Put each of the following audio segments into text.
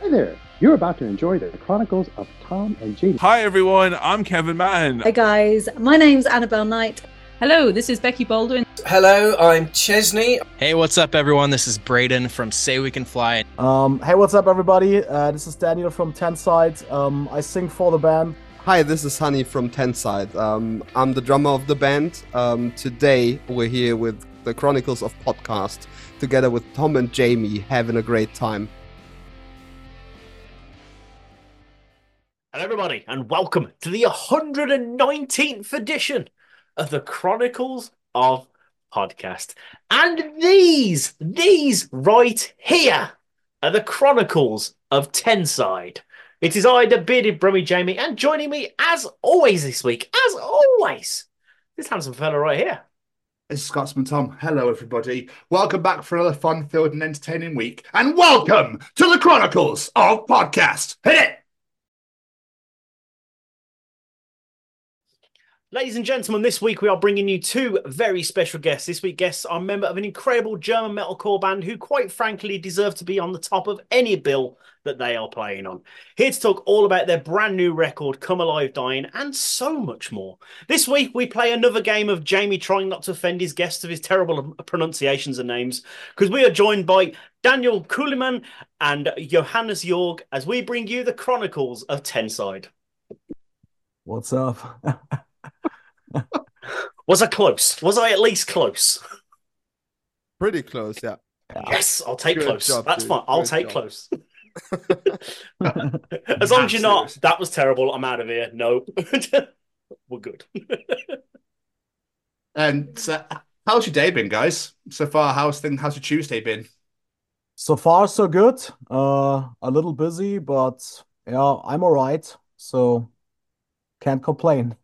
Hey there, you're about to enjoy the Chronicles of Tom and Jamie. Hi everyone, I'm Kevin Mann. Hi guys, my name's Annabelle Knight. Hello, this is Becky Baldwin. Hello, I'm Chesney. Hey, what's up, everyone? This is Braden from Say We Can Fly. Um, hey, what's up, everybody? Uh, this is Daniel from Tenside. Um, I sing for the band. Hi, this is Honey from Tenside. Um, I'm the drummer of the band. Um, today, we're here with the Chronicles of Podcast, together with Tom and Jamie, having a great time. Hello, everybody, and welcome to the 119th edition of the Chronicles of Podcast. And these, these right here are the Chronicles of Tenside. It is I, the bearded Brummy Jamie, and joining me as always this week, as always, this handsome fella right here. It's Scotsman Tom. Hello, everybody. Welcome back for another fun filled and entertaining week. And welcome to the Chronicles of Podcast. Hit it! Ladies and gentlemen, this week we are bringing you two very special guests. This week, guests are a member of an incredible German metalcore band who, quite frankly, deserve to be on the top of any bill that they are playing on. Here to talk all about their brand new record, Come Alive Dying, and so much more. This week, we play another game of Jamie trying not to offend his guests of his terrible pronunciations and names, because we are joined by Daniel Kuhlemann and Johannes Jorg as we bring you the Chronicles of Tenside. What's up? Was I close? Was I at least close? Pretty close, yeah. Yes, I'll take Good close. job, That's dude. fine. I'll Good take job. close. as long as you're not, that was terrible. I'm out of here. No, we're good. And so, how's your day been, guys? So far, how's thing? How's your Tuesday been? So far, so good. Uh, a little busy, but yeah, I'm all right. So can't complain.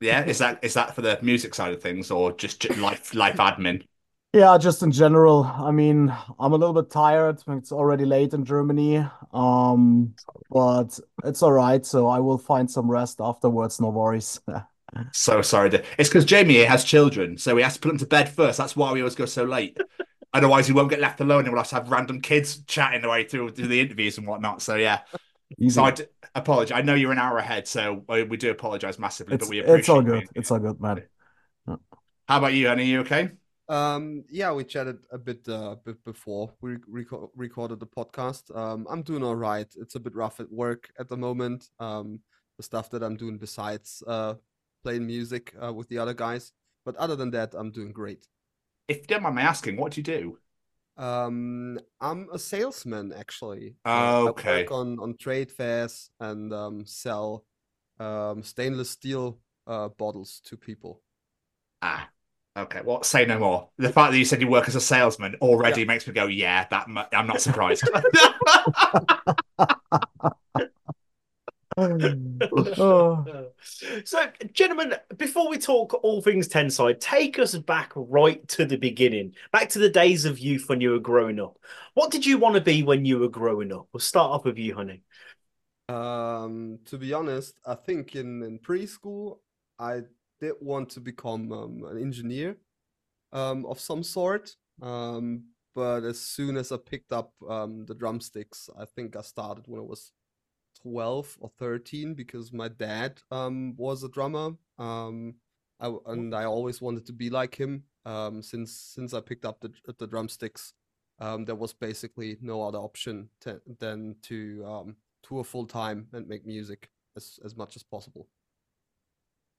Yeah, is that is that for the music side of things or just life life admin? Yeah, just in general. I mean, I'm a little bit tired. It's already late in Germany. Um, but it's all right. So I will find some rest afterwards. No worries. So sorry. To, it's because Jamie has children, so he has to put them to bed first. That's why we always go so late. Otherwise, he won't get left alone, and we'll have to have random kids chatting the way through, through the interviews and whatnot. So yeah. Easy. So I d- apologize. I know you're an hour ahead, so we we do apologize massively, It's but we appreciate it's all good. being It's all good, man. How about you, honey? You okay? Um, yeah, we chatted a bit, uh, bit before we reco- recorded the podcast. Um, I'm doing all right. It's a bit rough at work at the moment. Um, the stuff that I'm doing besides uh, playing music uh, with the other guys. But other than that, I'm doing great. If you don't mind me asking, what do you do? Um, I'm a salesman actually. Uh, I Okay. work on on trade fairs and um, sell um, stainless steel uh, bottles to people. Ah, okay. Well, say no more. The fact that you said you work as a salesman already makes me go, yeah, that mu- I'm not surprised. Oh. So, gentlemen, before we talk all things Tenside, take us back right to the beginning, back to the days of youth when you were growing up. What did you want to be when you were growing up? We'll start off with you, honey. Um, to be honest, I think in, in preschool I did want to become um, an engineer um, of some sort. Um, but as soon as I picked up um, the drumsticks, I think I started when I was 12 or 13 because my dad um, was a drummer. Um, I, and I always wanted to be like him. Um, since since I picked up the the drumsticks, um, there was basically no other option to, than to um, tour full time and make music as as much as possible.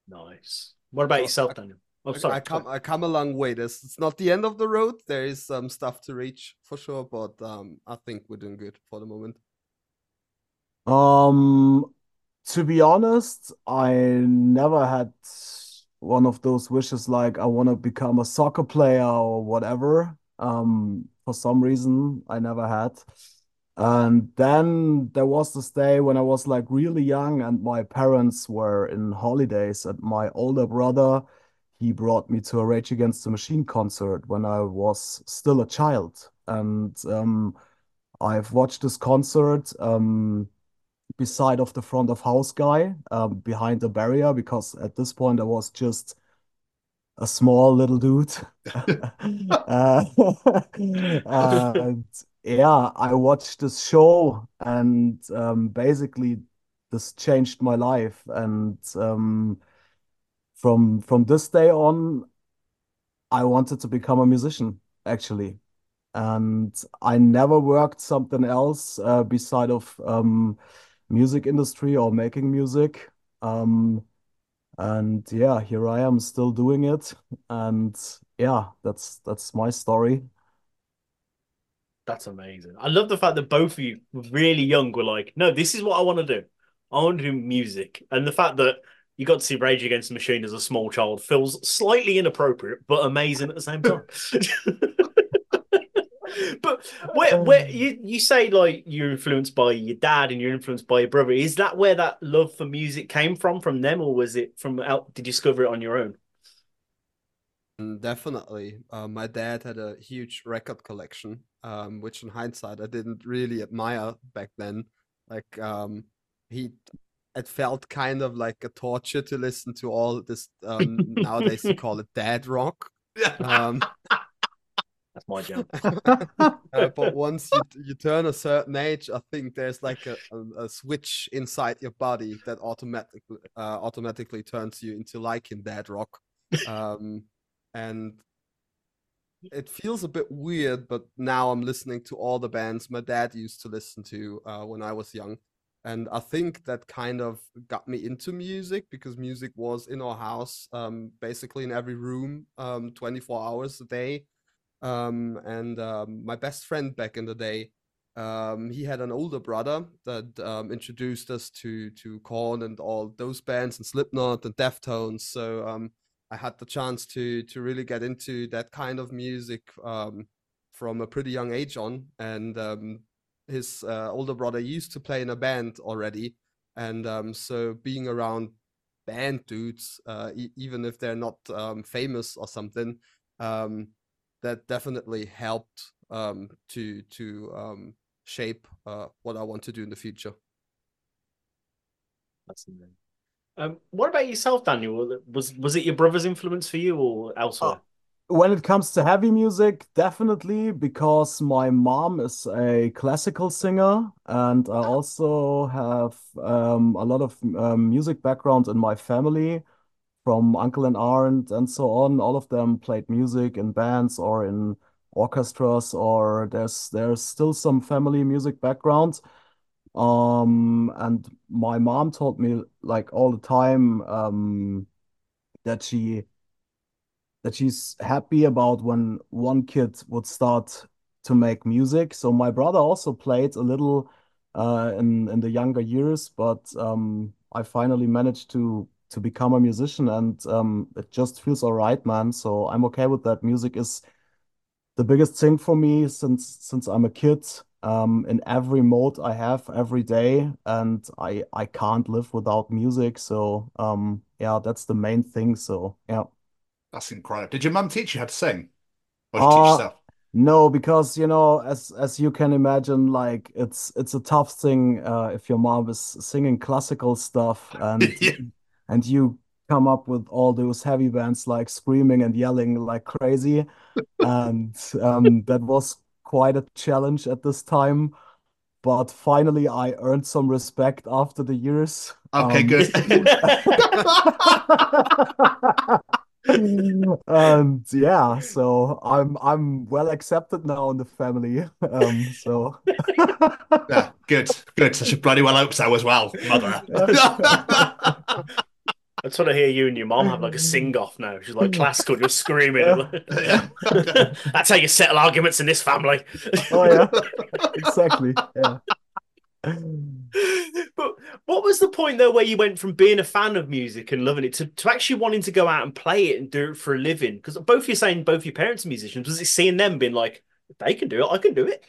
Nice. What about yourself, I- Daniel? Oh, I- sorry. I come sorry. I come a long way. There's it's not the end of the road. There is some stuff to reach for sure, but um, I think we're doing good for the moment. Um, to be honest, I never had one of those wishes like I want to become a soccer player or whatever. Um, for some reason, I never had. And then there was this day when I was like really young and my parents were in holidays, and my older brother, he brought me to a Rage Against the Machine concert when I was still a child. And um, I've watched this concert. Um, beside of the front of house guy um, behind the barrier because at this point I was just a small little dude. Uh, and yeah, I watched this show and um, basically this changed my life. And um, from from this day on, I wanted to become a musician, actually. And I never worked something else uh, beside of um, music industry or making music. Um, and yeah, here I am still doing it. And yeah, that's that's my story. That's amazing. I love the fact that both of you, really young, were like, "No, this is what I want to do. I want to do music." And the fact that you got to see Rage Against the Machine as a small child feels slightly inappropriate, but amazing at the same time. but where where you you say like you're influenced by your dad and you're influenced by your brother, is that where that love for music came from from them, or was it from out? Did you discover it on your own? Mm, Definitely. Uh, my dad had a huge record collection, um, which in hindsight I didn't really admire back then. Like, um, he, it felt kind of like a torture to listen to all this. Um, nowadays you call it dad rock. Um, That's my job. uh, but once you, you turn a certain age, I think there's like a, a, a switch inside your body that automatically uh, automatically turns you into liking dad rock. Um, and it feels a bit weird, but now I'm listening to all the bands my dad used to listen to uh, when I was young. And I think that kind of got me into music because music was in our house, um, basically in every room, um, 24 hours a day. Um, and um, my best friend back in the day, um, he had an older brother that um, introduced us to to Korn and all those bands and Slipknot and Deftones. So um, I had the chance to to really get into that kind of music from a pretty young age on. And his uh, older brother used to play in a band already, and um, so being around band dudes, uh, e- even if they're not famous or something, um, that definitely helped um, to to um, shape uh, what I want to do in the future. That's amazing. Um, what about yourself, Daniel? Was was it your brother's influence for you, or elsewhere? When it comes to heavy music, definitely because my mom is a classical singer, and I also have um, a lot of um, music background in my family from uncle and aunt and so on. All of them played music in bands or in orchestras, or there's there's still some family music background. Um, and my mom told me like all the time um, that she that she's happy about when one kid would start to make music. So my brother also played a little uh, in in the younger years, but um, I finally managed to to become a musician, and um, it just feels all right, man. So I'm okay with that. Music is the biggest thing for me since since I'm a kid. Um, in every mode I have every day, and I I can't live without music. So um, yeah, that's the main thing. So yeah. That's incredible. Did your mum teach you how to sing? Or did you teach Uh, yourself? no, because you know, as as you can imagine, like it's it's a tough thing uh, if your mom is singing classical stuff and Yeah. And you come up with all those heavy bands like screaming and yelling like crazy, and um, that was quite a challenge at this time. But finally, I earned some respect after the years. Okay, Um, good. and yeah, so I'm I'm well accepted now in the family. Um, so Yeah, good, good. I should bloody well hope so as well, mother. I just want to hear you and your mom have like a sing off now. She's like classical, just screaming. Yeah. That's how you settle arguments in this family. oh yeah, exactly. Yeah. But what was the point though where you went from being a fan of music and loving it to, to actually wanting to go out and play it and do it for a living? Because both you're saying both your parents are musicians. Was it seeing them being like, if they can do it, I can do it?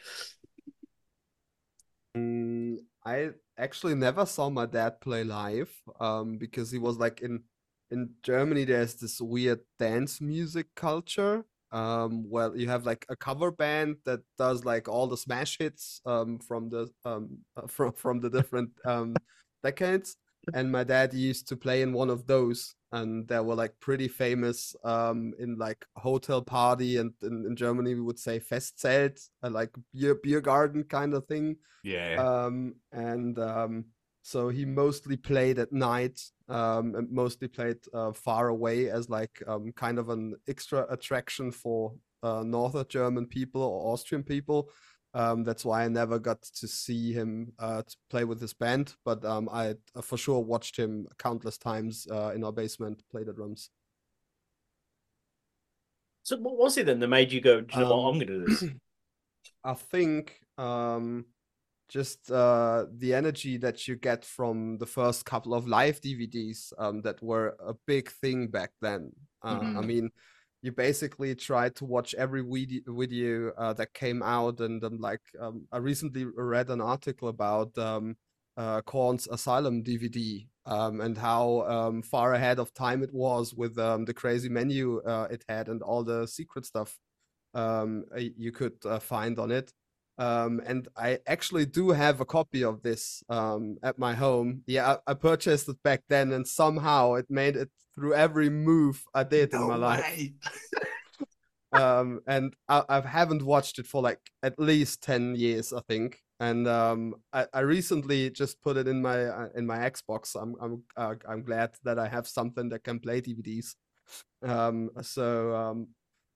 Mm, I actually never saw my dad play live um, because he was like in in Germany. There's this weird dance music culture. Um, well, you have like a cover band that does like all the smash hits um, from the um, uh, from from the different um, decades, and my dad used to play in one of those, and they were like pretty famous um, in like hotel party, and in, in Germany we would say Festzelt, uh, like beer beer garden kind of thing. Yeah. Um, and um, so he mostly played at night, um, and mostly played uh, far away as like um, kind of an extra attraction for uh, Northern German people or Austrian people. Um, that's why I never got to see him uh, to play with his band, but um, I uh, for sure watched him countless times uh, in our basement play the drums. So what was it then that made you go, do you know what, Um, I'm going to do this? I think um, just uh, the energy that you get from the first couple of live DVDs um, that were a big thing back then. Uh, I Mhm. mean, you basically tried to watch every video, uh, that came out, and um, like um, I recently read an article about um, uh, Korn's Asylum DVD um, and how um, far ahead of time it was with um, the crazy menu uh, it had and all the secret stuff you could uh, find on it. Um, and I actually do have a copy of this um, at my home. Yeah, I, I purchased it back then, and somehow it made it through every move I did in No my life. um, and I, I haven't watched it for like at least ten years, I think. And um, I, I recently just put it in my uh, in my Xbox. I'm I'm uh, I'm glad that I have something that can play DVDs. Um, so um,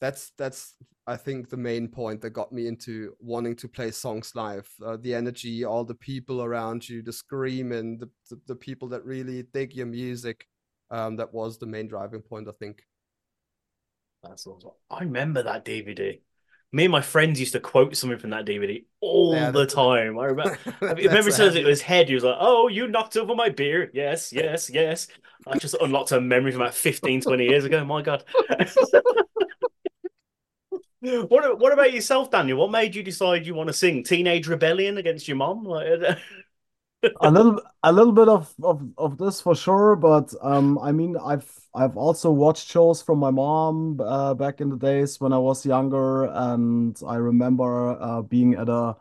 that's that's I think the main point that got me into wanting to play songs live. Uh, the energy, all the people around you, the screaming, the the, the people that really dig your music. Um, that was the main driving point, I think. That's awesome. I remember that DVD. Me and my friends used to quote something from that DVD all Yeah, the time. I remember. I That's remember says it was head. He was like, "Oh, you knocked over my beer." Yes, yes, yes. I just unlocked a memory from about 15, 20 years ago. My God. what What about yourself, Daniel? What made you decide you want to sing Teenage Rebellion against your mom? Like, a little a little bit of, of of this for sure but um i mean i've i've also watched shows from my mom uh, back in the days when i was younger and i remember uh, being at a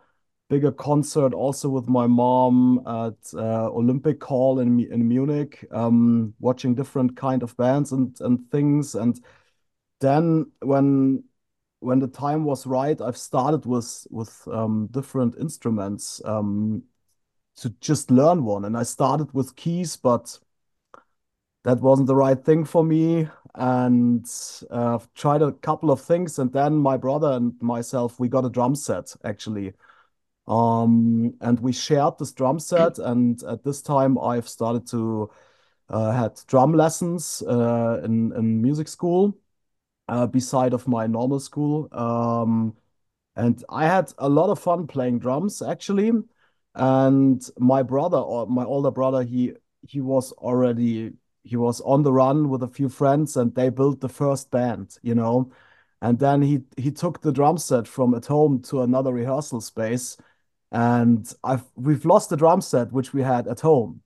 bigger concert also with my mom at uh, olympic hall in in munich um watching different kind of bands and and things and then when when the time was right i've started with with um different instruments um to just learn one. And I started with keys, but that wasn't the right thing for me. And uh, I've tried a couple of things, and then my brother and myself, we got a drum set actually. Um, and we shared this drum set, and at this time I've started to uh, had drum lessons uh, in in music school uh, beside of my normal school. Um, and I had a lot of fun playing drums actually. And my brother or my older brother, he he was already he was on the run with a few friends and they built the first band, you know. And then he he took the drum set from at home to another rehearsal space. And I've we've lost the drum set which we had at home.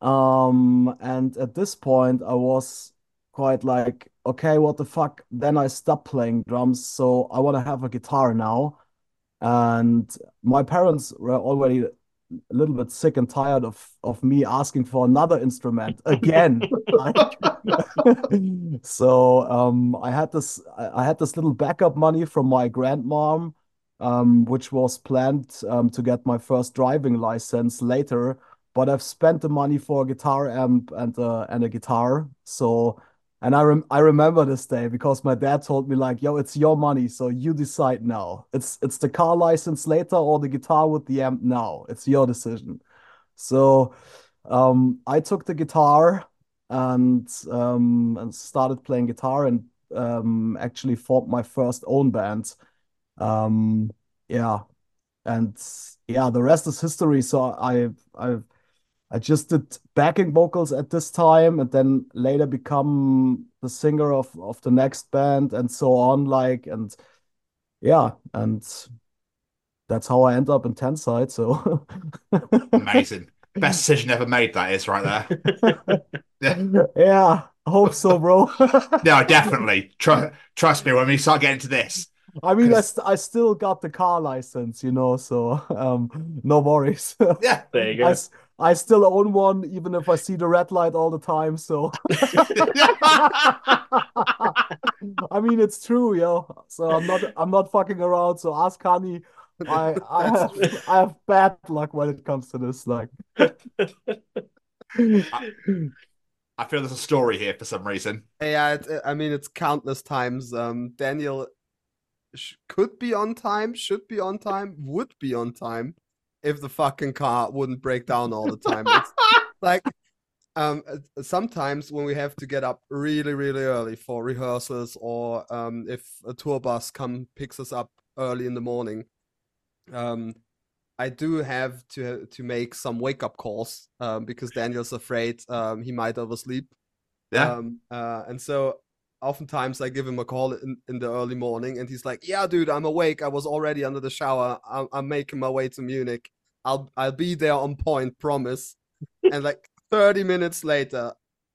Um, and at this point I was quite like, okay, what the fuck? Then I stopped playing drums, so I want to have a guitar now. And my parents were already a little bit sick and tired of of me asking for another instrument again. So um, I had this I had this little backup money from my grandmom, um, which was planned um, to get my first driving license later. But I've spent the money for a guitar amp and uh, and a guitar. So and I rem I remember this day because my dad told me like, "Yo, it's your money, so you decide now. It's it's the car license later or the guitar with the amp now. It's your decision." So um, I took the guitar and um, and started playing guitar and um, actually formed my first own band. Um, yeah, and yeah, the rest is history. So I I I just did backing vocals at this time and then later become the singer of of the next band and so on like and yeah and that's how I end up in Tenside so Amazing. Best decision ever made, that is right there. Yeah. yeah I hope so bro No, definitely. Tr- trust me, when we start getting to this, I mean I, 'Cause- st I still got the car license you know so um no worries yeah, there you go. s- I still own one, even if I see the red light all the time. So, I mean, it's true, yo. So I'm not, I'm not fucking around. So ask Kani. I, I have, I have bad luck when it comes to this. Like, I feel there's a story here for some reason. Yeah, it, I mean it's countless times. Um, Daniel sh- could be on time, should be on time, would be on time if the fucking car wouldn't break down all the time. It's like um uh, sometimes when we have to get up really really early for rehearsals or um if a tour bus come picks us up early in the morning um I do have to to make some wake up calls um because Daniel's afraid um he might oversleep Yeah. um uh and so oftentimes I give him a call in, in the early morning and he's like yeah dude I'm awake. I was already under the shower. I'm, I'm making my way to Munich. I'll I'll be there on point promise. And like 30 minutes later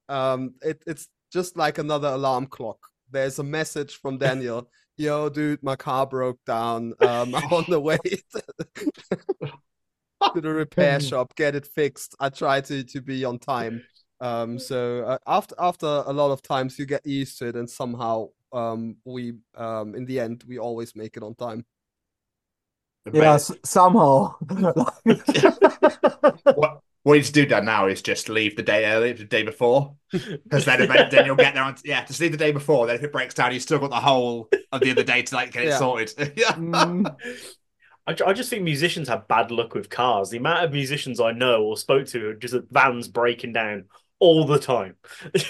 um it, it's just like another alarm clock. There's a message from Daniel. Yo dude my car broke down. Um I'm on the way to, to the repair shop. Get it fixed. I try to to be on time um so uh, after after a lot of times you get used to it and somehow um we um in the end we always make it on time yeah, s- somehow. what, what you need to do Dan now is just leave the day early, the day before, because then then you'll get there. On, yeah, just leave the day before. Then if it breaks down, you still got the whole of the other day to like get it sorted. yeah. Mm, I, I just think musicians have bad luck with cars. The amount of musicians I know or spoke to just vans breaking down all the time.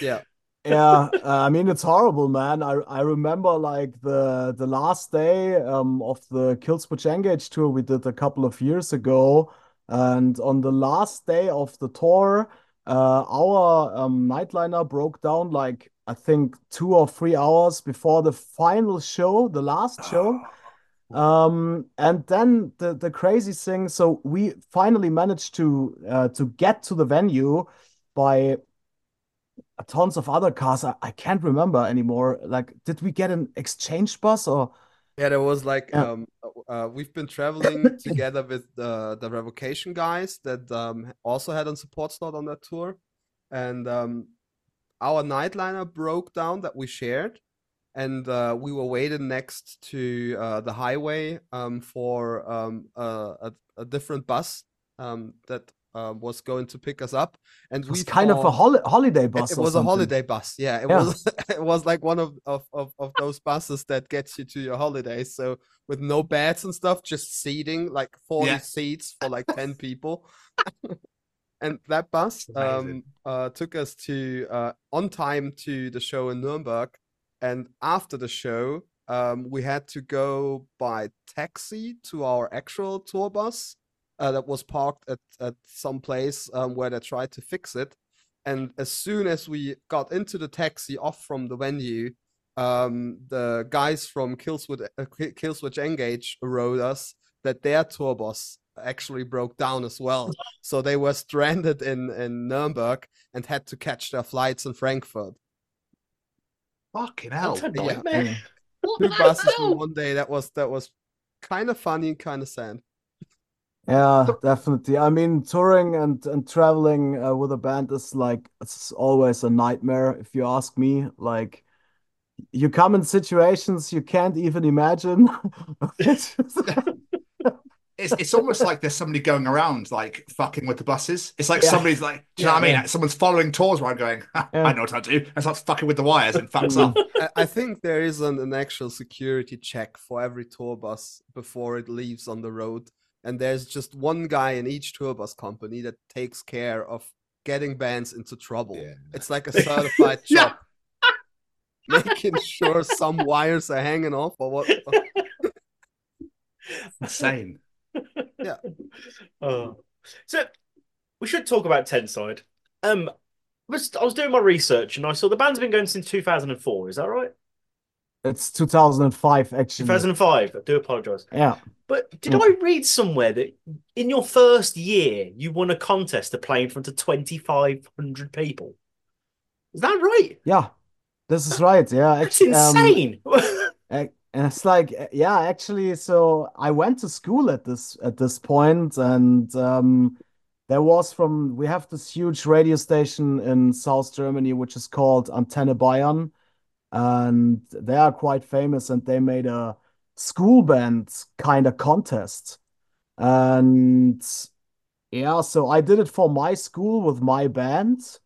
yeah. yeah, uh, I mean it's horrible, man. I I remember like the the last day um of the Killswitch Engage tour we did a couple of years ago, and on the last day of the tour, uh, our um, nightliner broke down like I think two or three hours before the final show, the last show. Um, and then the the crazy thing, so we finally managed to uh, to get to the venue by tons of other cars. I, I can't remember anymore. Like, did we get an exchange bus or? Yeah, there was like Yeah. um uh, we've been traveling together with the the revocation guys that um also had a support slot on that tour, and um our nightliner broke down that we shared, and uh, we were waiting next to uh, the highway um for um a a, a different bus um that uh, was going to pick us up, and It was we kind of a holi holiday bus It or was a holiday bus. Yeah, it Yeah. was. It was like one of, of of of those buses that gets you to your holidays. So with no beds and stuff, just seating like forty Yeah. seats for like ten people. and that bus um uh took us to uh on time to the show in Nuremberg, and after the show um we had to go by taxi to our actual tour bus uh, that was parked at at some place um, where they tried to fix it. And as soon as we got into the taxi off from the venue um the guys from killswitch uh, killswitch engage wrote us that their tour bus actually broke down as well. So they were stranded in in nuremberg and had to catch their flights in frankfurt. Fucking hell. What a Yeah. two buses in one day. That was that was kind of funny and kind of sad Yeah, definitely. I mean, touring and and traveling uh, with a band is like it's always a nightmare if you ask me. Like you come in situations you can't even imagine. It's It's it's almost like there's somebody going around like fucking with the buses. It's like Yeah. somebody's like, do you know what I mean? Yeah. Someone's following tours where I'm going, Yeah. I know what I do, and starts fucking with the wires and fucks up. I- I think there is an, an actual security check for every tour bus before it leaves on the road. And there's just one guy in each tour bus company that takes care of getting bands into trouble. Yeah. It's like a certified job. Making sure some wires are hanging off or what. Insane. Yeah. Oh. So we should talk about Tenside. Um, was, I was doing my research and I saw the band's been going since 2004. Is that right? It's 2005 actually. 2005. I do apologize. Yeah. But did Mm. I read somewhere that in your first year you won a contest to play in front of 2,500 people? Is that right? Yeah. This is right. Yeah. Act- um, insane. and it's like, yeah, actually, so I went to school at this at this point, and um, there was from we have this huge radio station in South Germany which is called Antenne Bayern, and they are quite famous, and they made a school band kind of contest, and yeah, so I did it for my school with my band.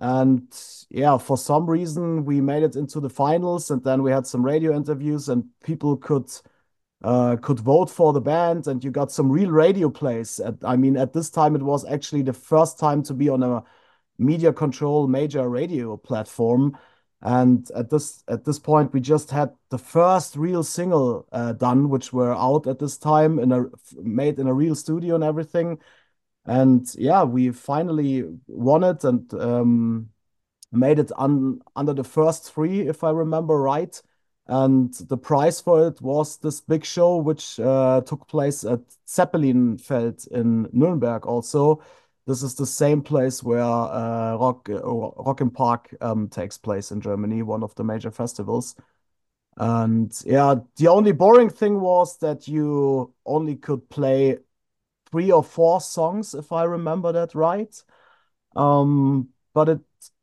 And yeah, for some reason we made it into the finals, and then we had some radio interviews, and people could uh, could vote for the band, and you got some real radio plays. At, I mean, at this time it was actually the first time to be on a media control major radio platform. And at this at this point, we just had the first real single uh, done, which were out at this time in a made in a real studio and everything. And yeah, we finally won it and um, made it un under the first three, if I remember right. And the prize for it was this big show, which uh, took place at Zeppelinfeld in Nuremberg. Also, this is the same place where uh, Rock uh, Rock im Park um, takes place in Germany, one of the major festivals. And yeah, the only boring thing was that you only could play three or four songs, if I remember that right. Um, but it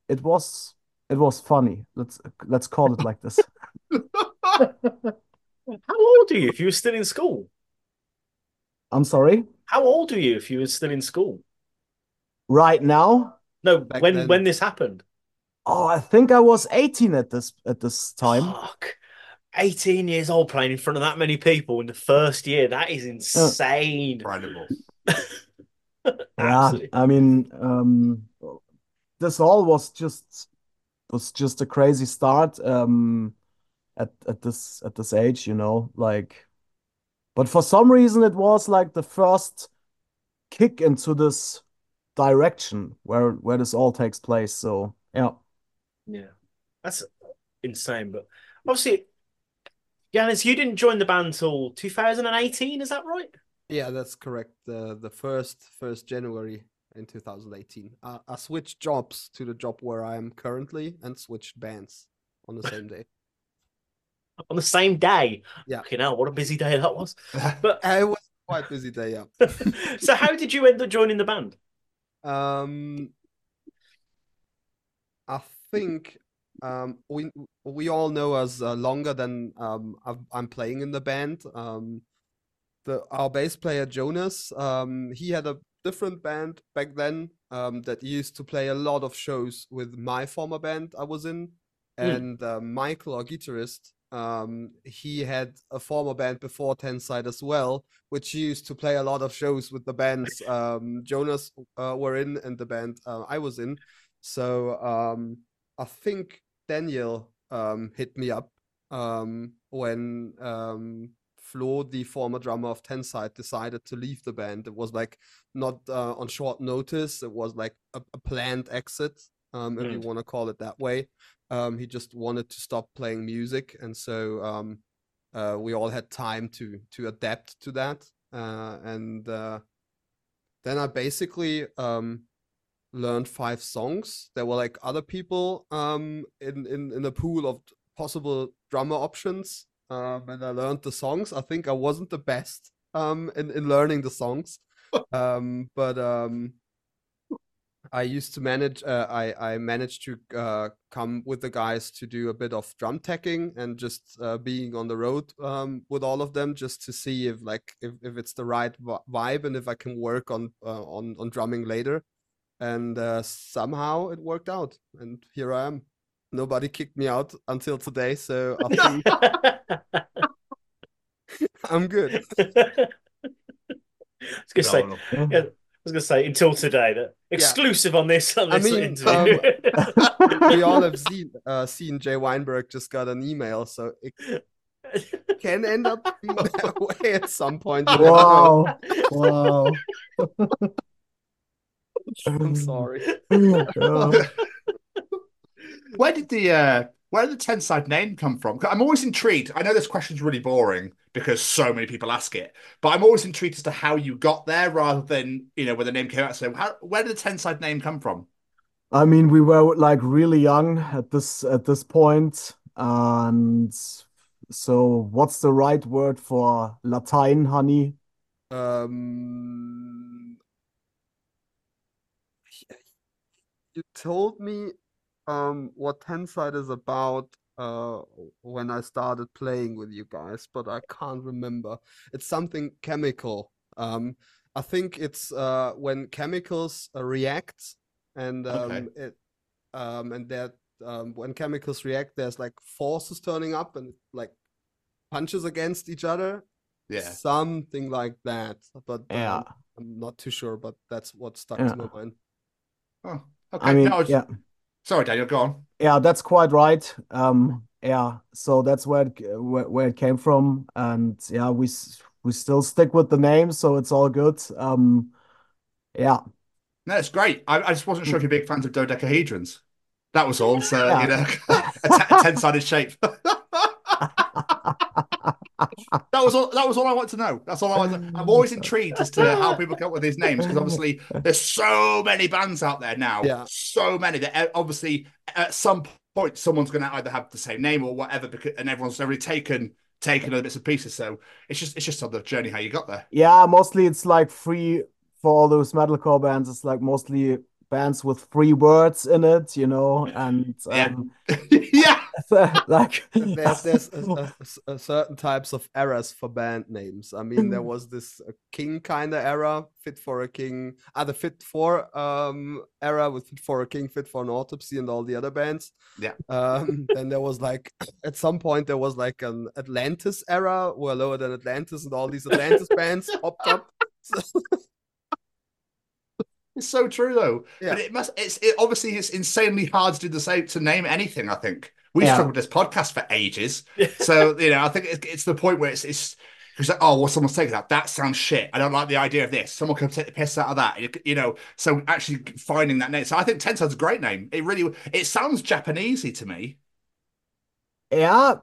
it was it was funny. Let's let's call it like this. How old are you if you were still in school? I'm sorry. How old are you if you were still in school? Right now? No, when then. when this happened. Oh, I think I was 18 at this at this time. Fuck. 18 years old playing in front of that many people in the first year. That is insane. Incredible. yeah, I mean, um, this all was just was just a crazy start um, at at this at this age, you know, like. But for some reason, it was like the first kick into this direction where where this all takes place. So yeah, yeah, that's insane. But obviously, Jannis, you didn't join the band till 2018, is that right? Yeah, that's correct. The the first first January in 2018. Uh, I switched jobs to the job where I am currently and switched bands on the same day. on the same day. Yeah. You know what a busy day that was. But it was quite busy day, yeah. so how did you end up joining the band? Um I think um, we we all know us uh, longer than um, I'm playing in the band. Um, the our bass player Jonas, um, he had a different band back then um, that used to play a lot of shows with my former band I was in, mm. and uh, Michael, our guitarist, um, he had a former band before Tenside as well, which used to play a lot of shows with the bands um, Jonas uh, were in and the band uh, I was in. So um, I think Daniel um, hit me up um, when um, Flo, the former drummer of Tenside, decided to leave the band. It was like not uh, on short notice. It was like a, a planned exit, um, if mm. you want to call it that way. Um, he just wanted to stop playing music, and so um, uh, we all had time to to adapt to that. Uh, and uh, then I basically um, learned five songs. There were like other people um, in, in, in a pool of possible drummer options. Um, and I learned the songs. I think I wasn't the best um, in, in learning the songs. um, but um, I used to manage, uh, I, I managed to uh, come with the guys to do a bit of drum tacking and just uh, being on the road um, with all of them just to see if like if, if it's the right vibe and if I can work on uh, on on drumming later. And uh, somehow it worked out and here i am. Nobody kicked me out until today so i think i'm good. I was gonna say, yeah, I was gonna say until today that exclusive yeah. on this on this I mean, interview. Um, we all have seen uh, seen Jay Weinberg just got an email, so it can end up being that way at some point. Wow! wow! I'm sorry. where did the uh, where did the Tenside name come from? I'm always intrigued. I know this question's really boring because so many people ask it, but I'm always intrigued as to how you got there rather than you know where the name came out. So, how, where did the Tenside name come from? I mean, we were like really young at this at this point, and so what's the right word for Latin, honey? Um you told me um what Tenside is about uh when I started playing with you guys, but I can't remember. It's something chemical. Um I think it's uh when chemicals uh, react and um Okay. it um and that um when chemicals react there's like forces turning up and like punches against each other. Yeah. Something like that. But Yeah. um, I'm not too sure, but that's what stuck Yeah. to my mind. Oh, okay. I mean, No, it's- yeah. Sorry, Daniel, go on. Yeah, that's quite right. Um, yeah, so that's where it where, where it came from, and yeah, we we still stick with the name, so it's all good. Um, yeah, No, it's great. I, I just wasn't sure if you're big fans of dodecahedrons. That was all. So, Yeah. you know, a, a 10 sided shape. That was all. That was all I want to know. That's all I want. To, I'm always intrigued as to how people come up with these names because obviously there's so many bands out there now. Yeah. So many that uh, obviously at some point someone's going to either have the same name or whatever, because and everyone's already taken taken other bits and pieces. So it's just it's just on the journey how you got there. yeah. Mostly it's like free for all those metalcore bands. It's like mostly bands with three words in it, you know, and Yeah. um, yeah. like there's there's a, a- a- a certain types of eras for band names. I mean, there was this uh, king kind of era, fit for a king, other fit for um era with fit for a king, fit for an autopsy, and all the other bands. Yeah. Um, then there was like at some point there was like an Atlantis era, where lower than Atlantis, and all these Atlantis bands popped up. It's so true though. Yeah. But it must it's it obviously it's insanely hard to do the same to name anything, I think. We Yeah. struggled with this podcast for ages. so, you know, I think it's, it's the point where it's it's because like, oh well someone's taking that. That sounds shit. I don't like the idea of this. Someone could take the piss out of that. You, you know, so actually finding that name. So I think Tenside's a great name. It really it sounds Japanesey to me. Yeah,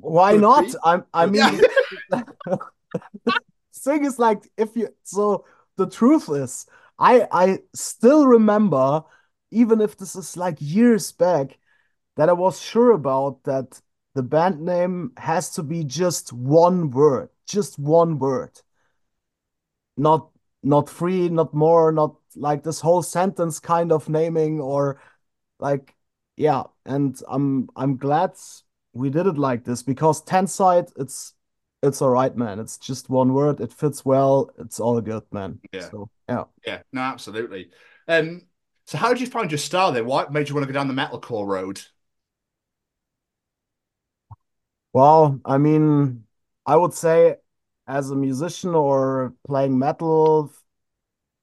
why Could not? be. I I mean, thing is like if you so the truth is I I still remember even if this is like years back that I was sure about that the band name has to be just one word, just one word. Not not three, not more, not like this whole sentence kind of naming or like yeah, and I'm I'm glad we did it like this because Tenside, it's it's all right, man. It's just one word. It fits well. It's all good, man. Yeah. So yeah. Yeah, no, absolutely. Um, so how did you find your style then? What made you want to go down the metalcore road? Well, I mean, I would say as a musician or playing metal,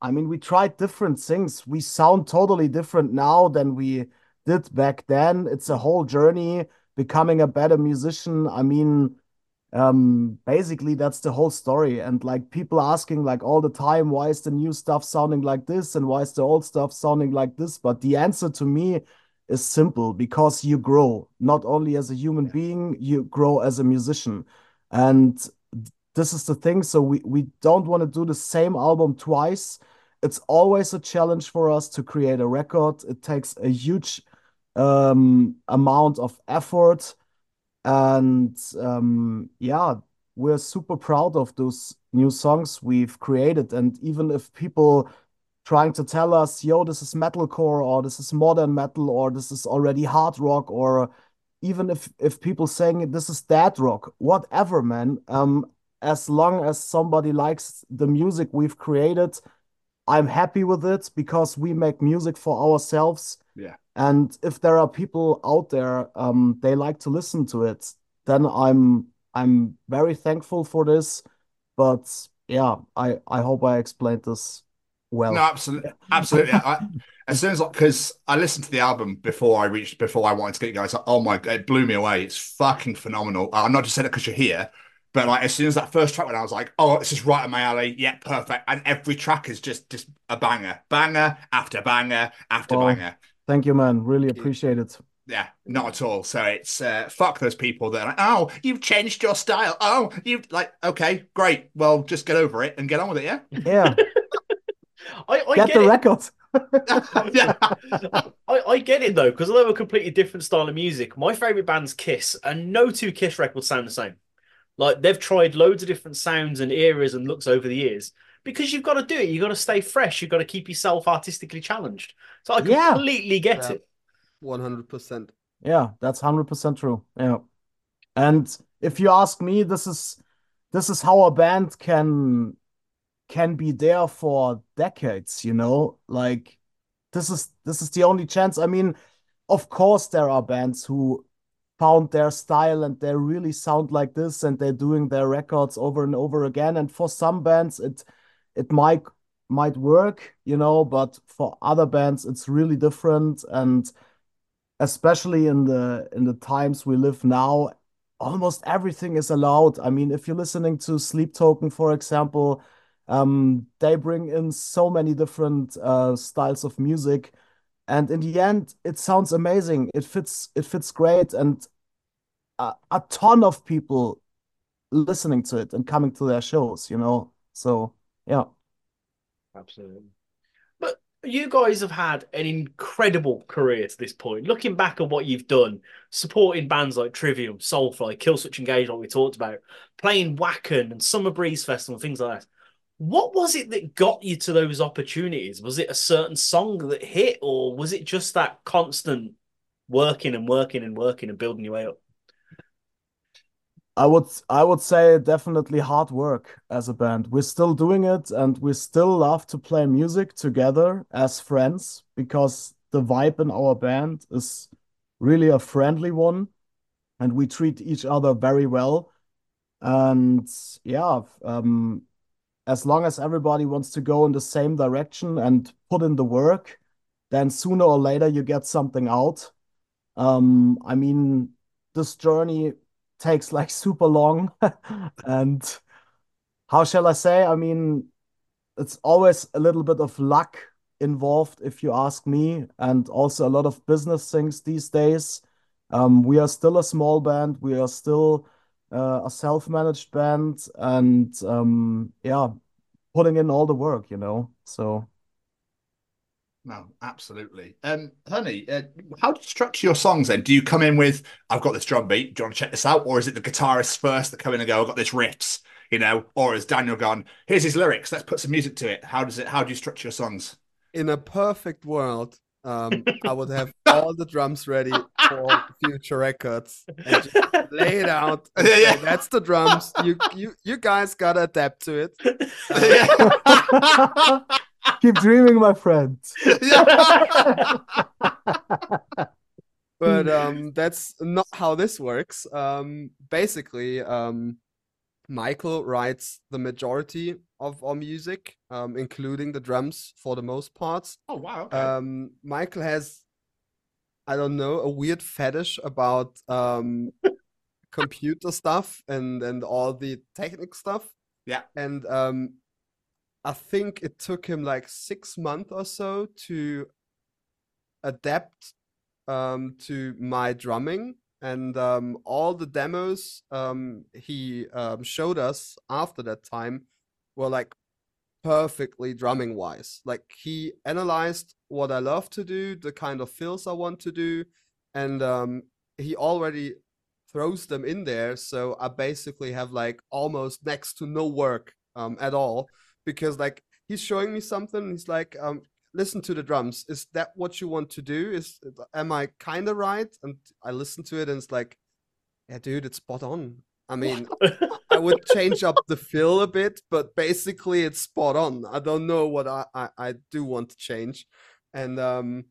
I mean, we tried different things. We sound totally different now than we did back then. It's a whole journey becoming a better musician. I mean, um, basically that's the whole story. And like people asking like all the time, why is the new stuff sounding like this and why is the old stuff sounding like this? But the answer to me is simple because you grow not only as a human being, you grow as a musician. And this is the thing. So we, we don't want to do the same album twice. It's always a challenge for us to create a record. It takes a huge um, amount of effort. And um, yeah, we're super proud of those new songs we've created. And even if people trying to tell us, yo, this is metalcore, or this is modern metal, or this is already hard rock, or even if if people saying this is dead rock, whatever, man. Um, as long as somebody likes the music we've created, I'm happy with it because we make music for ourselves. Yeah. And if there are people out there, um, they like to listen to it, then I'm I'm very thankful for this. But yeah, I I hope I explained this well. No, absolutely, absolutely. I, as soon as because I listened to the album before I reached before I wanted to get you guys. like, Oh my god, it blew me away. It's fucking phenomenal. I'm not just saying it because you're here, but like as soon as that first track went, I was like, oh, this is right up my alley. Yeah, perfect. And every track is just just a banger, banger after banger after Oh. banger. Thank you, man. Really appreciate it. Yeah, not at all. So it's uh, fuck those people that are like, oh, you've changed your style. Oh, you've like okay, great. Well, just get over it and get on with it. Yeah, Yeah, I, I get get the it. record. yeah. I, I get it though, because although a completely different style of music, my favorite band's Kiss, and no two Kiss records sound the same. Like they've tried loads of different sounds and eras and looks over the years, because you've got to do it. You've got to stay fresh. You've got to keep yourself artistically challenged. So I Yeah. completely get Yeah. it. One hundred percent. Yeah, that's 100% true. Yeah. And if you ask me, this is this is how a band can can be there for decades, you know? Like this is this is the only chance. I mean, of course there are bands who found their style and they really sound like this and they're doing their records over and over again. And for some bands it it might might work, you know, but for other bands it's really different and especially in the in the times we live now, almost everything is allowed. I mean, if you're listening to Sleep Token, for example, um, they bring in so many different uh, styles of music, and in the end, it sounds amazing. It fits it fits great, and a, a ton of people listening to it and coming to their shows, you know. So yeah. Absolutely. But you guys have had an incredible career to this point. Looking back at what you've done, supporting bands like Trivium, Soulfly, Killswitch Engage, like we talked about, playing Wacken and Summer Breeze Festival, things like that. What was it that got you to those opportunities? Was it a certain song that hit, or was it just that constant working and working and working and building your way up? I would I would say definitely hard work as a band. We're still doing it and we still love to play music together as friends because the vibe in our band is really a friendly one and we treat each other very well. And yeah, um, as long as everybody wants to go in the same direction and put in the work, then sooner or later you get something out. Um, I mean, this journey takes like super long and how shall I say? I mean, it's always a little bit of luck involved, if you ask me, and also a lot of business things these days. Um, we are still a small band. We are still uh, a self-managed band, and um, yeah, putting in all the work, you know. So No, absolutely. Um, honey, uh, how do you structure your songs then? Do you come in with, I've got this drum beat, do you want to check this out? Or is it the guitarists first that come in and go, I've got this riffs, you know? Or has Daniel gone, here's his lyrics, let's put some music to it. How does it, how do you structure your songs? In a perfect world, um, I would have all the drums ready for future records and just lay it out. and Yeah, say, yeah. That's the drums. You you you guys gotta adapt to it. keep dreaming, my friend. but um that's not how this works um basically um michael writes the majority of our music um including the drums for the most parts Oh, wow. Okay. um michael has i don't know a weird fetish about um computer stuff and and all the technical stuff Yeah. and um i think it took him like six months or so to adapt um to my drumming and um all the demos um he um showed us after that time were like perfectly drumming wise. Like he analyzed what i love to do the kind of fills i want to do and um he already throws them in there. So i basically have like almost next to no work um at all. Because like he's showing me something he's like um listen to the drums. Is that what you want to do? Is am i kind of right? And i listen to it and it's like yeah dude it's spot on. I mean i would change up the feel a bit but basically it's spot on. I don't know what i i, I do want to change. And um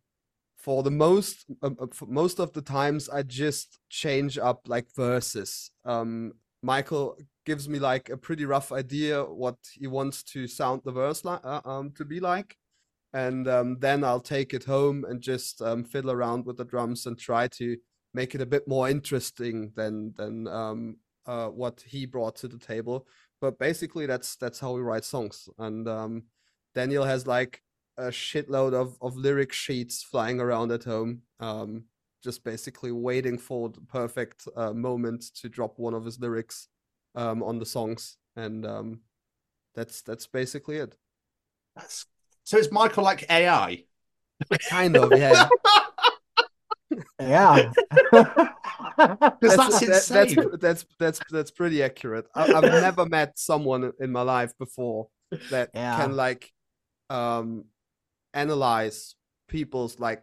for the most um, uh, for most of the times i just change up like verses. Um michael gives me like a pretty rough idea what he wants to sound the verse like uh, um to be like and um, then I'll take it home and just um, fiddle around with the drums and try to make it a bit more interesting than than um, uh, what he brought to the table. But basically, that's that's how we write songs. And um, Daniel has like a shitload of of lyric sheets flying around at home, um, just basically waiting for the perfect uh, moment to drop one of his lyrics um, on the songs, and that's that's basically it. That's, so is Michael like AI? Kind of, yeah. Yeah. Because that's, that- insane. that's that's that's that's pretty accurate. I, I've never met someone in my life before that Yeah. can like um analyze people's like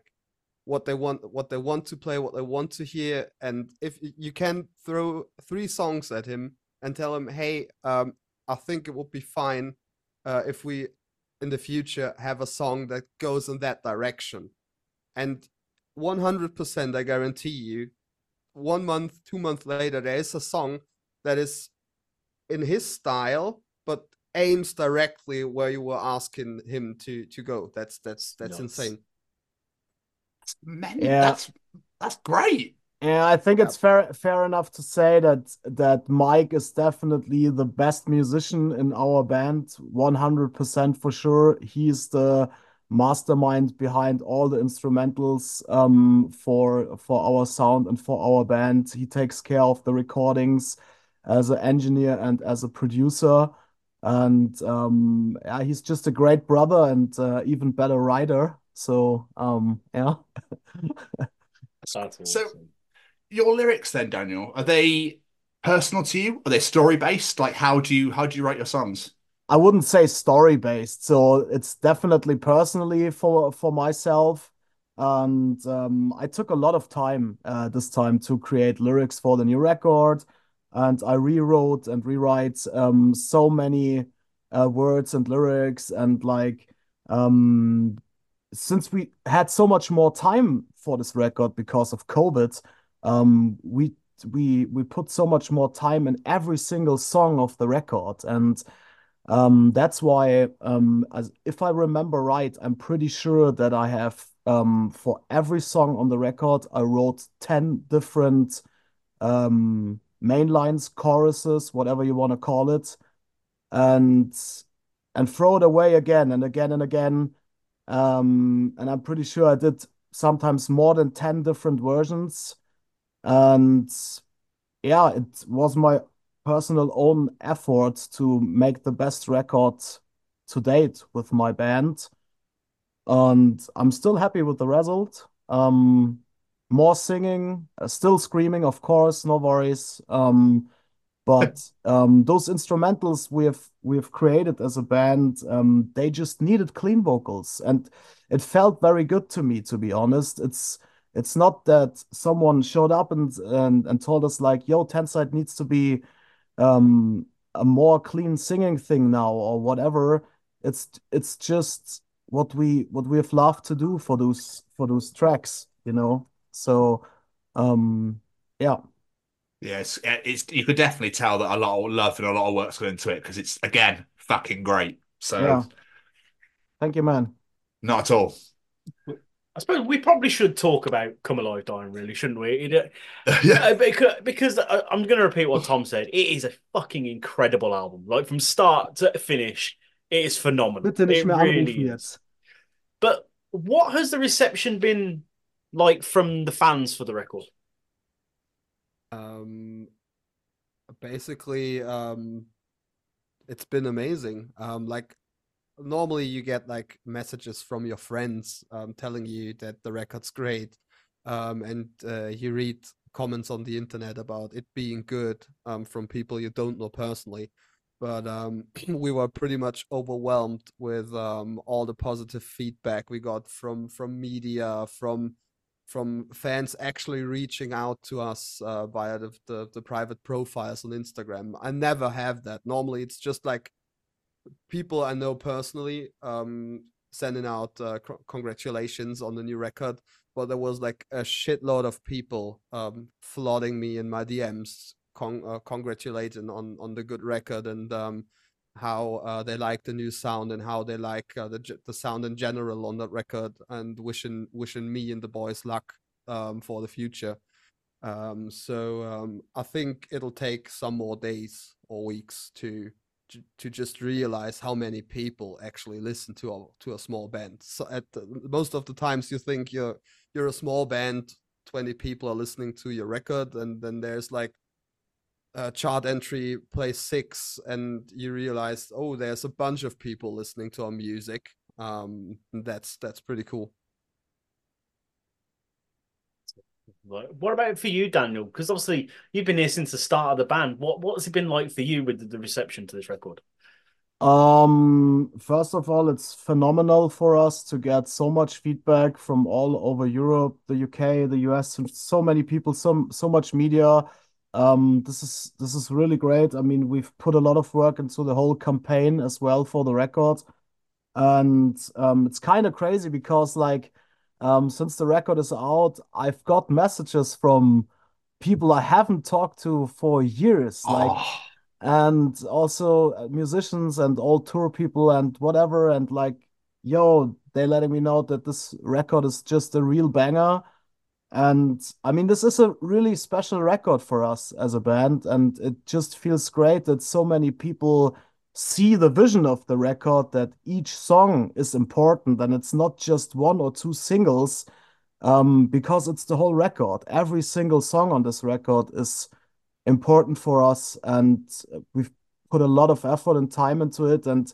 what they want what they want to play what they want to hear and if you can throw three songs at him and tell him hey um i think it would be fine uh, if we in the future have a song that goes in that direction and 100% i guarantee you one month two months later there is a song that is in his style but aims directly where you were asking him to to go that's that's that's Nice. insane Man, Yeah. that's that's great. Yeah, I think it's fair fair enough to say that that Mike is definitely the best musician in our band, 100% for sure. He's the mastermind behind all the instrumentals um for for our sound and for our band. He takes care of the recordings as an engineer and as a producer. And um yeah, he's just a great brother and uh, even better writer. So um yeah. That's awesome. Your lyrics then, Daniel, are they personal to you? Are they story based? Like, how do you how do you write your songs? I wouldn't say story based, so it's definitely personally for for myself. And um, I took a lot of time uh, this time to create lyrics for the new record, and I rewrote and rewrite um, so many uh, words and lyrics, and like um, since we had so much more time for this record because of COVID, um, we we we put so much more time in every single song of the record, and um, that's why, um, as if I remember right, I'm pretty sure that I have um, for every song on the record, I wrote 10 different um, main lines, choruses, whatever you want to call it, and and throw it away again and again and again. Um, and I'm pretty sure I did sometimes more than 10 different versions. And yeah, it was my personal own effort to make the best record to date with my band. And I'm still happy with the result. Um, more singing, uh, still screaming, of course, no worries. Um, but um, those instrumentals we have we have created as a band, um, they just needed clean vocals, and it felt very good to me, to be honest. It's it's not that someone showed up and and, and told us like, "Yo, Tenside needs to be um, a more clean singing thing now," or whatever. It's it's just what we what we have loved to do for those for those tracks, you know. So, um, yeah. Yes, it's you could definitely tell that a lot of love and a lot of work's gone into it because it's again fucking great. So Yeah. Thank you, man. not at all. I suppose we probably should talk about Come Alive Dying, really, shouldn't we? It, Yeah. uh, because because I- I'm going to repeat what Tom said. It is a fucking incredible album. Like from start to finish, it is phenomenal. Bitte nicht It mehr really anrufen is. But what has the reception been like from the fans for the record? um basically um it's been amazing um like normally you get like messages from your friends um telling you that the record's great um and uh, you read comments on the internet about it being good um from people you don't know personally but um we were pretty much overwhelmed with um all the positive feedback we got from from media from from fans actually reaching out to us uh, via the, the the private profiles on Instagram. I never have that. Normally, it's just like people I know personally um, sending out uh, c- congratulations on the new record. But there was like a shitload of people um, flooding me in my DMs, con- uh, congratulating on on the good record and um, how uh, they like the new sound and how they like uh, the the sound in general on that record and wishing wishing me and the boys luck um, for the future. Um, so um, I think it'll take some more days or weeks to to just realize how many people actually listen to a to a small band. So at the, most of the times you think you're you're a small band, twenty people are listening to your record, and then there's like uh, chart entry place six and you realize oh there's a bunch of people listening to our music um that's that's pretty cool Like, what about for you, Daniel? Because obviously you've been here since the start of the band. What what's it been like for you with the, reception to this record? Um, first of all, it's phenomenal for us to get so much feedback from all over Europe, the UK, the US, and so many people, so so much media. Um, this is this is really great. I mean, we've put a lot of work into the whole campaign as well for the record, and um, it's kind of crazy because like um, since the record is out, I've got messages from people I haven't talked to for years, like Oh, and also uh, musicians and all tour people and whatever and like yo they're letting me know that this record is just a real banger. And I mean this is a really special record for us as a band and it just feels great that so many people see the vision of the record that each song is important and it's not just one or two singles um because it's the whole record. Every single song on this record is important for us and we've put a lot of effort and time into it and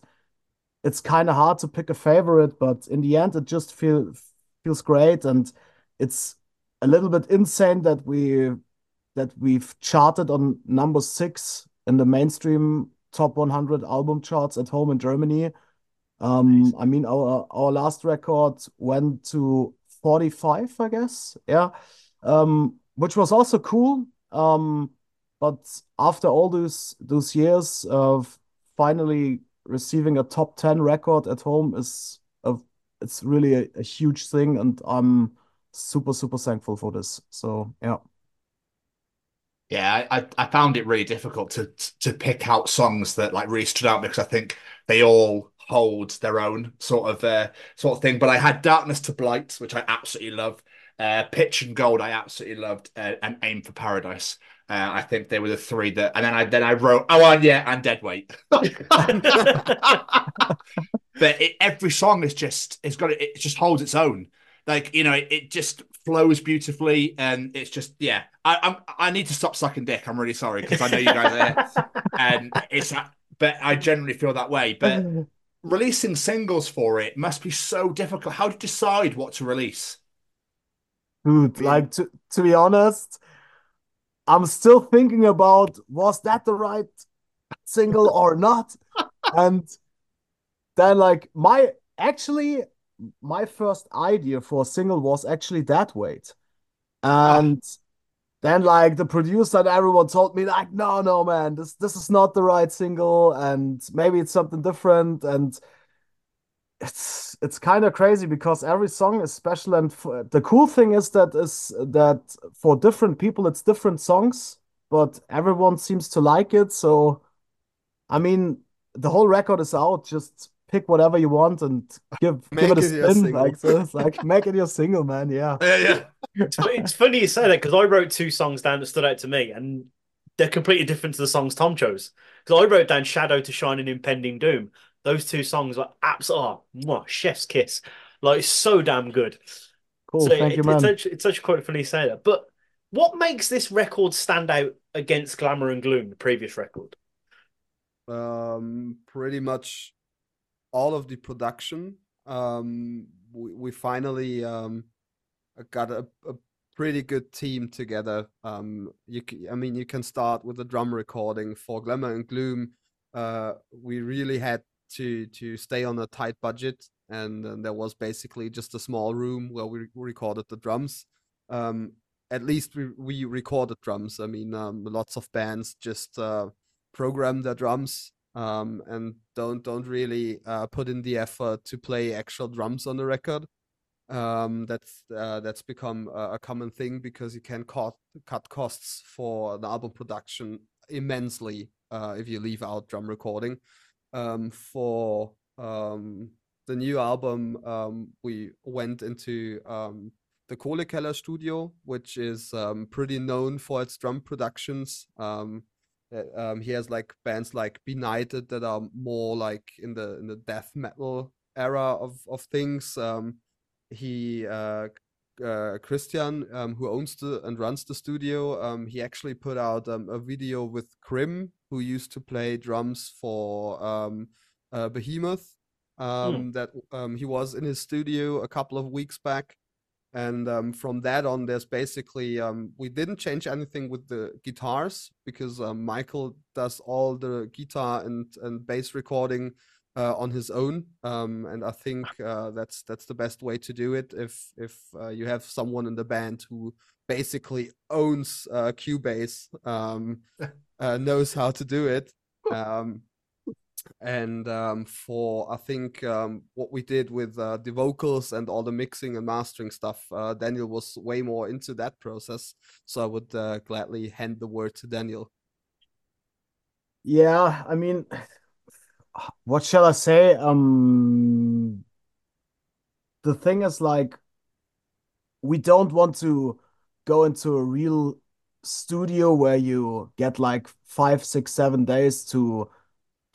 it's kind of hard to pick a favorite but in the end it just feel feels great and it's a little bit insane that we that we've charted on number six in the mainstream top 100 album charts at home in Germany. Um I mean our our last record went to 45 I guess. Yeah. Um which was also cool. Um but after all those those years of finally receiving a top 10 record at home is a, it's really a, a huge thing. And I'm super super thankful for this. So yeah. Yeah, I, I found it really difficult to to pick out songs that like really stood out because I think they all hold their own sort of uh, sort of thing. But I had Darkness to Blight, which I absolutely love. Uh, Pitch and Gold, I absolutely loved, uh, and Aim for Paradise. Uh, I think they were the three that, and then I then I wrote, oh, and yeah, and Dead Weight. but it, every song is just it's got it just holds its own. Like you know, it, it just flows beautifully, and it's just yeah. I I'm, I need to stop sucking dick. I'm really sorry because I know you guys are and it's uh, but I generally feel that way. But mm-hmm. releasing singles for it must be so difficult. How do you decide what to release? Dude, like to to be honest, I'm still thinking about was that the right single or not? And then like my actually my first idea for a single was actually Dead Weight. Ah. And then like the producer and everyone told me like no no man this this is not the right single and maybe it's something different. And it's it's kind of crazy because every song is special and f the cool thing is that is that for different people it's different songs but everyone seems to like it. So I mean the whole record is out just pick whatever you want and give give Make it a it spin single. like so it's like make it your single man yeah Yeah, yeah. It's, it's funny you say that because I wrote two songs down that stood out to me, and they're completely different to the songs Tom chose. Because I wrote down Shadow to Shine and Impending Doom. Those two songs are absolute oh, chef's kiss. Like so damn good. cool so thank it- you man it's such it's such quite funny you say that. But what makes this record stand out against Glamour and Gloom, the previous record? um, pretty much all of the production. Um, we, we finally um, got a, a pretty good team together. Um, you, I mean, you can start with the drum recording for Glamour and Gloom. Uh, we really had to to stay on a tight budget, and, then there was basically just a small room where we recorded the drums. Um, at least we we recorded drums. I mean, um, lots of bands just uh, program their drums um, and don't don't really uh, put in the effort to play actual drums on the record. Um, that's uh, that's become a, a common thing because you can cut cut costs for the album production immensely uh, if you leave out drum recording. Um, for um, the new album, um, we went into um, the Kohlekeller studio, which is pretty known for its drum productions. Um, he has like bands like Benighted that are more like in the in the death metal era of of things. Um, he uh, uh, Christian, um, who owns the and runs the studio, um, he actually put out um, a video with Krim, who used to play drums for um, uh, Behemoth. Um, That um, he was in his studio a couple of weeks back, and um, from that on, there's basically um, we didn't change anything with the guitars because um, Michael does all the guitar and and bass recording uh, on his own, um, and I think uh, that's that's the best way to do it. If if uh, you have someone in the band who basically owns uh, Cubase, um, uh, knows how to do it. And um, for I think um, what we did with uh, the vocals and all the mixing and mastering stuff, uh, Daniel was way more into that process. So I would uh, gladly hand the word to Daniel. Yeah, I mean, what shall I say? Um, the thing is like, we don't want to go into a real studio where you get like five, six, seven days to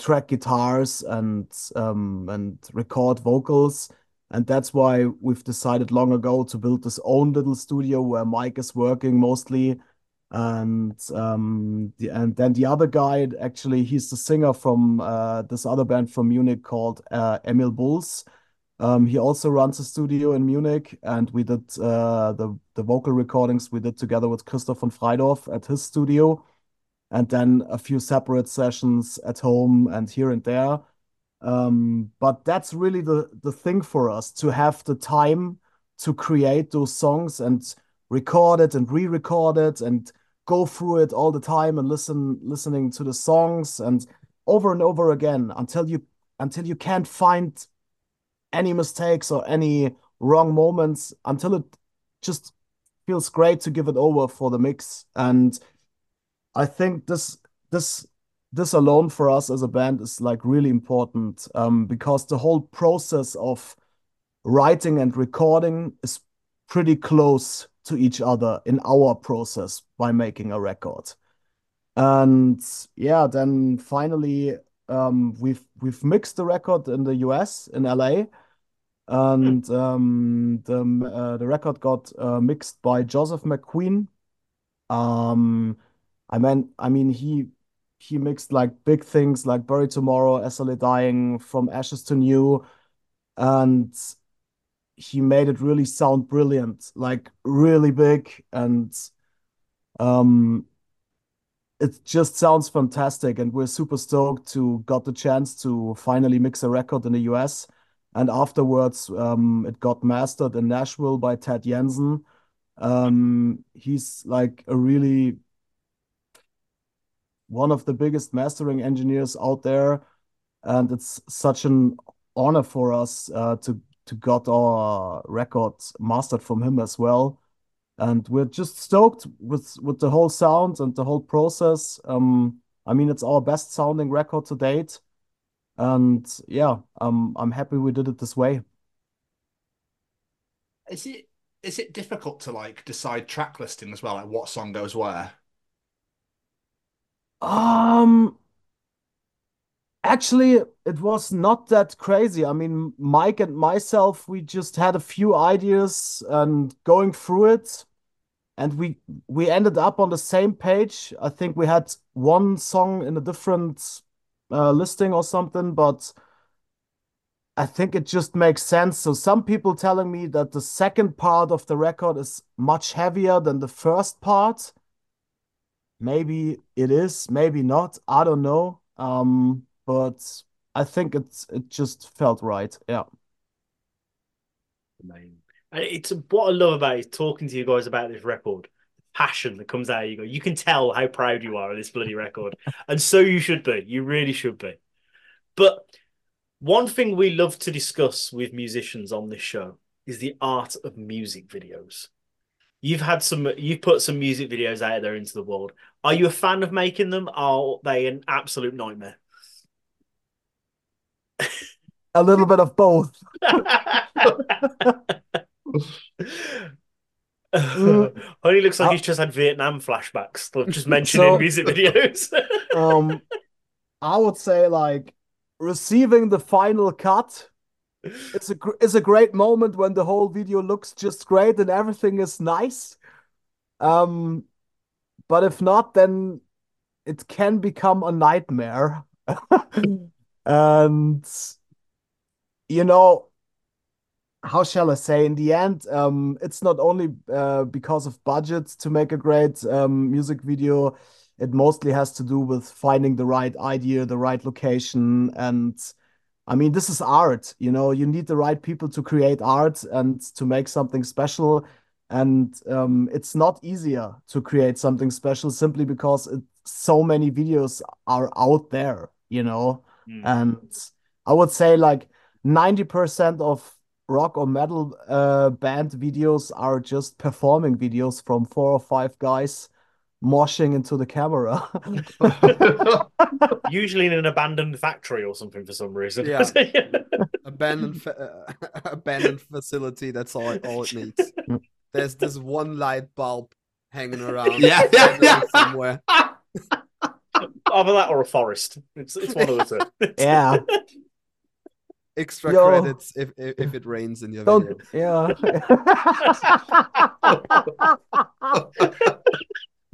track guitars and um, and record vocals. And that's why we've decided long ago to build this own little studio where Mike is working mostly. And um, the, and then the other guy, actually, he's the singer from uh, this other band from Munich called uh, Emil Bulls. Um, he also runs a studio in Munich, and we did uh, the the vocal recordings we did together with Christoph von Freydorf at his studio and then a few separate sessions at home and here and there. Um, but that's really the the thing for us to have the time to create those songs and record it and re-record it and go through it all the time and listen listening to the songs and over and over again until you until you can't find any mistakes or any wrong moments until it just feels great to give it over for the mix and I think this this this alone for us as a band is like really important um, because the whole process of writing and recording is pretty close to each other in our process by making a record. And yeah, then finally um, we've we've mixed the record in the US in LA, and um, the uh, the record got uh, mixed by Joseph McQueen. Um, I mean, I mean, he he mixed like big things like Bury Tomorrow, Lay Dying, From Ashes to New, and he made it really sound brilliant, like really big, and um, it just sounds fantastic. And we're super stoked to got the chance to finally mix a record in the US. And afterwards, um, it got mastered in Nashville by Ted Jensen. Um, he's like a really one of the biggest mastering engineers out there, and it's such an honor for us uh, to to got our record mastered from him as well. And we're just stoked with with the whole sound and the whole process. Um, I mean, it's our best sounding record to date, and yeah, um, I'm happy we did it this way. Is it is it difficult to like decide track listing as well, like what song goes where? Um, actually, it was not that crazy. I mean, Mike and myself, we just had a few ideas and going through it, and we we ended up on the same page. I think we had one song in a different uh, listing or something, but I think it just makes sense. So some people telling me that the second part of the record is much heavier than the first part. Maybe it is, maybe not. I don't know. Um, but I think it's it just felt right. Yeah. Amazing. And it's what I love about it, talking to you guys about this record. Passion that comes out of you. Go, you can tell how proud you are of this bloody record, and so you should be. You really should be. But one thing we love to discuss with musicians on this show is the art of music videos. You've had some, you've put some music videos out there into the world. Are you a fan of making them? Are they an absolute nightmare? a little bit of both. Only looks like he's just had Vietnam flashbacks. Just mentioning so, music videos. um, I would say like receiving the final cut it's a it's a great moment when the whole video looks just great and everything is nice. Um, but if not, then it can become a nightmare. and you know, how shall I say? In the end, um, it's not only uh, because of budget to make a great um, music video. It mostly has to do with finding the right idea, the right location, and I mean, this is art. You know, you need the right people to create art and to make something special. And um, it's not easier to create something special simply because it, so many videos are out there. You know, Mm. and I would say like 90% of rock or metal uh, band videos are just performing videos from four or five guys moshing into the camera. Usually in an abandoned factory or something for some reason. Yeah. abandoned fa- uh, abandoned facility. That's all it, all it needs. There's this one light bulb hanging around. Yeah, yeah, yeah. somewhere. Either that or a forest. It's it's one of the two. yeah. Extra Yo. credits if, if if it rains in your Don't, video. yeah.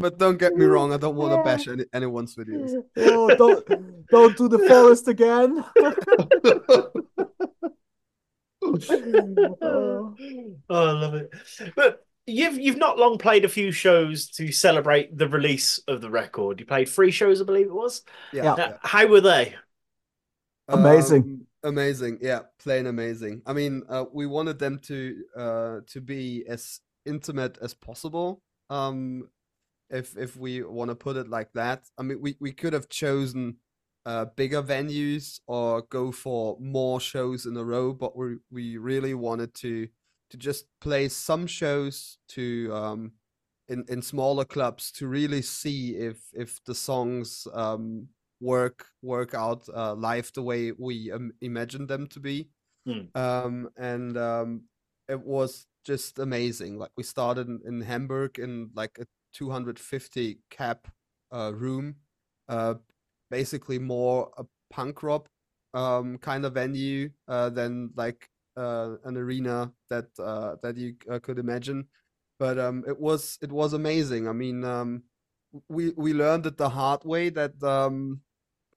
But don't get me wrong, I don't want to bash any, anyone's videos. Yo, don't, don't do the forest again. oh, I love it. But you've you've not long played a few shows to celebrate the release of the record. You played three shows, I believe it was. Yeah, Yeah. Uh, how were they? Amazing. Um, amazing. Yeah, plain amazing. I mean, uh, we wanted them to uh, to be as intimate as possible. Um, if if we want to put it like that. I mean, we we could have chosen uh, bigger venues or go for more shows in a row, but we we really wanted to to just play some shows to um in in smaller clubs to really see if if the songs um work work out uh, live the way we um, imagined them to be Hmm. um and um it was just amazing like we started in, in hamburg in like a 250 cap uh room uh basically more a punk rock um kind of venue uh than like uh an arena that uh that you uh, could imagine. But um it was it was amazing. I mean um we we learned it the hard way that um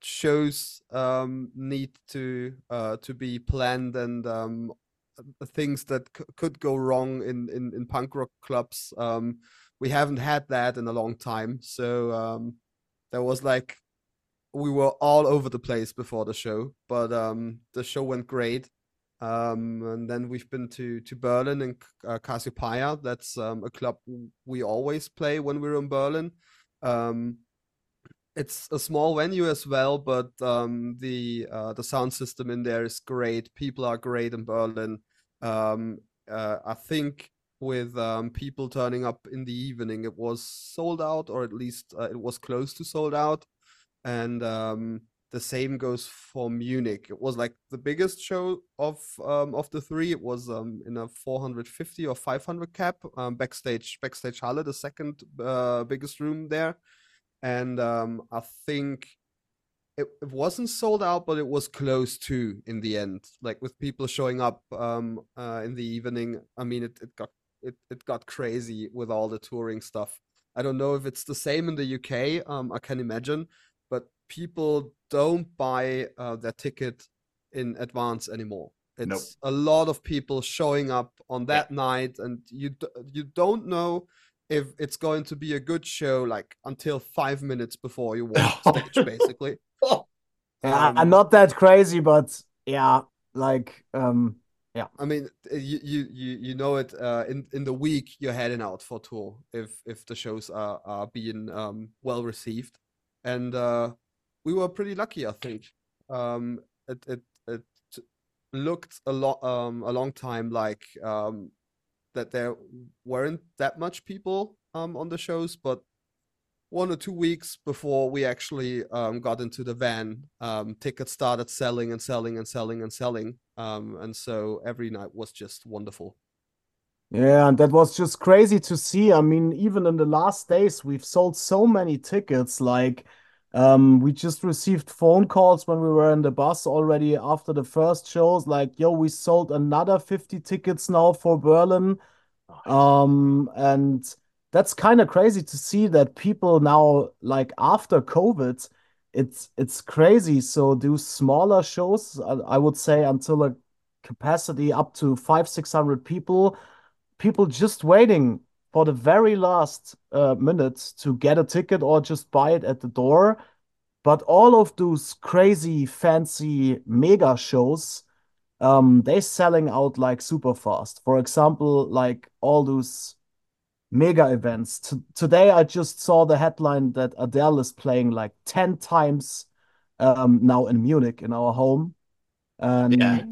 shows um need to uh to be planned and um uh, things that c- could go wrong in, in in punk rock clubs. Um we haven't had that in a long time. So um there was like we were all over the place before the show but um the show went great. Um and then we've been to to berlin and uh, cassiopeia. That's um a club we always play when we're in berlin. Um it's a small venue as well but um the uh the sound system in there is great. People are great in berlin. Um uh, i think with um people turning up in the evening it was sold out or at least uh, it was close to sold out and um the same goes for munich it was like the biggest show of um of the three it was um in a 450 or 500 cap um backstage backstage halle the second uh biggest room there and um, I think it, it wasn't sold out, but it was close to in the end. Like with people showing up um, uh, in the evening. I mean, it, it got it, it got crazy with all the touring stuff. I don't know if it's the same in the UK. Um, I can imagine, people don't buy uh, their ticket in advance anymore. It's Nope. a lot of people showing up on that night, and you you don't know if it's going to be a good show like until five minutes before you walk on stage, basically. Um, I'm not that crazy, but yeah, like um, yeah. I mean, uh, you you you you know it uh, in in the week you're heading out for tour if if the shows are are being um well received, and uh, we were pretty lucky, I think. Um, it it it looked a lot um a long time like um that there weren't that much people um on the shows, but one or two weeks before we actually um, got into the van, um, tickets started selling and selling and selling and selling. Um, and so every night was just wonderful. Yeah, and that was just crazy to see. I mean, even in the last days, we've sold so many tickets. Like, um, we just received phone calls when we were in the bus already after the first shows, like, yo, we sold another 50 tickets now for Berlin. Um, and that's kind of crazy to see that people now, like after COVID, it's it's crazy. So do smaller shows, I, I would say until a capacity up to five, six hundred people. People just waiting for the very last uh, minute to get a ticket or just buy it at the door. But all of those crazy, fancy mega shows, um, they're selling out like super fast. For example, like all those mega events. T today, I just saw the headline that Adele is playing like 10 times um, now in Munich in our home. And Yeah.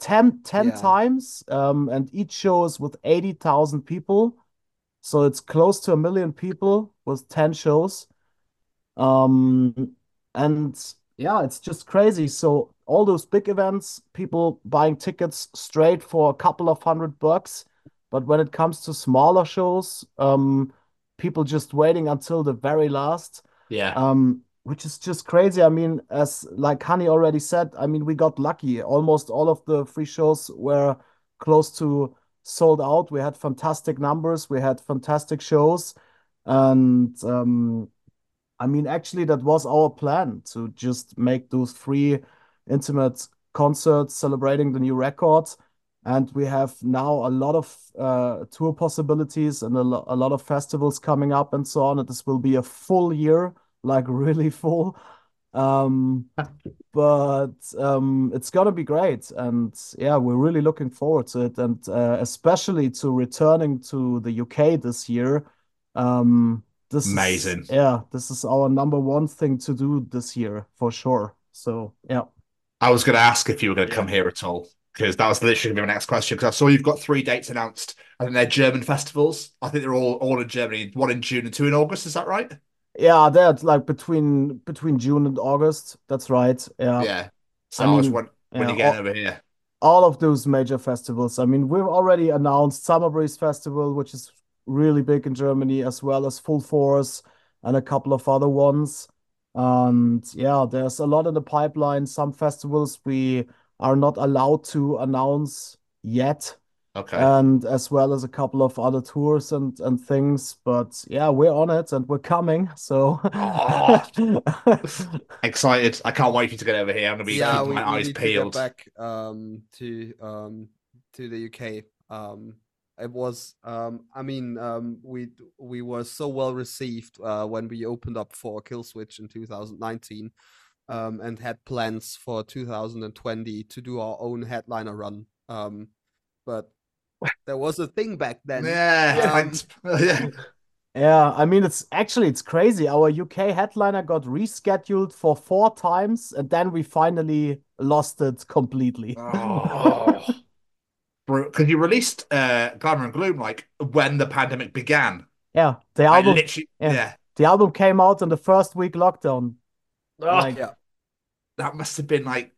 10, 10 Yeah. times. Um, and each show is with 80,000 people. So it's close to a million people with 10 shows. Um, and yeah, it's just crazy. So all those big events, people buying tickets straight for a couple of hundred bucks. But when it comes to smaller shows, um, people just waiting until the very last, Yeah. um, which is just crazy. I mean, as like Honey already said, I mean, we got lucky. Almost all of the free shows were close to sold out. We had fantastic numbers. We had fantastic shows. And um, I mean, actually, that was our plan to just make those free intimate concerts celebrating the new record. And we have now a lot of uh, tour possibilities and a, lo a lot of festivals coming up and so on. And this will be a full year, like really full. Um, but um, it's gonna be great. And yeah, we're really looking forward to it. And uh, especially to returning to the UK this year. Um, this is, Amazing. yeah, this is our number one thing to do this year for sure. So yeah. I was going to ask if you were going to come here at all because that was literally going to be my next question. Because I saw you've got three dates announced. and they're German festivals. I think they're all all in Germany. One in June and two in August. Is that right? Yeah, that's like between between June and August. That's right. Yeah. Yeah. So I mean, when when yeah, you get all- over here. all of those major festivals. I mean, we've already announced Summer Breeze Festival, which is really big in Germany, as well as Full Force and a couple of other ones. And yeah, there's a lot in the pipeline. Some festivals we are not allowed to announce yet, Okay. and as well as a couple of other tours and and things. But yeah, we're on it and we're coming. So Excited. I can't wait for you to get over here. I'm going to be yeah, keeping we, my we eyes need peeled. to get back um, to um, to the UK. Um, it was, um, I mean, um, we we were so well received uh, when we opened up for Killswitch in 2019, um, and had plans for 2020 to do our own headliner run. Um, but there was a thing back then. Yeah. Um, yeah. Yeah, I mean it's actually it's crazy. Our UK headliner got rescheduled for four times, and then we finally lost it completely. Oh. Because you released uh, Glamour and Gloom like when the pandemic began. Yeah, the Like, album literally, yeah. yeah. the album came out in the first week lockdown. Oh, Like, yeah. That must have been like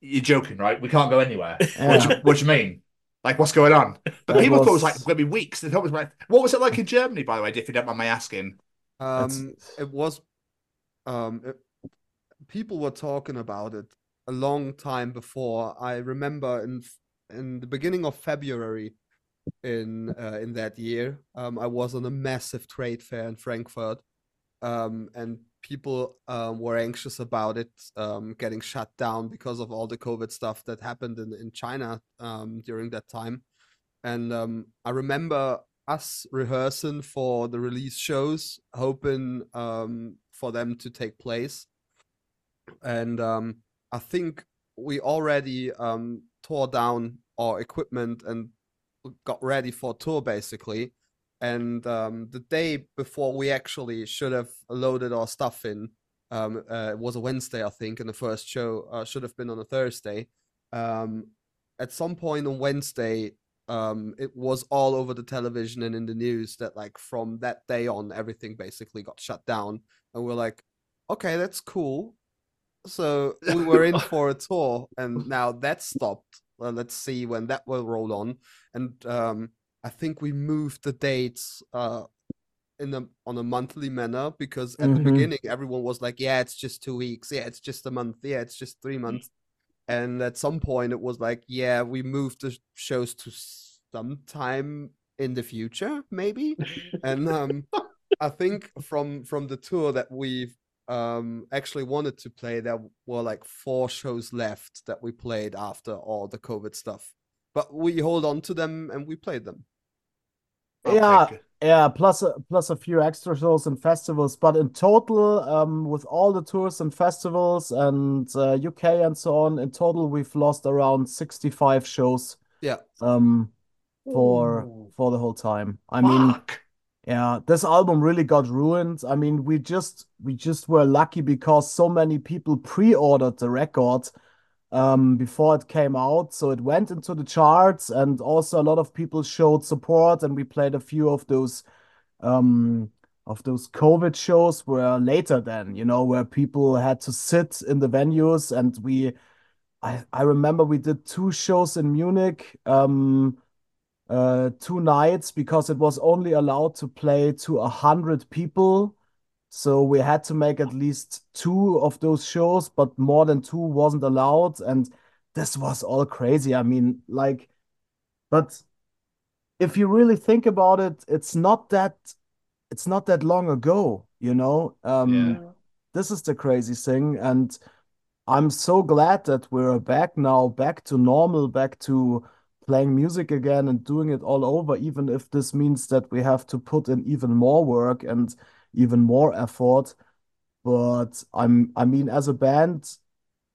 you're joking, right? We can't go anywhere. What, do you, what do you mean? Like, what's going on? But That people thought it was was- like going to be weeks. They thought it was like, what was it like in Germany, by the way, if you don't mind my asking? Um, it was, um, it, people were talking about it a long time before. I remember in in the beginning of February in uh, in that year, um, I was on a massive trade fair in Frankfurt, um, and people um, were anxious about it um, getting shut down because of all the COVID stuff that happened in in China um, during that time. And um, I remember us rehearsing for the release shows, hoping um, for them to take place. And um, I think we already tore down our equipment and got ready for tour basically. And um, the day before we actually should have loaded our stuff in, um, uh, it was a Wednesday, I think, and the first show uh, should have been on a Thursday. Um, at some point on Wednesday, um, it was all over the television and in the news that like from that day on, everything basically got shut down, and we're like, okay, that's cool. So we were in for a tour, and now that stopped. Well, let's see when that will roll on. And um, I think we moved the dates uh, in a on a monthly manner because at the Mhm. beginning everyone was like, "Yeah, it's just two weeks. Yeah, it's just a month. Yeah, it's just three months." And at some point, it was like, "Yeah, we moved the shows to sometime in the future, maybe." and um, I think from from the tour that we've um actually wanted to play, there were like four shows left that we played after all the COVID stuff. But we hold on to them and we played them. Okay, Yeah, good. yeah, plus a plus a few extra shows and festivals, but in total, um, with all the tours and festivals and uh, UK and so on, in total we've lost around 65 shows Yeah. um for Ooh. for the whole time. I mean, Fuck. yeah, this album really got ruined. I mean, we just we just were lucky because so many people pre-ordered the record um before it came out, so it went into the charts, and also a lot of people showed support, and we played a few of those um of those COVID shows were later then, you know, where people had to sit in the venues, and we I I remember we did two shows in Munich. Um, uh, two nights because it was only allowed to play to a hundred people. So we had to make at least two of those shows, but more than two wasn't allowed. And this was all crazy. I mean, like, but if you really think about it, it's not that it's not that long ago, you know? Um, Yeah. this is the crazy thing. And I'm so glad that we're back now, back to normal, back to playing music again and doing it all over, even if this means that we have to put in even more work and even more effort. But I'm, I mean, as a band,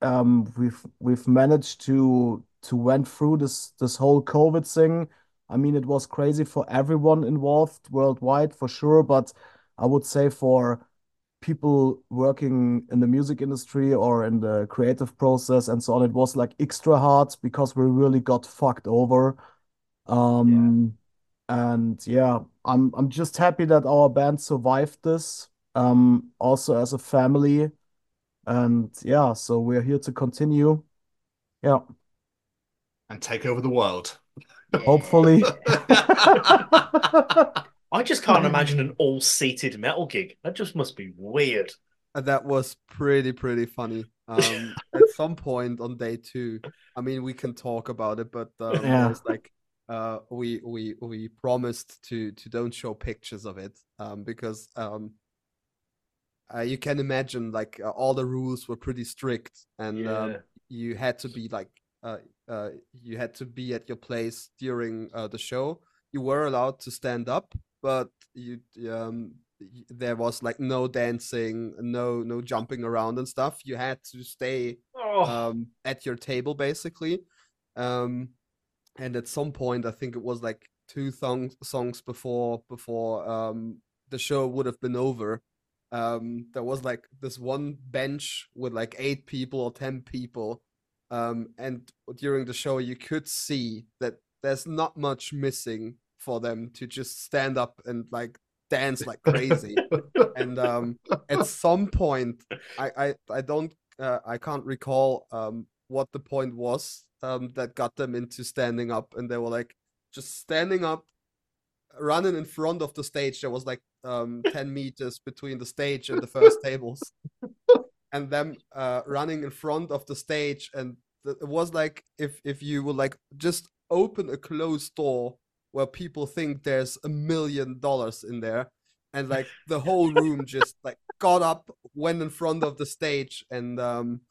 um, we've we've managed to to went through this this whole COVID thing. I mean, it was crazy for everyone involved worldwide for sure, but I would say for people working in the music industry or in the creative process and so on, it was like extra hard because we really got fucked over. Um, and yeah, I'm I'm just happy that our band survived this, um, also as a family. And yeah, so we're here to continue. Yeah, And take over the world. hopefully. I just can't imagine an all-seated metal gig. That just must be weird. And that was pretty pretty funny. Um, at some point on day two, I mean, we can talk about it, but um, Yeah. it was like uh, we we we promised to to don't show pictures of it um, because um, uh, you can imagine like uh, all the rules were pretty strict, and um, you had to be like uh, uh, you had to be at your place during uh, the show. You were allowed to stand up, but you um there was like no dancing, no no jumping around and stuff. You had to stay Oh, um at your table basically. Um and at some point I think it was like two songs songs before before um the show would have been over. Um there was like this one bench with like eight people or ten people. Um and during the show you could see that there's not much missing for them to just stand up and like dance like crazy and um at some point i i, I don't uh, i can't recall um what the point was um that got them into standing up. And they were like just standing up running in front of the stage there was like um 10 meters between the stage and the first tables. And them uh running in front of the stage. And it was like if if you would like just open a closed door where people think there's a million dollars in there. And like the whole room just like got up went in front of the stage. And um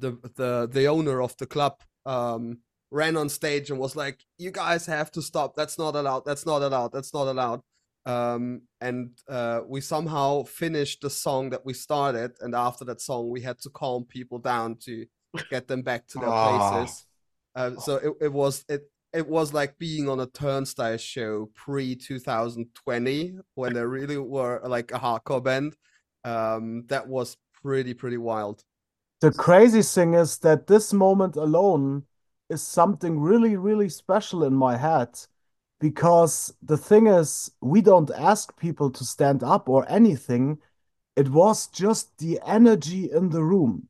the the the owner of the club um ran on stage and was like you guys have to stop. That's not allowed. That's not allowed. That's not allowed. Um and uh we somehow finished the song that we started. And after that song we had to calm people down to get them back to their Ah. places. Uh, so it, it was it it was like being on a turnstile show pre 2020 when they really were like a hardcore band. Um that was pretty pretty wild The crazy thing is that this moment alone is something really, really special in my head because the thing is, we don't ask people to stand up or anything. It was just the energy in the room.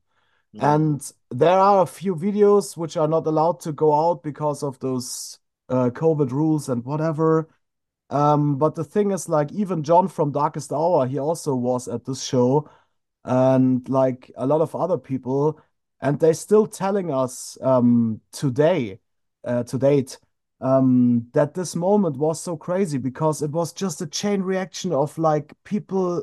And there are a few videos which are not allowed to go out because of those uh, COVID rules and whatever. Um, but the thing is, like, even John from Darkest Hour, he also was at this show, and like a lot of other people, and they're still telling us um, today, uh, to date, um, that this moment was so crazy because it was just a chain reaction of like people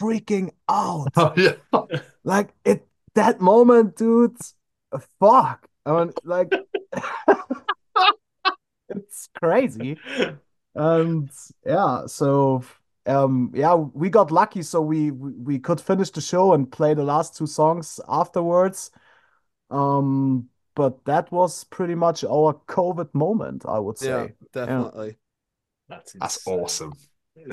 freaking out. Oh, yeah. Like it that moment, dude. Fuck. I mean, like it's crazy. And yeah, so um yeah, we got lucky so we we we could finish the show and play the last two songs afterwards. Um but that was pretty much our COVID moment, I would say. Yeah, say. definitely. That's, That's insane. awesome.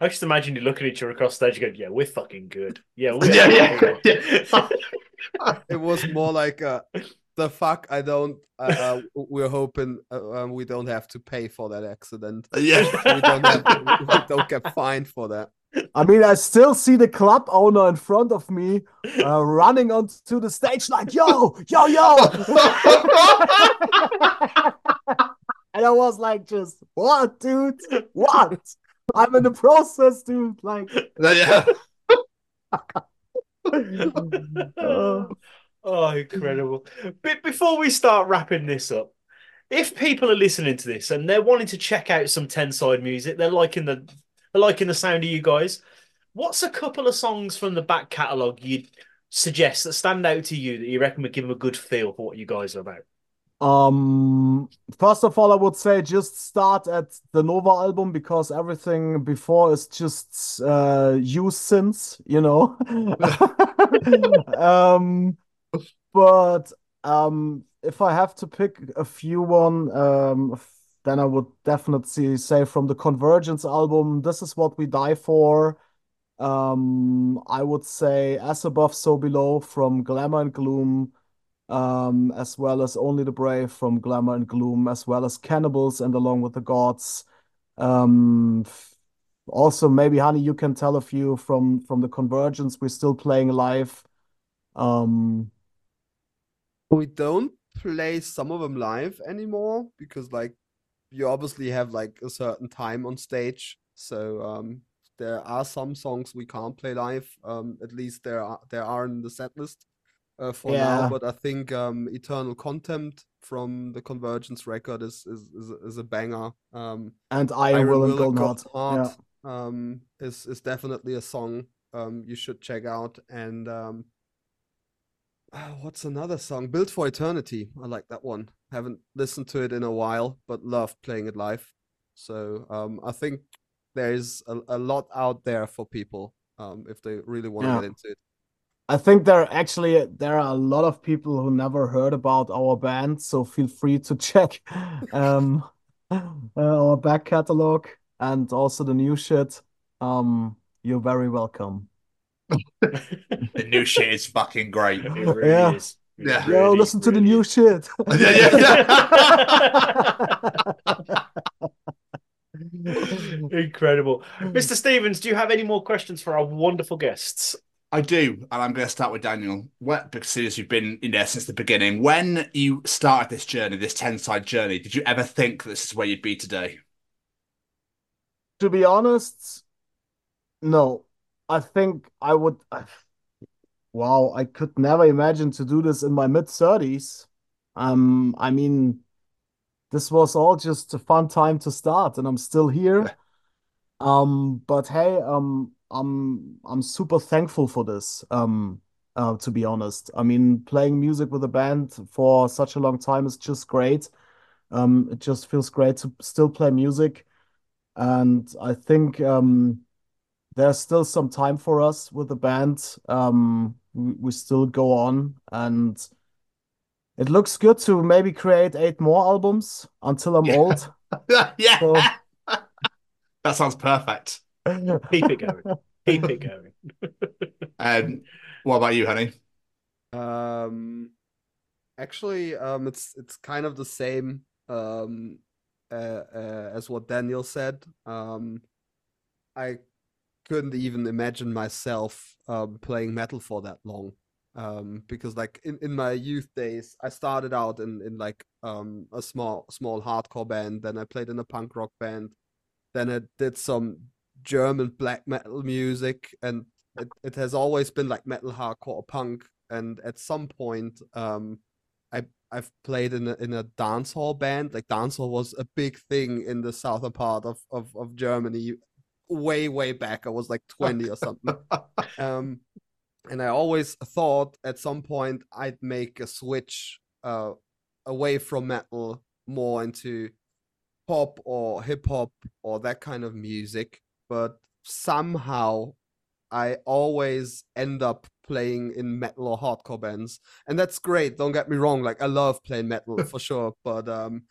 I just imagine you looking at each other across stage going, yeah, we're fucking good. Yeah, we're Yeah, yeah, fucking good." It was more like uh, the fuck. I don't. Uh, uh, we're hoping uh, um, we don't have to pay for that accident. Yeah. We don't have. we don't get fined for that. I mean, I still see the club owner in front of me uh, running onto the stage like, yo, yo, yo. and I was like, just, what, dude? What? I'm in the process, dude. Like, yeah. uh, Oh, incredible. But before we start wrapping this up, if people are listening to this and they're wanting to check out some Tenside music, they're liking the they're liking the sound of you guys. What's a couple of songs from the back catalogue you'd suggest that stand out to you that you reckon would give them a good feel for what you guys are about? Um, first of all, I would say just start at the Nova album because everything before is just uh used since, you know. Um, but um, if I have to pick a few one, um, then I would definitely say from the Convergence album, This Is What We Die For. Um, I would say As Above, So Below from Glamour and Gloom um, as well as Only the Brave from Glamour and Gloom, as well as Cannibals and Along with the Gods. Um, also, maybe Honey, you can tell a few from from the Convergence. We're still playing live. Um, We don't play some of them live anymore because, like, you obviously have like a certain time on stage. So um, there are some songs we can't play live. Um, at least there are there are in the set list uh, for now. But I think um, Eternal Contempt from the Convergence record is is is, a- is a banger. Um, and Iron Will and Golden Heart. Heart um, is is definitely a song um, you should check out. And um, ah, what's another song? Built for Eternity. I like that one. Haven't listened to it in a while, but love playing it live. So um, I think there's a, a lot out there for people um, if they really want to Yeah. get into it. I think there are actually there are a lot of people who never heard about our band, so feel free to check um, uh, our back catalog and also the new shit. Um, you're very welcome. The new shit is fucking great. It really Yeah. is. It Yeah. Yo, really, listen to the new is. shit. Yeah, yeah, Incredible. Hmm. Mr. Stevens, do you have any more questions for our wonderful guests? I do, and I'm going to start with Daniel. What, because since you've been in there since the beginning, when you started this journey, this Tenside journey, did you ever think this is where you'd be today? To be honest, no. I think I would. I- Wow, I could never imagine to do this in my mid 30s. Um, I mean, this was all just a fun time to start, and I'm still here. Um, but hey, um, I'm I'm super thankful for this. Um, uh, to be honest, I mean, playing music with a band for such a long time is just great. Um, it just feels great to still play music. And I think um, there's still some time for us with the band. Um, we, we still go on, and it looks good to maybe create eight more albums until I'm Yeah. old. yeah. So- that sounds perfect. Keep it going. Keep it going. Um, what about you, honey? Um, actually, um, it's it's kind of the same um, uh, uh, as what Daniel said. Um, I couldn't even imagine myself um, playing metal for that long. Um, because like in, in my youth days, I started out in, in like um, a small small hardcore band. Then I played in a punk rock band. Then I did some German black metal music, and it, it has always been like metal, hardcore, punk. And at some point, um, I I've played in a in a dance hall band. Like dance hall was a big thing in the southern part of of, of Germany way way back. I was like 20 or something. Um, and I always thought at some point I'd make a switch uh, away from metal more into pop or hip hop or that kind of music. But somehow I always end up playing in metal or hardcore bands. And that's great. Don't get me wrong. Like I love playing metal for sure. But um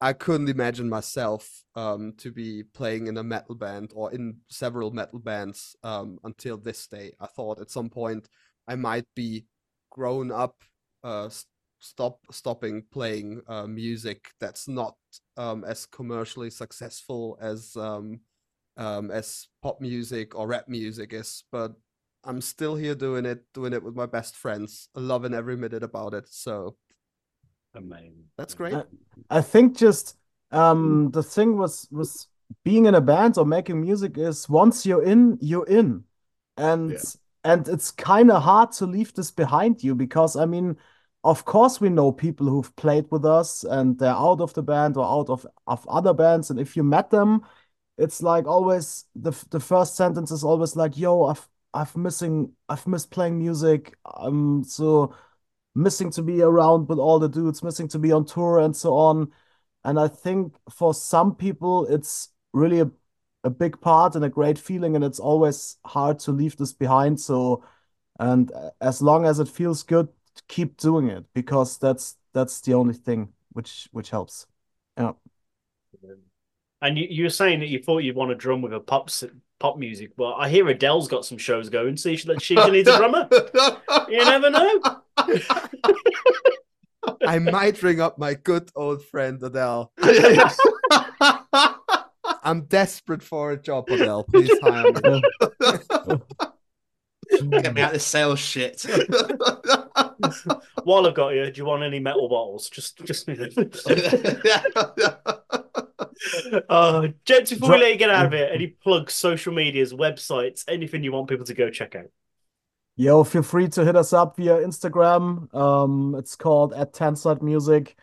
I couldn't imagine myself um, to be playing in a metal band or in several metal bands um, until this day. I thought at some point I might be grown up, uh, stop stopping playing uh, music that's not um, as commercially successful as um, um, as pop music or rap music is. But I'm still here doing it, doing it with my best friends, loving every minute about it. So Amazing. that's great. I, I think just um the thing was was being in a band or making music is once you're in, you're in. And Yeah. and it's kind of hard to leave this behind you because I mean, of course we know people who've played with us and they're out of the band or out of, of other bands. And if you met them, it's like always the the first sentence is always like, "Yo, I've I've missing I've missed playing music. I'm so missing to be around with all the dudes, missing to be on tour and so on." And I think for some people, it's really a, a big part and a great feeling, and it's always hard to leave this behind. So, and as long as it feels good, keep doing it because that's that's the only thing which which helps. Yeah. And you, you were saying that you thought you'd want to drum with a pop pop music. Well, I hear Adele's got some shows going, so you should, she needs a drummer. You never know. I might ring up my good old friend Adele. I'm desperate for a job, Adele. Please hire me. Get me out of this sales shit. While I've got you, do you want any metal bottles? Just, just. uh, gents, before we let you get out of here, any plugs, social medias, websites, anything you want people to go check out? Yo, feel free to hit us up via Instagram. Um, it's called at Tenside Music,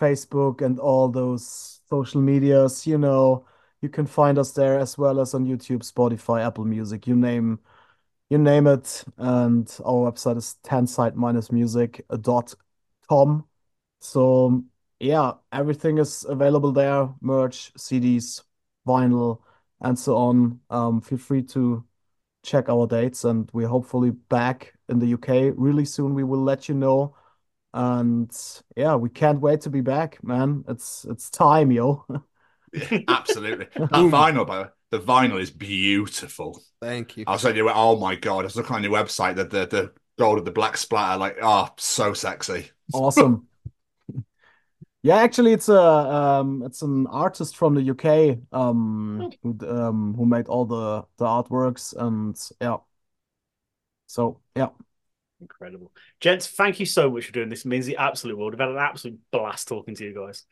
Facebook, and all those social medias. You know, you can find us there as well as on YouTube, Spotify, Apple Music, you name, you name it. And our website is tenside-music.com. So yeah, everything is available there: merch, CDs, vinyl, and so on. Um, feel free to check our dates and we're hopefully back in the UK really soon. We will let you know. And yeah, we can't wait to be back, man. It's it's time, yo. Absolutely. That vinyl, by the way, the vinyl is beautiful. Thank you. I was saying, oh my god, I was looking on your website, the the, the gold of the black splatter, like, oh, so sexy. Awesome. Yeah, actually, it's a um, it's an artist from the UK um, who um, who made all the the artworks and yeah. So yeah, Incredible. Gents, thank you so much for doing this. It means the absolute world. We've had an absolute blast talking to you guys.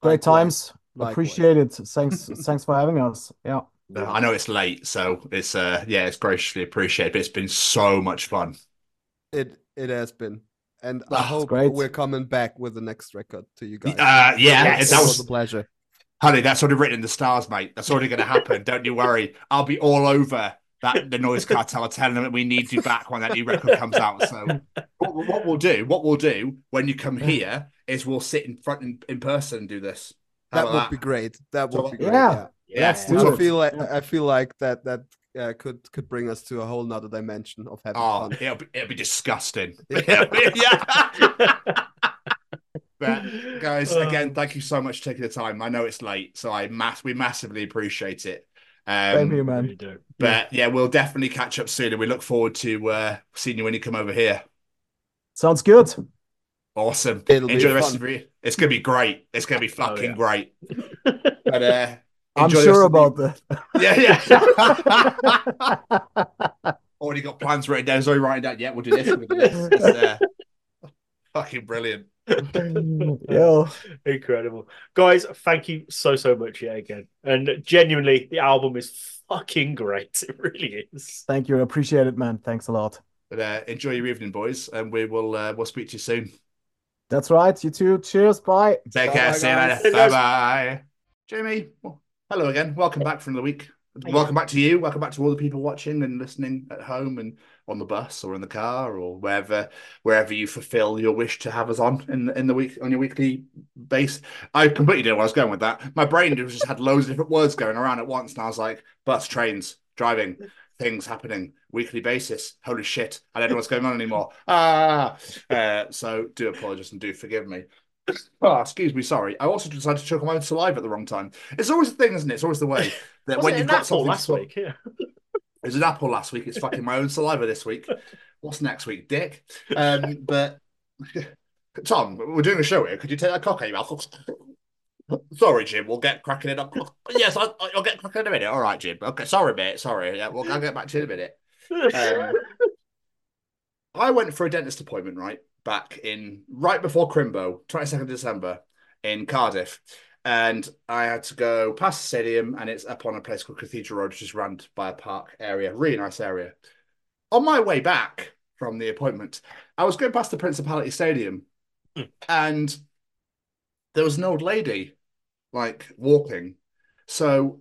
great Likewise. times. Likewise. Appreciate it. Thanks, thanks for having us. Yeah. I know it's late, so it's uh yeah, it's graciously appreciated, but it's been so much fun. It it has been, and Ah, I hope great. we're coming back with the next record to you guys. Uh, yeah, Yes. that was was a pleasure. honey, that's already written in the stars, mate. That's already going to happen. Don't you worry. I'll be all over that the noise cartel, telling them that we need you back when that new record comes out. So what, what we'll do, what we'll do when you come here is we'll sit in front in, in person and do this. How That would about be great. That So- would be great. Yeah. Yeah, Let's we'll I feel like I feel like that that uh, could could bring us to a whole nother dimension of having Oh, fun. it'll be, it'll be disgusting. Yeah. yeah. But guys, Uh, again, thank you so much for taking the time. I know it's late, so I mass we massively appreciate it. Same here, Um, man. really do. but yeah, we'll definitely catch up soon, and we look forward to uh, seeing you when you come over here. Sounds good. Awesome. It'll be enjoy the rest fun. of your. It's gonna be great. It's gonna be fucking yeah. great. But uh, I'm enjoy sure about the- that. Yeah, yeah. Already got plans written down. Sorry, writing down. Yeah, we'll do this. We'll do this. Uh, fucking brilliant. Yo, Incredible. Guys, thank you so, so much yet again. And genuinely, the album is fucking great. It really is. thank you. I appreciate it, man. Thanks a lot. But uh, enjoy your evening, boys, and we will uh, we'll speak to you soon. That's right. You too. Cheers. Bye. Take Bye, care. guys. See you later. Bye bye. Jamie, well, hello again. Welcome back from the week. welcome back to you. Welcome back to all the people watching and listening at home and on the bus or in the car or wherever wherever you fulfill your wish to have us on in in the week on your weekly base. I completely didn't know where I was going with that. My brain just had loads of different words going around at once, and I was like, bus, trains, driving, things happening, weekly basis. Holy shit! I don't know what's going on anymore. Ah, uh, so do apologize and do forgive me. Oh, excuse me, sorry. I also decided to choke on my own saliva at the wrong time. It's always the thing, isn't it? It's always the way that when you've got something last week? Yeah. it was an apple last week. It's fucking my own saliva this week. What's next week, Dick? Um, but Tom, we're doing a show here. Could you take that cock out your mouth? Sorry, Jim. We'll get cracking it up. Yes, I, I'll get cracking in a minute. All right, Jim. Okay, sorry, mate. Sorry. Yeah, we'll, I'll get back to you in a minute. Um, I went for a dentist appointment, right? Back in right before Crimbo, 22nd December in Cardiff. And I had to go past the stadium, and it's up on a place called Cathedral Road, which is run by a park area, really nice area. On my way back from the appointment, I was going past the Principality Stadium, hmm. and there was an old lady like walking. So,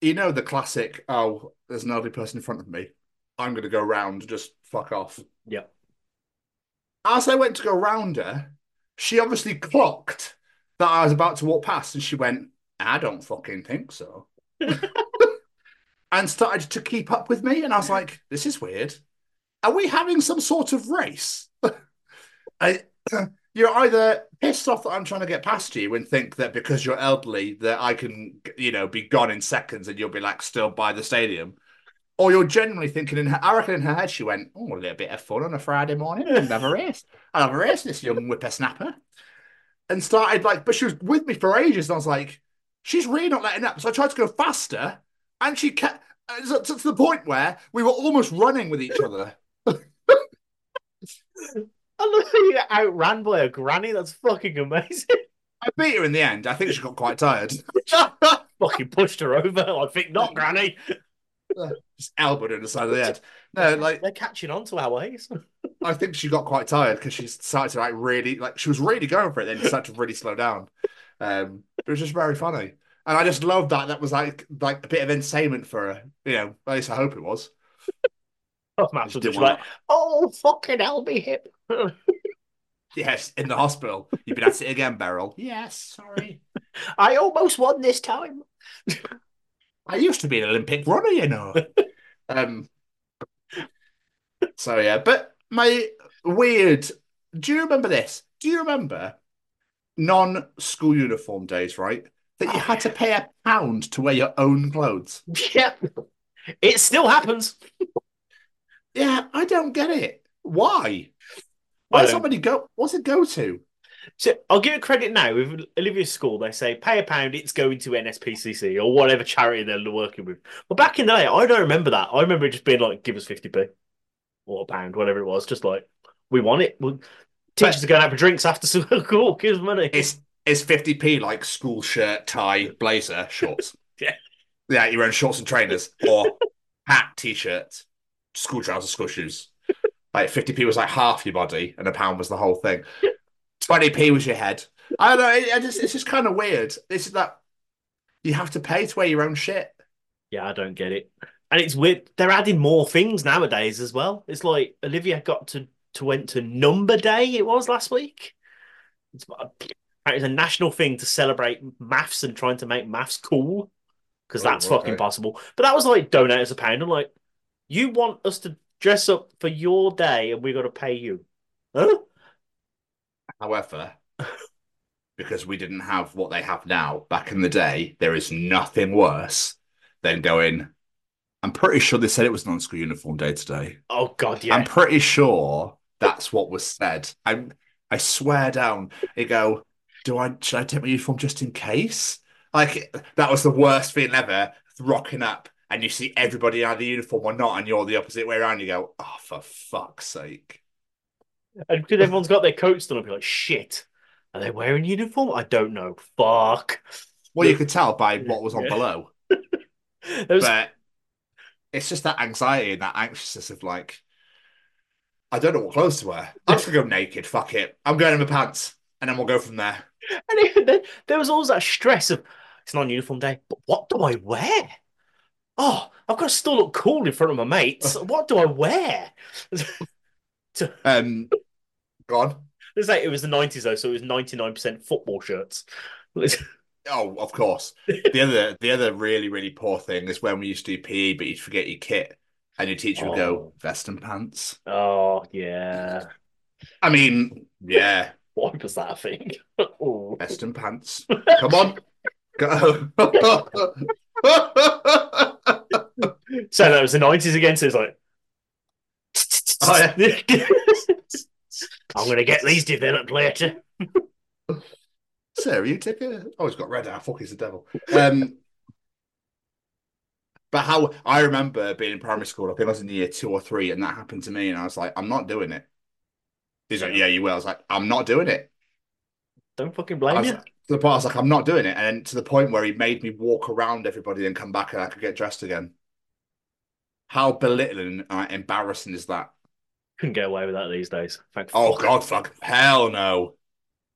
you know, the classic, oh, there's an elderly person in front of me. I'm going to go round, just fuck off. Yeah. As I went to go round her, she obviously clocked that I was about to walk past and she went, I don't fucking think so. and started to keep up with me. And I was like, this is weird. Are we having some sort of race? I, you're either pissed off that I'm trying to get past you and think that because you're elderly that I can, you know, be gone in seconds and you'll be like still by the stadium. Or you're genuinely thinking in her, I reckon in her head she went, oh, a little bit of fun on a Friday morning. I'll have a race. I'll have a race, this young whippersnapper. And started like, but she was with me for ages. And I was like, she's really not letting up. So I tried to go faster and she kept, uh, to, to the point where we were almost running with each other. I love how you outran by a granny. That's fucking amazing. I beat her in the end. I think she got quite tired. fucking pushed her over. I think not, granny. Just elbowed her in the side of the head. No, like they're catching on to our ways. I think she got quite tired because she started to like really like she was really going for it. Then started to really slow down. Um, it was just very funny, and I just loved that. That was like like a bit of entertainment for her. You know, at least I hope it was. Oh, Matt was like, oh, fucking hell, me hip. Yes, in the hospital. You've been at it again, Beryl. Yes, sorry. I almost won this time. I used to be an Olympic runner, you know. um. So yeah, but my weird. Do you remember this? Do you remember non-school uniform days? Right, that you had to pay a pound to wear your own clothes. Yep. It still happens. Yeah, I don't get it. Why? Why don't- somebody go? What's it go to? So I'll give it credit now. With Olivia's school, they say pay a pound, it's going to NSPCC or whatever charity they're working with. But back in the day, I don't remember that. I remember it just being like, give us 50p or a pound, whatever it was. Just like, we want it. We- Teachers are going out for drinks after school. Give us money. It's it's fifty p like school shirt, tie, blazer, shorts. Yeah. yeah, your own shorts and trainers or hat, t-shirt, school trousers, school shoes. Like fifty p was like half your body, and a pound was the whole thing. Twenty p was your head. I don't know. It, I just it's just kind of weird. It's that you have to pay to wear your own shit. Yeah, I don't get it. And it's weird. They're adding more things nowadays as well. It's like Olivia got to, to went to Number Day, it was last week. It's, uh, it's a national thing to celebrate maths and trying to make maths cool because Oh, that's okay. fucking possible. But that was like donate us a pound. I'm like, you want us to dress up for your day and we got to pay you? Huh? However, because we didn't have what they have now back in the day, there is nothing worse than going. I'm pretty sure they said it was non-school uniform day today. Oh God, yeah. I'm pretty sure that's what was said. I I swear down. They go, do I should I take my uniform just in case? Like that was the worst feeling ever. Rocking up and you see everybody out either uniform or not, and you're the opposite way around. You go, oh for fuck's sake. And because everyone's got their coats done, I'll be like, shit. Are they wearing uniform? I don't know. Fuck. Well, you could tell by what was on Yeah. below. Was- but it's just that anxiety and that anxiousness of like, I don't know what clothes to wear. I'm just gonna go naked. Fuck it. I'm going in my pants, and then we'll go from there. And then, there was always that stress of it's not uniform day, but what do I wear? oh, I've got to still look cool in front of my mates. What do I wear? Um, go on. It's like it was the 90s though, so it was 99% football shirts. Oh, of course. The other, the other really, really poor thing is when we used to do PE, but you'd forget your kit, and your teacher would go Oh. vest and pants. Oh, yeah. I mean, yeah, Why was that a thing? Oh. vest and pants. Come on, go. So that was the 90s again, so it's like. Oh, yeah. I'm going to get these developed later. Sarah, you take a. Oh, he's got red hair. Fuck, he's the devil. Um, but how I remember being in primary school, I think I was in the year two or three, and that happened to me, and I was like, I'm not doing it. He's like, Yeah, you will. I was like, I'm not doing it. Don't fucking blame you. to the point, I was like, I'm not doing it, and then to the point where he made me walk around everybody and come back, and I could get dressed again. How belittling and embarrassing is that? Couldn't get away with that these days. Thank Oh fuck. God, fuck, hell no.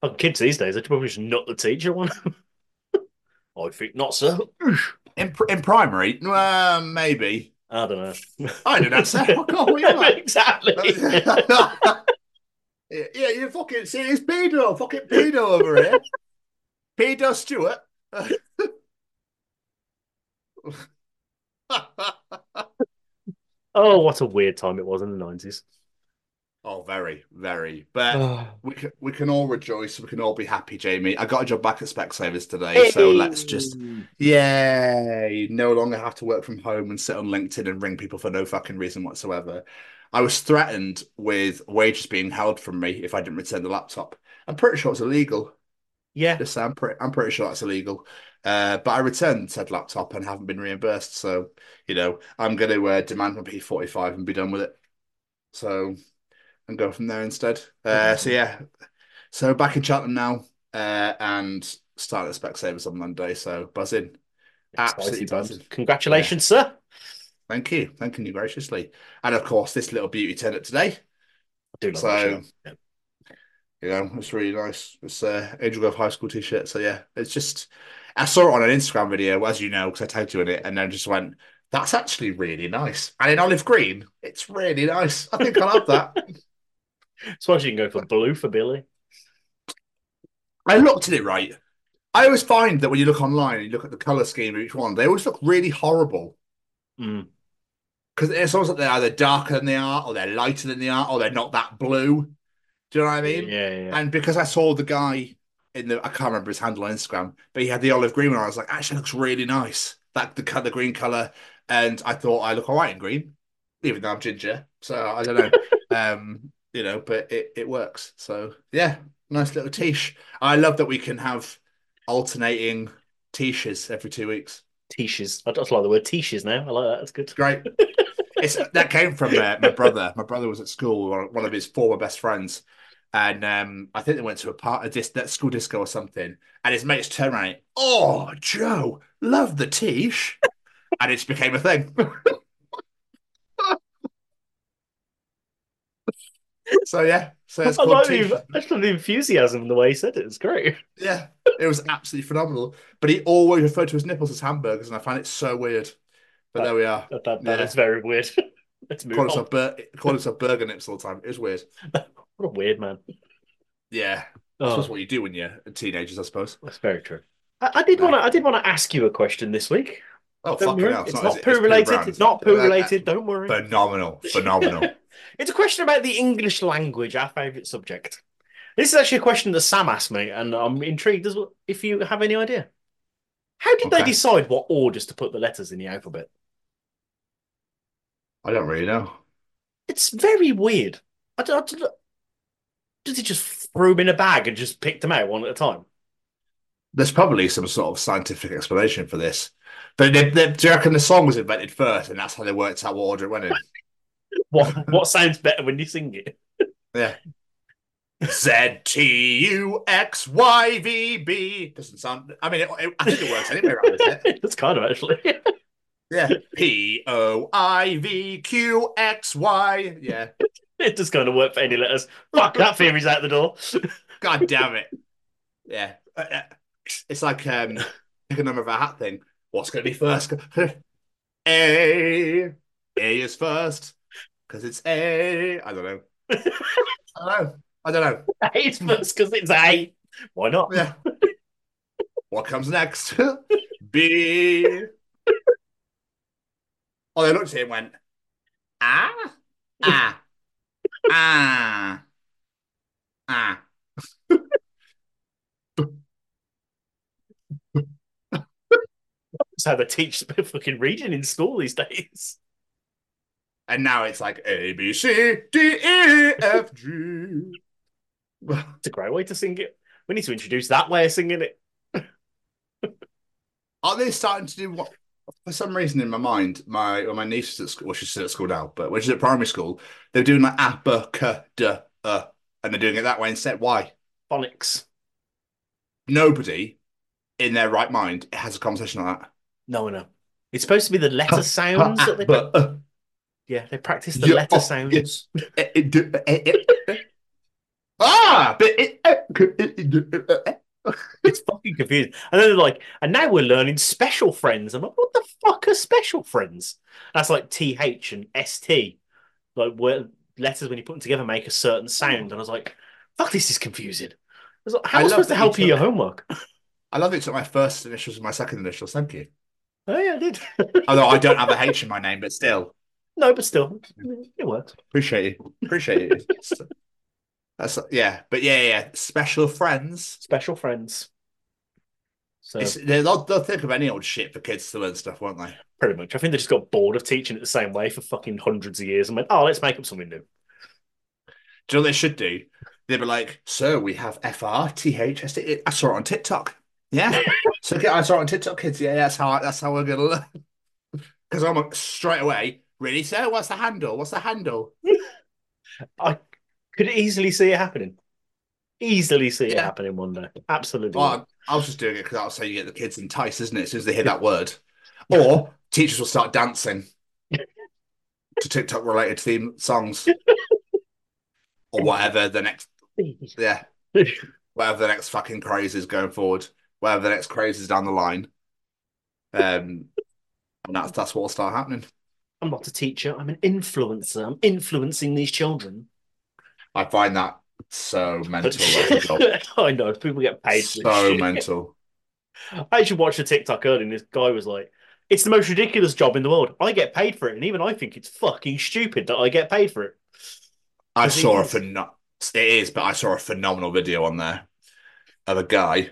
Fucking kids these days, they probably just nut the teacher one. I think not, sir. In in primary, uh, maybe. I don't know. I did that, sir. Fuck off, what are you exactly. yeah, yeah, you fucking see, it's pedo, fucking pedo over here. Pedo Stewart. oh, what a weird time it was in the 90s. Oh, very, very. But we can we can all rejoice. We can all be happy, Jamie. I got a job back at Specsavers today, so let's just yay! No longer have to work from home and sit on LinkedIn and ring people for no fucking reason whatsoever. I was threatened with wages being held from me if I didn't return the laptop. I'm pretty sure it's illegal. Yeah. Just say I'm pretty, I'm pretty sure that's illegal. Uh, but I returned said laptop and haven't been reimbursed. So, you know, I'm going to uh, demand my P45 and be done with it. So, and go from there instead. Uh, so yeah, so back in Cheltenham now, uh, and start at Specsavers on Monday. So buzzing, absolutely buzzing. Congratulations, sir. Thank you, thanking you graciously, and of course this little beauty turned up today. I do love So. Yeah. You know, it's really nice. It's uh, Angel Grove High School t-shirt. So yeah, it's just I saw it on an Instagram video, as you know, because I tagged you in it, and then just went, "That's actually really nice." And in olive green, it's really nice. I think I love that. Suppose you can go for blue for Billy. I looked at it right. I always find that when you look online and you look at the color scheme of each one, they always look really horrible Mm. because it's almost like they're either darker than they are, or they're lighter than they are, or they're not that blue. Do you know what I mean? Yeah, yeah. And because I saw the guy in the, I can't remember his handle on Instagram, but he had the olive green one. I was like, actually, looks really nice. That the the green color, and I thought I look all right in green, even though I'm ginger. So I don't know, um, you know, but it it works. So yeah, nice little tiche. I love that we can have alternating tiches every two weeks. Tiches. I just like the word tiches now. I like that. That's good. Great. It's that came from uh, my brother. My brother was at school, one one of his former best friends, and um, I think they went to a part a dis- that school disco or something. And his mates turned around, "Oh, Joe, love the tiche," and it became a thing. so yeah, so it's I called like tiche. the, I just love the enthusiasm in the way he said it. It's great. Yeah, it was absolutely phenomenal. But he always referred to his nipples as hamburgers, and I find it so weird. But there we are. That, that, that Yeah. is very weird. Let's move Call on. bur- call himself burger nips all the time. It was weird. What a weird man. Yeah, Oh. that's what you do when you're teenagers, I suppose. That's very true. I, did want to. I did want to ask you a question this week. Oh, fucking hell. It's, not, it? poo related. It's not poo Uh, related. Don't worry. Phenomenal, phenomenal. It's a question about the English language, our favourite subject. This is actually a question that Sam asked me, and I'm intrigued as well if you have any idea. How did they decide what orders to put the letters in the alphabet? I don't really know. It's very weird. I don't, I don't- did he just throw them in a bag and just picked them out one at a time? There's probably some sort of scientific explanation for this. But they, they, do you reckon the song was invented first, and that's how they worked out what order it went in? What what sounds better when you sing it? Yeah. Z T U X Y V B doesn't sound. I mean, it, it- I think it works anyway, right? Isn't it? That's kind of actually. Yeah. P O I V Q X Y. Yeah. it just kind of work for any letters. Fuck that theory's out the door. God damn it. Yeah. Uh, uh, It's like um, pick a number of a hat thing. What's going to be first? A. A is first because it's A. I don't know. I don't know. I don't know. It's because it's A. Why not? Yeah. what comes next? B. Oh, they looked at him and went, ah, ah, ah, ah. That's how they teach fucking reading in school these days. And now it's like A, B, C, D, E, F, G. It's a great way to sing it. We need to introduce that way of singing it. Are they starting to do what? For some reason, in my mind, my well, my niece is at school. Well, she's still at school now, but when she's at primary school, they're doing like a, c, d, uh, and they're doing it that way instead. Why? Phonics. Nobody in their right mind has a conversation like that. No, no. It's supposed to be the letter sounds that they. But, uh, Yeah, they practice the Yeah, letter oh, sounds. eh, eh, eh, ah, but it. It's fucking confusing. And then they're like, and now we're learning special friends. I'm like, what the fuck are special friends? That's like TH and ST. Like where letters when you put them together make a certain sound. And I was like, fuck, this is confusing. I was like, how am I supposed to help you you your homework? I love it took my first initials and my second initials. Thank you. Oh yeah, I did. Although I don't have a H in my name, but still, no, but still, it worked. appreciate you. Appreciate you. That's yeah, but yeah, yeah. Special friends. Special friends. So It's, they'll, they'll think of any old shit for kids to learn stuff, won't they? pretty much, I think they just got bored of teaching it the same way for fucking hundreds of years and went, oh, let's make up something new. Do you know what they should do? They'd be like, "Sir, we have F R T H S T." I saw it on TikTok. Yeah, so I saw it on TikTok, kids. Yeah, that's how that's how we're gonna learn. Because I'm like, straight away. Really? So what's the handle? What's the handle? I could easily see it happening. Easily see it happening one day. Absolutely. Well, I, I was just doing it because that's how you get the kids enticed, isn't it? As soon as they hear that word, or teachers will start dancing to TikTok related theme songs, or whatever the next. Yeah, whatever the next fucking craze is going forward, whatever the next craze is down the line. Um, and that's that's what will start happening. I'm not a teacher. I'm an influencer. I'm influencing these children. I find that so mental. as a job. I know people get paid for this so mental. I actually watched a TikTok earlier, and this guy was like, "It's the most ridiculous job in the world. I get paid for it, and even I think it's fucking stupid that I get paid for it." I saw a is- it is, but I saw a phenomenal video on there of a guy.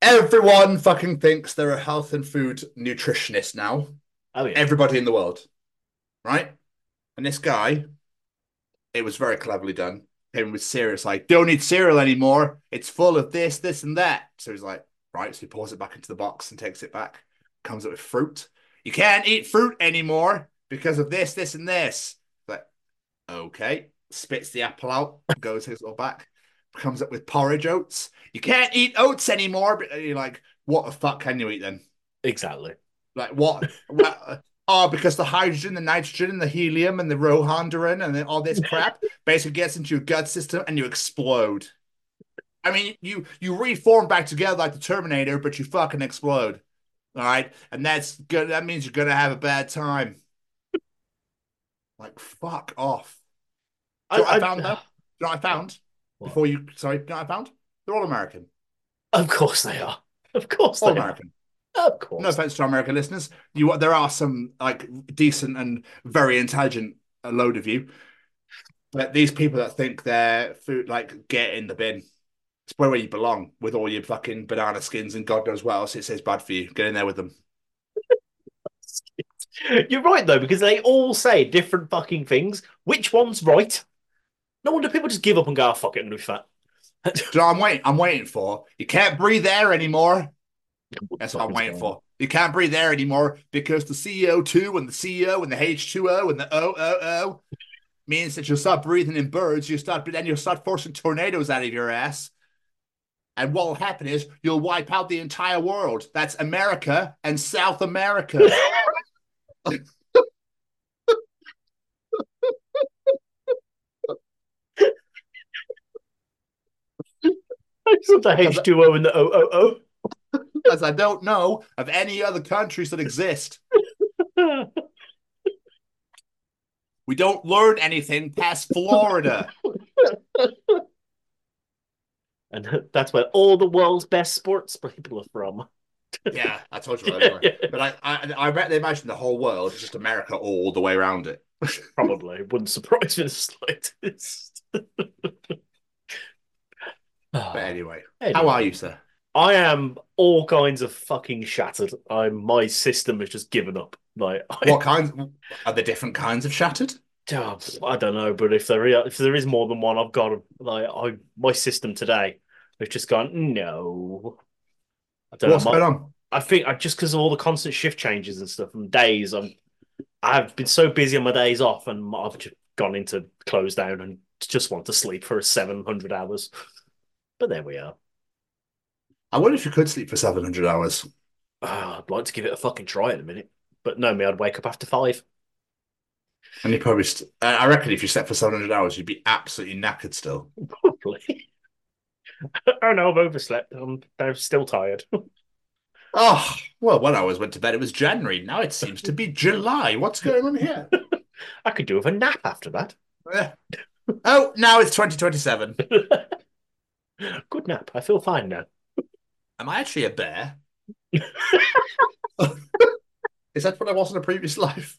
Everyone fucking thinks they're a health and food nutritionist now. Oh yeah, Everybody in the world, right? And this guy, it was very cleverly done. Came with serious, like, don't need cereal anymore. It's full of this, this, and that. So he's like, right. So he pours it back into the box and takes it back. Comes up with fruit. You can't eat fruit anymore because of this, this, and this. Like, okay. Spits the apple out, goes his little back, comes up with porridge oats. You can't eat oats anymore. But uh, you're like, what the fuck can you eat then? exactly. Like what? what? Uh, oh, because the hydrogen, the nitrogen, and the helium, and the rohandarin, and then all this crap basically gets into your gut system, and you explode. I mean, you you reform back together like the Terminator, but you fucking explode. All right, and that's good. That means you're gonna have a bad time. Like fuck off. Know what I, found though? Do you know what I found? What? Before you, sorry, do you know what I found? They're all American. Of course they are. Of course All they American. are. Oh, of course. No offense to our American listeners, you there are some like decent and very intelligent a load of you, but these people that think their food like get in the bin. It's where you belong with all your fucking banana skins and God knows what else it says bad for you. Get in there with them. You're right though, because they all say different fucking things. Which one's right? No wonder people just give up and go, oh, "Fuck it, I'm gonna be fat." Do you know I'm waiting? I'm waiting for. You can't breathe air anymore. That's what I'm waiting for. You can't breathe air anymore because the CO2 and the CO and the H2O and the OOO means that you'll start breathing in birds. You start, then you'll start forcing tornadoes out of your ass. And what will happen is you'll wipe out the entire world. That's America and South America. I just want the H2O and the OOO. Because I don't know of any other countries that exist. We don't learn anything past Florida. and that's where all the world's best sports people are from. yeah, I told you that. But I, I, I bet they imagine the whole world is just America all the way around it. Probably wouldn't surprise me the slightest. But anyway, Anyway. how are you, sir? I am all kinds of fucking shattered. I'm my system has just given up. Like I, What kinds are the different kinds of shattered? I don't know, but if there is, if there is more than one, I've got like I my system today has just gone no. I don't What's know. my- going on? I think I just because of all the constant shift changes and stuff and days, I'm I've been so busy on my days off, and I've just gone into close down and just want to sleep for seven hundred hours. But there we are. I wonder if you could sleep for 700 hours. Ah, I'd like to give it a fucking try in a minute, but no, me, I'd wake up after five. And you probably, st- I reckon if you slept for 700 hours, you'd be absolutely knackered still. Probably. oh no, I've overslept. I'm, I'm still tired. Oh, well, when I was went to bed, it was January. Now it seems to be July. What's going on here? I could do with a nap after that. Eh. Oh, now it's 2027. Good nap. I feel fine now. Am I actually a bear? Is that what I was in a previous life?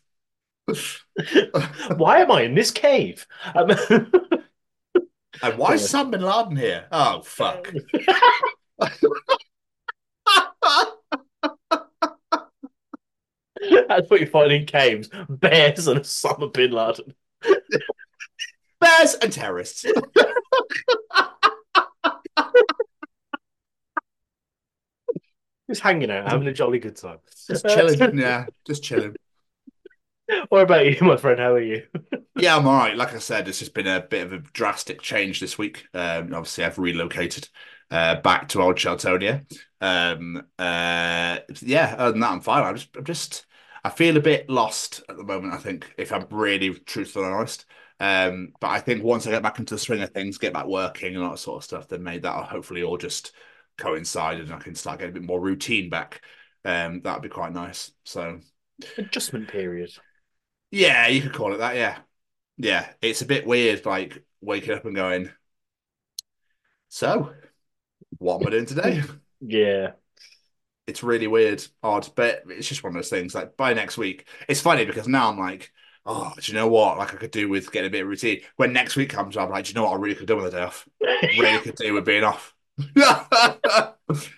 Why am I in this cave? Um, And why is Sam bin Laden here? Oh, fuck. That's what you find in caves: bears and Osama bin Laden. Bears and terrorists. Just hanging out, having a jolly good time. Just chilling. Yeah, just chilling. What about you, my friend? How are you? Yeah, I'm all right. Like I said, it's just been a bit of a drastic change this week. Um, obviously, I've relocated uh, back to old Sheltonia. Um, uh, yeah, other than that, I'm fine. I'm just, I'm just, I feel a bit lost at the moment. I think, if I'm really truthful and honest. Um, but I think once I get back into the swing of things, get back working and all that sort of stuff, then maybe that'll hopefully all just coincide and I can start getting a bit more routine back. Um, that'd be quite nice. So Adjustment period. yeah, you could call it that. Yeah. Yeah. It's a bit weird, like waking up and going, so what am I doing today? Yeah. It's really weird, odd, but it's just one of those things. Like by next week, it's funny because now I'm like, oh, do you know what? Like I could do with getting a bit of routine. When next week comes, I'm like, do you know what I really could do with a day off? really could do with being off.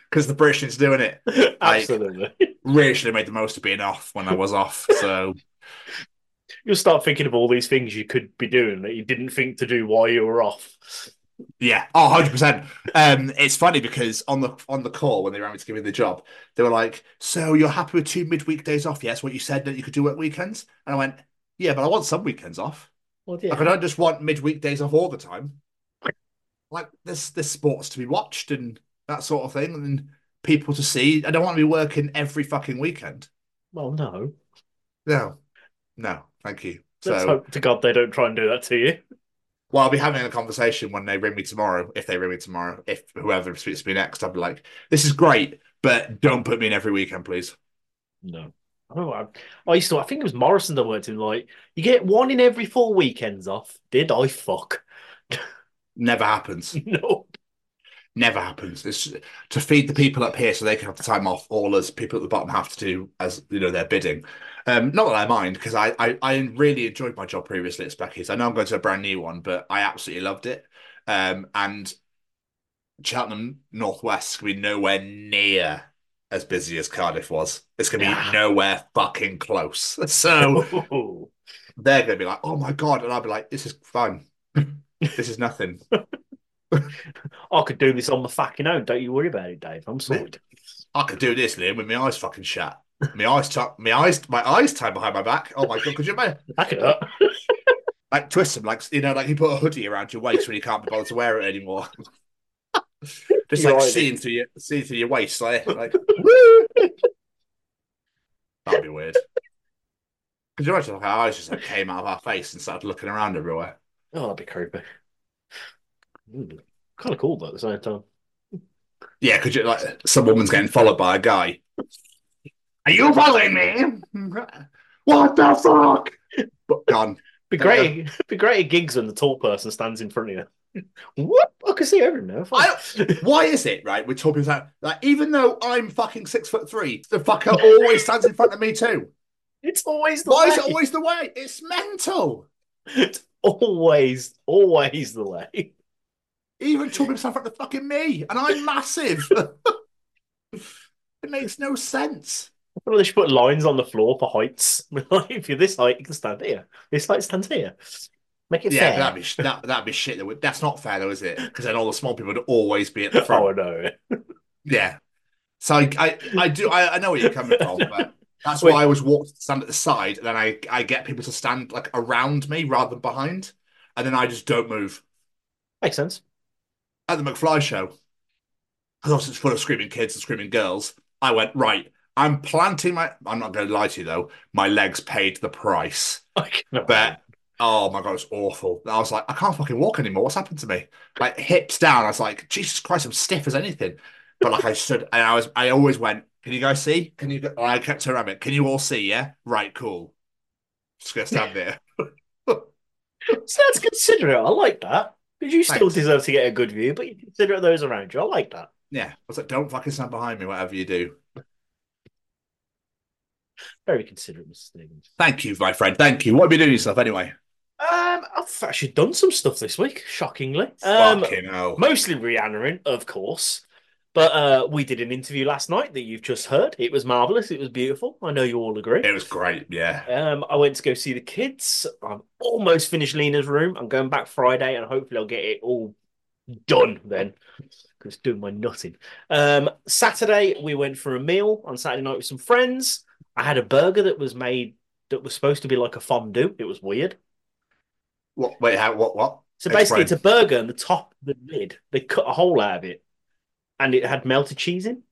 Because the British is doing it. Absolutely. Really should have made the most of being off when I was off. So You'll start thinking of all these things you could be doing that you didn't think to do while you were off. Yeah, oh, 100%. Um, it's funny because on the on the call when they rang me to give me the job, they were like, "So you're happy with two midweek days off? Yes, what you said that you could do at weekends." And I went, "Yeah, but I want some weekends off. Well, Like I don't just want midweek days off all the time. Like there's there's sports to be watched and that sort of thing, and people to see. I don't want to be working every fucking weekend. Well, no. No, no, thank you. Let's So, hope to God they don't try and do that to you. well, I'll be having a conversation when they ring me tomorrow. If they ring me tomorrow, if whoever speaks to me next, I'll be like, "This is great, but don't put me in every weekend, please." No. Oh, I, I used to. I think it was Morrison that worked in like you get one in every four weekends off. Did I fuck? Never happens. No. Never happens. It's to feed the people up here so they can have the time off. All as people at the bottom have to do as you know their bidding. Um, not that I mind because I, I I really enjoyed my job previously at Specky's. I know I'm going to a brand new one, but I absolutely loved it. Um, and Cheltenham Northwest can be nowhere near as busy as Cardiff was. It's going to Nah. be nowhere fucking close. So they're going to be like, "Oh my god," and I'll be like, "This is fine. This is nothing." I could do this on my fucking own. Don't you worry about it, Dave. I'm sorted. I could do this, Liam, with my eyes fucking shut. My eyes, t- my eyes, my eyes tied behind my back. Oh my god, could you imagine? I could. Uh, Like twist them, like you know, like you put a hoodie around your waist when you can't be bothered to wear it anymore. Just You're like right. seeing through your, seeing through your waist, like, like! That'd be weird. Could you imagine like our eyes just like came out of our face and started looking around everywhere? Oh, that'd be creepy. Hmm. Kind of cool though at the same time. Yeah, could you like some woman's getting followed by a guy? Are you following me? What the fuck? But gone. Be great. Be great at gigs when the tall person stands in front of you. What? I can see everything now. Why is it right? We're talking about like even though I'm fucking six foot three, the fucker always stands in front of me too. It's always the Why way. is it always the way? It's mental. It's always, always the way. He even told himself front of fucking me, and I'm massive. it makes no sense. I Well, they should put lines on the floor for heights. Like, if you're this height, you can stand here. This height stands here. Make it Yeah, fair. that'd be that, that'd be shit. Though. That's not fair, though, is it? Because then all the small people would always be at the oh, front. Oh no. Yeah. So I, I, I do, I, I know where you're coming from, but that's Wait. why I always walk stand at the side, and then I, I get people to stand like around me rather than behind, and then I just don't move. Makes sense. At the McFly show, because obviously it's full of screaming kids and screaming girls, I went right. I'm planting my. I'm not going to lie to you though. My legs paid the price. I But oh my god, it's awful. I was like, I can't fucking walk anymore. What's happened to me? Like hips down. I was like, Jesus Christ, I'm stiff as anything. But like I stood and I was, I always went. Can you guys see? Can you? And I kept turning around. Can you all see? Yeah. Right. Cool. Just gonna stand there. So that's considerate. I like that. Because you still Thanks. deserve to get a good view, but you consider those around you. I like that. Yeah. I was like, don't fucking stand behind me, whatever you do. Very considerate, Mr. Stevens. Thank you, my friend. Thank you. What have you doing yourself anyway? Um, I've actually done some stuff this week, shockingly. Um, Fucking hell. mostly Rhiannon, of course. But uh, we did an interview last night that you've just heard. It was marvelous. It was beautiful. I know you all agree. It was great. Yeah. Um, I went to go see the kids. I've almost finished Lena's room. I'm going back Friday, and hopefully I'll get it all done then. Because doing my nutting. Um, Saturday we went for a meal on Saturday night with some friends. I had a burger that was made that was supposed to be like a fondue. It was weird. What? Wait. How? What? What? So basically, Explain. it's a burger, and the top, the lid, they cut a hole out of it, and it had melted cheese in.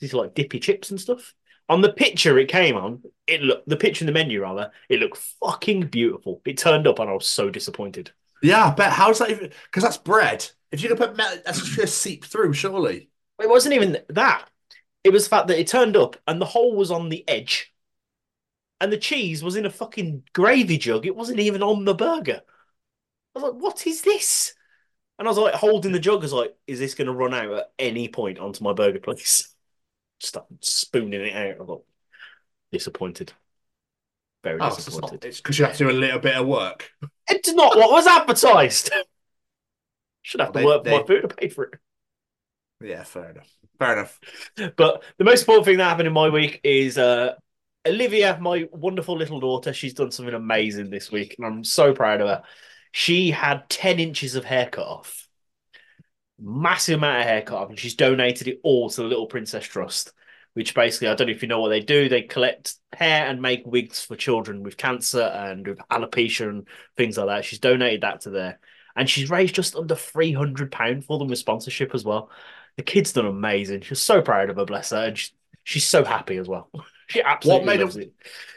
These like dippy chips and stuff. On the picture it came on, it looked the picture in the menu rather, it looked fucking beautiful. It turned up, and I was so disappointed. Yeah. but. How's that even? Because that's bread. If you can put metal, that's just seep through. Surely. It wasn't even that. It was the fact that it turned up, and the hole was on the edge, and the cheese was in a fucking gravy jug. It wasn't even on the burger. I was like, "What is this?" And I was like holding the jug. I was like, "Is this going to run out at any point onto my burger, please?" Start spooning it out. I got disappointed. Very Oh, disappointed. it's because you have to do a little bit of work. It's not what was advertised. Should have to Well, work they- for my food to pay for it. Yeah, fair enough. Fair enough. But the most important thing that happened in my week is uh, Olivia, my wonderful little daughter. She's done something amazing this week, and I'm so proud of her. She had 10 inches of hair cut off, massive amount of hair cut off, and she's donated it all to the Little Princess Trust, which basically, I don't know if you know what they do. They collect hair and make wigs for children with cancer and with alopecia and things like that. She's donated that to there, and she's raised just under £300 for them with sponsorship as well. The kid's done amazing. She's so proud of her, bless her. And she, she's so happy as well. She absolutely what made her-.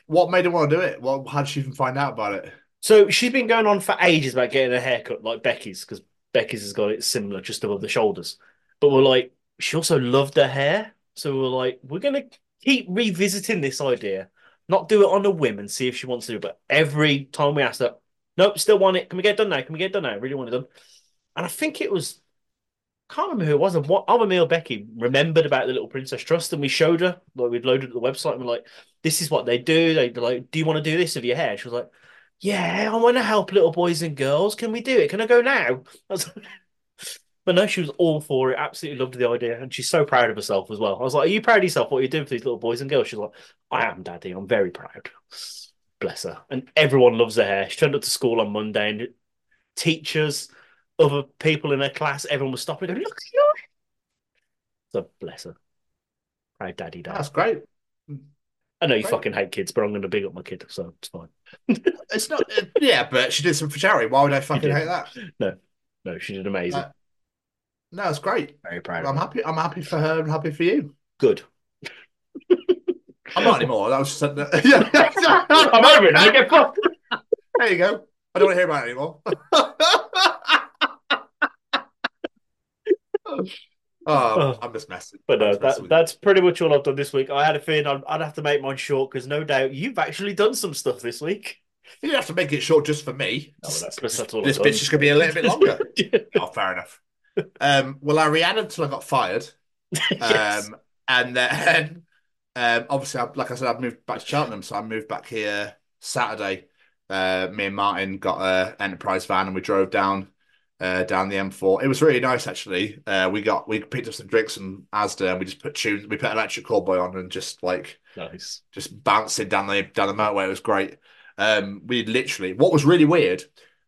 What made her want to do it? Well, how did she even find out about it? So she's been going on for ages about getting a haircut like Becky's because Becky's has got it similar just above the shoulders. But we're like, she also loved her hair. So we're like, we're to keep revisiting this idea, not do it on a whim and see if she wants to. But every time we asked her, nope, still want it. Can we get it done now? Can we get it done now? I really want it done. And I think it was can't remember who it was. And What other meal Becky remembered about the Little Princess Trust, and we showed her. Like we'd loaded the website, and we're like, "This is what they do." They, they're like, "Do you want to do this with your hair?" She was like, "Yeah, I want to help little boys and girls. Can we do it? Can I go now?" But no, she was all for it. Absolutely loved the idea, and she's so proud of herself as well. I was like, "Are you proud of yourself? What you're doing for these little boys and girls?" She's like, "I am, Daddy. I'm very proud." Bless her. And everyone loves her hair. She turned up to school on Monday, and teachers other people in her class, everyone was stopping and going, look at your hair." So bless her. Proud daddy dad. That's great. I know you great. fucking hate kids, but I'm going to big up my kid, so it's fine. It's not. uh, yeah, but she did some for charity. Why would I fucking hate that? No, no, she did amazing. Uh, No, it's great. Very proud. I'm happy. I'm happy for her. and happy for you. Good. I'm not anymore. That was just. yeah. I'm over it now. Get fucked. There you go. I don't want to hear about it anymore. Oh, Oh. I'm just messing. But no, I'm messing that, with you. that's pretty much all I've done this week. I had a feeling I'd, I'd have to make mine short because no doubt you've actually done some stuff this week. You didn't have to make it short just for me. No, that's, that's this I've bit's just gonna be a little bit longer. done. oh, fair enough. Um, well, I ran until I got fired. Yes. Um, and then, um, obviously, I, like I said, I've moved back to Cheltenham, so I moved back here Saturday. Uh, me and Martin got a enterprise van and we drove down uh, down the M4. It was really nice, actually. Uh, we got we picked up some drinks from Asda and we just put tunes. We put an Electric Callboy on and just like nice. just bouncing down the down the motorway. It was great. Um, we literally what was really weird.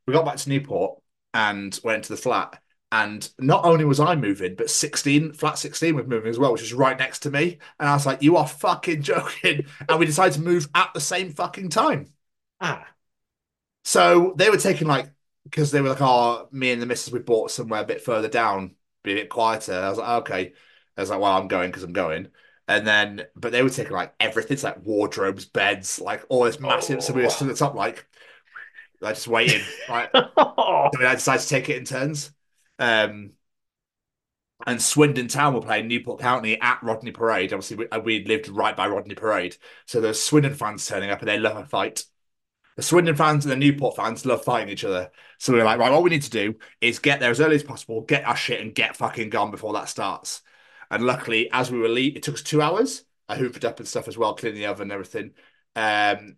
We got back to Newport and went into the flat. And not only was I moving, but 16, flat 16 was moving as well, which was right next to me. And I was like, you are fucking joking. And we decided to move at the same fucking time. Ah, So they were taking like, because they were like, oh, me and the missus, we bought somewhere a bit further down, be a bit quieter. I was like, okay. I was like, well, I'm going because I'm going. And then, but they were taking like everything, it's like wardrobes, beds, like all this massive. So we were stood at the top, like, like just waiting. Like, oh, so I decided to take it in turns. Um, and Swindon Town were playing Newport County at Rodney Parade. Obviously, we, we lived right by Rodney Parade. So there's Swindon fans turning up and they love a fight. The Swindon fans and the Newport fans love fighting each other. So we are like, right, what we need to do is get there as early as possible, get our shit and get fucking gone before that starts. And luckily, as we were leaving, it took us two hours. I hoovered up and stuff as well, cleaning the oven and everything. Um,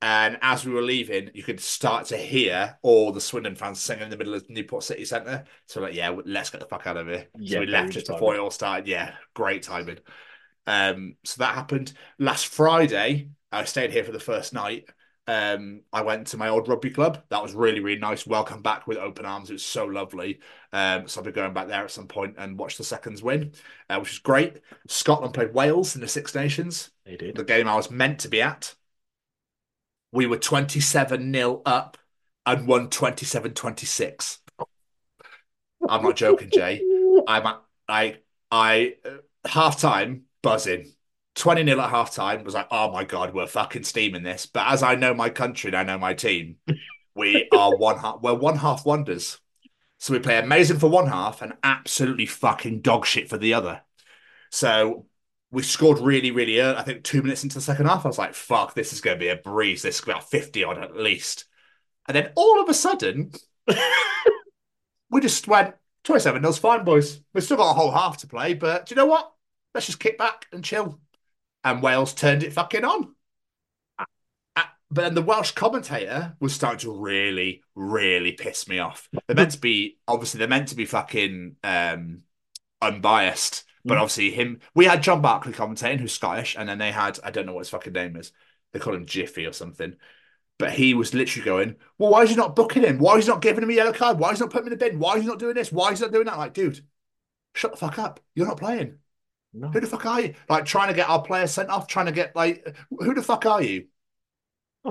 and as we were leaving, you could start to hear all the Swindon fans singing in the middle of Newport City Centre. So, like, yeah, let's get the fuck out of here. Yeah, so we left just good before it all started. Yeah, great timing. Um, so that happened last Friday. I stayed here for the first night. Um, I went to my old rugby club. That was really, really nice. Welcome back with open arms. It was so lovely. Um, so I'll be going back there at some point and watch the seconds win, uh, which is great. Scotland played Wales in the Six Nations they did. the game I was meant to be at. We were 27 0 up and won 27 26. I'm not joking, Jay. I'm at, I, I, uh, half time buzzing. 20 0 at half time was like, oh my God, we're fucking steaming this. But as I know my country and I know my team, we are one half, we're one half wonders. So we play amazing for one half and absolutely fucking dog shit for the other. So we scored really, really early. I think two minutes into the second half, I was like, fuck, this is going to be a breeze. This is about 50 odd at least. And then all of a sudden, we just went 27 nil's fine, boys. We've still got a whole half to play, but do you know what? Let's just kick back and chill. And Wales turned it fucking on. Uh, But then the Welsh commentator was starting to really, really piss me off. They're meant to be, obviously, they're meant to be fucking um, unbiased. But Mm. obviously, him, we had John Barclay commentating, who's Scottish, and then they had, I don't know what his fucking name is. They call him Jiffy or something. But he was literally going, Well, why is he not booking him? Why is he not giving him a yellow card? Why is he not putting him in the bin? Why is he not doing this? Why is he not doing that? Like, dude, shut the fuck up. You're not playing. No. Who the fuck are you? Like, trying to get our player sent off, trying to get, like, who the fuck are you?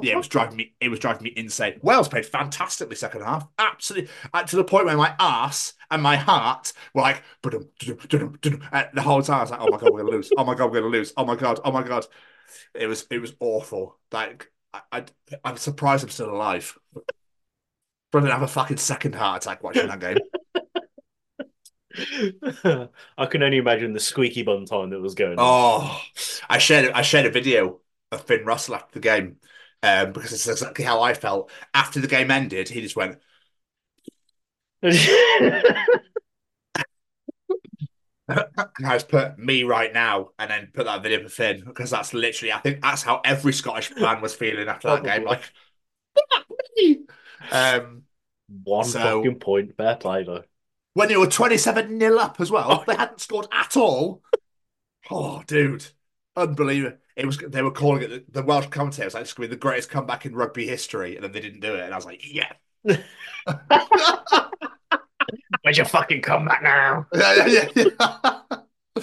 Yeah, it was driving me. It was driving me insane. Wales played fantastically second half, absolutely, uh, to the point where my ass and my heart were like, "Dum, dum, dum, dum," uh, the whole time. I was like, "Oh my god, we're gonna lose! Oh my god, we're gonna lose! Oh my god! Oh my god!" It was it was awful. Like I, I I'm surprised I'm still alive. But I didn't have a fucking second heart attack watching that game. I can only imagine the squeaky bum time that was going on. Oh, I shared I shared a video of Finn Russell after the game um, because it's exactly how I felt after the game ended. He just went. And I just put me right now and then put that video for Finn because that's literally, I think that's how every Scottish fan was feeling after that game. Like, um, One So- fucking point. Fair play, though. When they were 27 nil up as well, they hadn't scored at all. Oh, dude, unbelievable. It was, they were calling it, the, the Welsh commentators, like, it's going to be the greatest comeback in rugby history. And then they didn't do it. And I was like, yeah. Where's your fucking comeback now? yeah, yeah, yeah.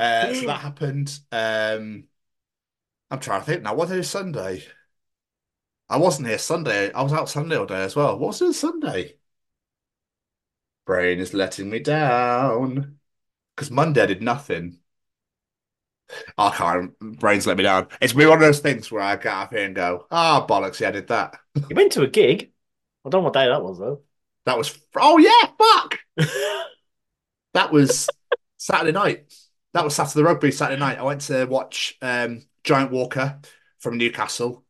uh, so that happened. Um, I'm trying to think now. What day is Sunday? I wasn't here Sunday. I was out Sunday all day as well. What was it Sunday? Brain is letting me down because Monday I did nothing. I can't. Brain's let me down. It's been one of those things where I get up here and go, "Ah, bollocks! Yeah, I did that." You went to a gig. I don't know what day that was, though. That was. Oh yeah, fuck. That was Saturday night. That was Saturday rugby Saturday night. I went to watch um, Giant Walker from Newcastle.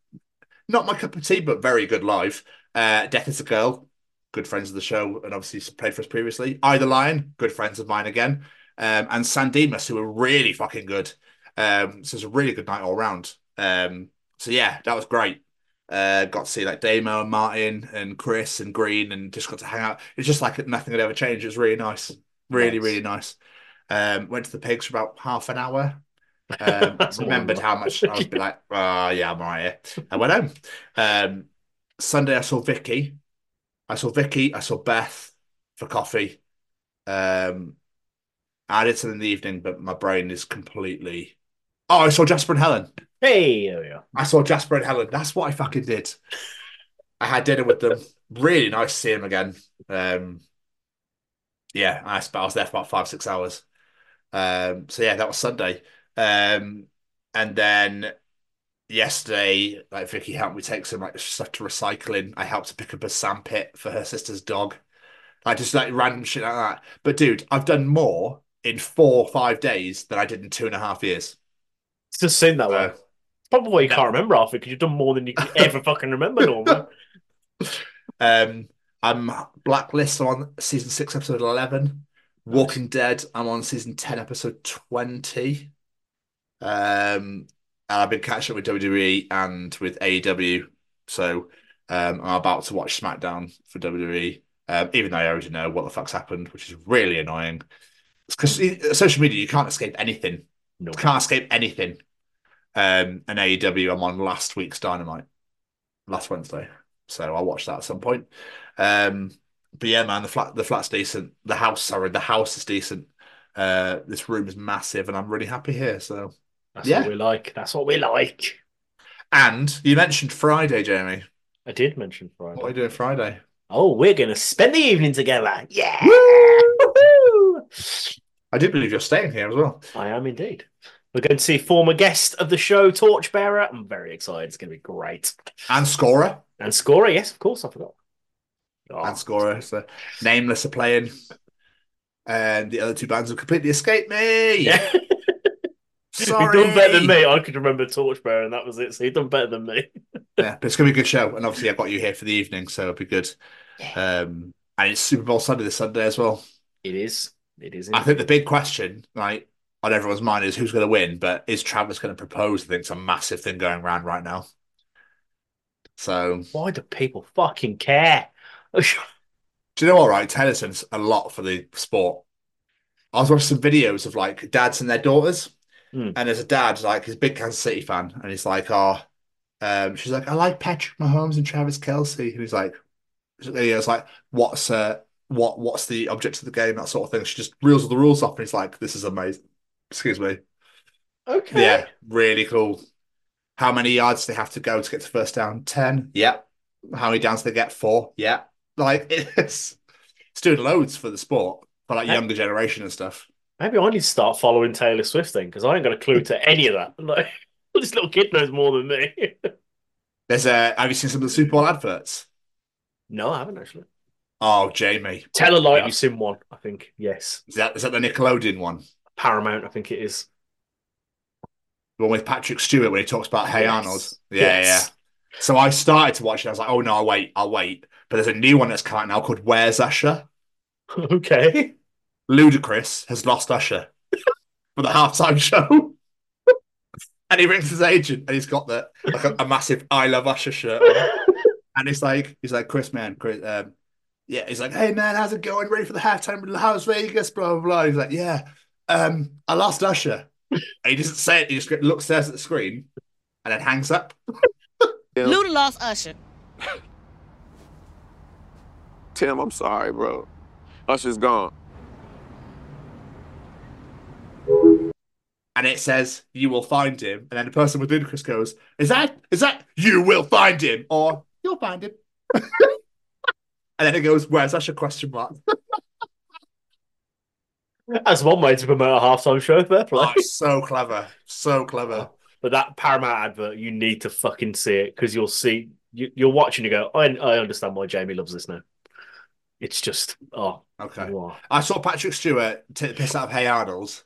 Not my cup of tea, but very good live. Uh, Death is a Girl, good friends of the show, and obviously played for us previously. Eye the Lion, good friends of mine again. Um, and Sandimas, who were really fucking good. Um, so it was a really good night all round. Um, so yeah, that was great. Uh, got to see like Damo and Martin and Chris and Green and just got to hang out. It's just like nothing had ever changed. It was really nice. Really, Nice. really nice. Um, went to the pigs for about half an hour. Um, remembered how much I was like, oh yeah, I'm all right here. I went home. Um, Sunday I saw Vicky. I saw Vicky. I saw Beth for coffee. Um, I did something in the evening, but my brain is completely. Oh, I saw Jasper and Helen. Hey, there we are. I saw Jasper and Helen. That's what I fucking did. I had dinner with them. Really nice to see them again. Um, yeah, I, I was there for about five, six hours. Um, so yeah, that was Sunday. Um, and then yesterday, like Vicky helped me take some like stuff to recycling. I helped to pick up a sandpit for her sister's dog. Like just like random shit like that. But dude, I've done more in four or five days than I did in two and a half years. It's just seemed that way. Uh, It's probably you no. can't remember half it because you've done more than you can ever fucking remember normally. Um, I'm Blacklist. On season six, episode eleven. Walking Dead. I'm on season ten, episode twenty. Um, and I've been catching up with WWE and with AEW. So um, I'm about to watch SmackDown for WWE. Um, even though I already know what the fuck's happened, which is really annoying. Because social media, you can't escape anything. No. Can't escape anything. Um, and AEW, I'm on last week's Dynamite, last Wednesday. So I'll watch that at some point. Um, but yeah, man, the flat the flat's decent. The house, sorry, the house is decent. Uh, this room is massive, and I'm really happy here. So, That's Yeah. what we like. That's what we like. and you mentioned Friday, Jamie. I did mention Friday. What are you doing Friday? Oh, we're gonna spend the evening together. Yeah. I do believe you're staying here as well. I am indeed. We're going to see former guest of the show, Torchbearer. I'm very excited. It's going to be great. And Scorer, And Scorer, yes, of course, I forgot. Oh, and Scorer. So Nameless are playing, and the other two bands have completely escaped me. yeah. Sorry. You've done better than me. I could remember Torchbearer, and that was it. So you've done better than me. Yeah, but it's gonna be a good show, and obviously I've got you here for the evening, so it'll be good. Um, and it's Super Bowl Sunday this Sunday as well. It is. It is. I think the big question, like on everyone's mind, is who's going to win. But is Travis going to propose? I think it's a massive thing going around right now. So, Why do people fucking care? do you know what? Right, Taylor sends a lot for the sport. I was watching some videos of like dads and their daughters, Hmm. and there's a dad like he's a big Kansas City fan, and he's like, "Oh, um, she's like, I like Patrick Mahomes and Travis Kelce," and he's like, he was like, "What's uh, what what's the object of the game?" That sort of thing. She just reels all the rules off, and he's like, "This is amazing." Excuse me. okay. Yeah, really cool. How many yards do they have to go to get to first down? 10. Yep. How many downs do they get? Four. Yeah. Like it's it's doing loads for the sport for like younger generation and stuff. Maybe I need to start following Taylor Swift then, because I ain't got a clue to any of that. Like, this little kid knows more than me. There's a have you seen some of the Super Bowl adverts? no, I haven't actually. Oh, Jamie. Tell a light, Yeah. you've seen one. I think yes. Is that is that the Nickelodeon one? Paramount, I think it is. The one with Patrick Stewart when he talks about Hey Yes. Arnold. Yeah, Yes. yeah. So I started to watch it. I was like, oh no, I'll wait, I'll wait. But there's a new one that's come out now called Where's Usher? okay. Ludacris has lost Usher for the halftime show. and he rings his agent and he's got the like a, a massive I love Usher shirt on. and he's like, he's like, Chris, man, Chris, um, yeah, he's like, hey man, how's it going? Ready for the halftime with Las Vegas? Blah blah blah. He's like, yeah, um, I lost Usher. and he doesn't say it. He just looks there at the screen and then hangs up. Luda lost Usher. Tim, I'm sorry, bro. Usher's gone. And it says, "You will find him." And then the person with Ludacris goes, "Is that is that you will find him or you'll find him?" and then it goes, "Where's Usher?" Question mark. That's one way to promote a halftime show. Fair play. Oh, so clever, so clever. But that Paramount advert, you need to fucking see it because you'll see you, you'll watch you go, I, I understand why Jamie loves this now. It's just oh Okay. wow. I saw Patrick Stewart take the piss out of Hey Arnold's,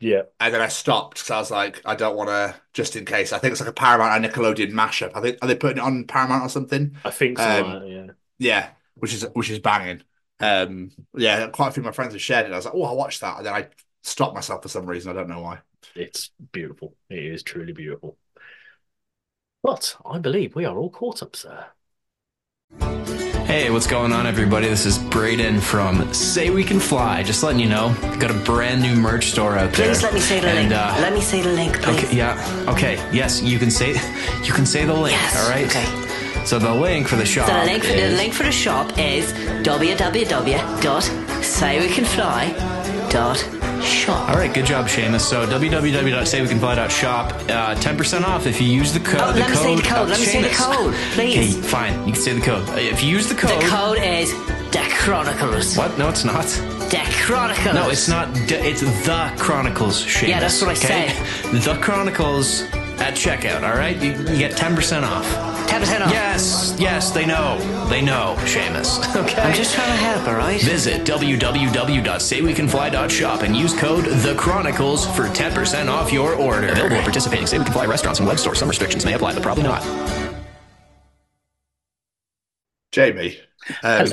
yeah. and then I stopped because I was like, I don't want to, just in case. I think it's like a Paramount and Nickelodeon mashup. I think are they putting it on Paramount or something? I think so. Um, yeah. Yeah, which is which is banging. Um, yeah, quite a few of my friends have shared it. I was like, oh, I'll watch that, and then I stopped myself for some reason. I don't know why. It's beautiful. It is truly beautiful. But I believe we are all caught up, sir. Hey, what's going on, everybody? This is Braden from Say We Can Fly. Just letting you know, got a brand new merch store out there. Please let me say the And, link. uh, let me say the link, please. Okay, yeah, okay, yes, you can say, you can say the link. Yes, all right. okay. So the link for the shop. So the link, for, the is- link for the shop is www.saywecanfly.shop. All right, good job, Seamus. So www.saywecanfly.shop, uh, 10% off if you use the code. Oh, the let me say the code. Let me say the code, please. Okay, fine. You can say the code. Uh, If you use the code. The code is The Chronicles. What? No, it's not. The Chronicles. No, it's not. D- It's the Chronicles, Seamus. Yeah, that's what I okay? The Chronicles at checkout. All right, you, you get 10% off. 10% off. Yes, yes, they know. They know, Seamus. Okay. I'm just trying to help, all right? Visit www.saywecanfly.shop and use code The Chronicles for 10% off your order. Available at participating Say We Can Fly restaurants and web stores. Some restrictions may apply, but probably not. Jamie, um,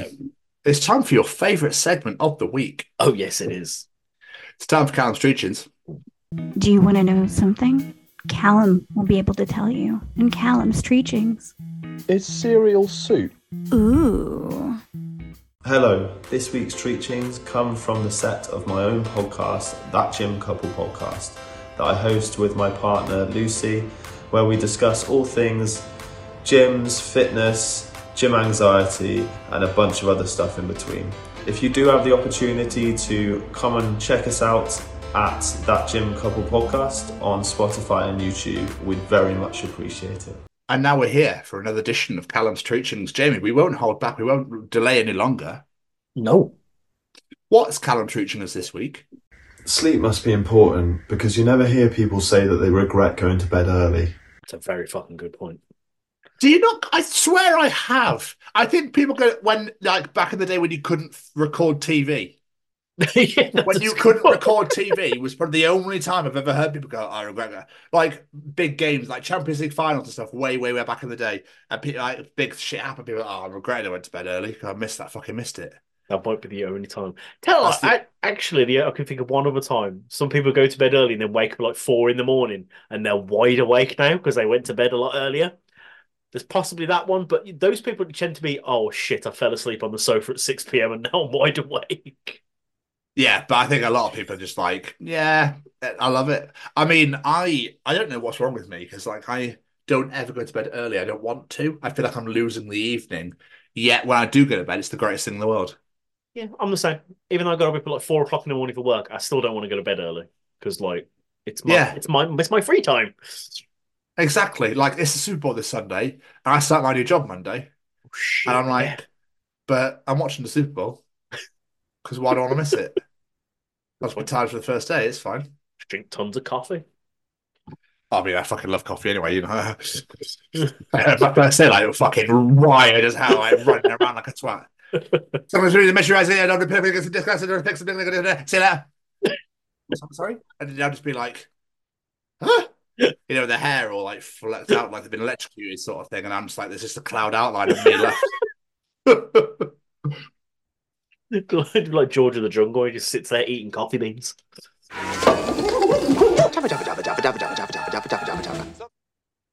it's time for your favourite segment of the week. Oh yes, it is. It's time for Callum's Treachings. Do you want to know something? Callum will be able to tell you in Callum's Treachings. Is cereal soup? Ooh. Hello, this week's Treachings come from the set of my own podcast, That Gym Couple Podcast, that I host with my partner Lucy, where we discuss all things gyms, fitness, gym anxiety, and a bunch of other stuff in between. If you do have the opportunity to come and check us out at That Gym Couple Podcast on Spotify and YouTube, we'd very much appreciate it. And now we're here for another edition of Callum's Treachings. Jamie, we won't hold back. We won't delay any longer. No. What's Callum Treaching us this week? Sleep must be important because you never hear people say that they regret going to bed early. It's a very fucking good point. Do you not? I swear I have. I think people go when, like, back in the day when you couldn't record TV. when you couldn't record TV was probably the only time I've ever heard people go, "I regret that." Like big games, like Champions League finals and stuff, way, way, way back in the day, and people, like big shit happened. People, are like, "Oh, I regret I went to bed early. 'cause I missed that. Fucking missed it." That might be the only time. Tell us, the- I, actually, the, I can think of one other time. Some people go to bed early and then wake up like four in the morning, and they're wide awake now because they went to bed a lot earlier. There's possibly that one, but those people tend to be, oh shit, I fell asleep on the sofa at six p.m. and now I'm wide awake. Yeah, but I think a lot of people are just like, yeah, I love it. I mean, I I don't know what's wrong with me because like I don't ever go to bed early. I don't want to. I feel like I'm losing the evening. Yet when I do go to bed, it's the greatest thing in the world. Yeah, I'm the same. Even though I got up at like four o'clock in the morning for work, I still don't want to go to bed early because like it's my Yeah. it's my it's my free time. Exactly. Like it's the Super Bowl this Sunday, and I start my new job Monday, oh, and I'm like, but I'm watching the Super Bowl because why do I want to miss it? My time for the first day. It's fine. Drink tons of coffee. I mean, I fucking love coffee anyway. You know, my first day, like fucking riot as hell, I like running around like a twat. Someone's reading the measure I don't perfect. It's a discuss. I don't fix it. See later. I'm sorry, and then I'll just be like, huh? You know, the hair all like flecked out like they've been electrocuted, sort of thing, and I'm just like, there's just a cloud outline of me left. like George of the Jungle, he just sits there eating coffee beans.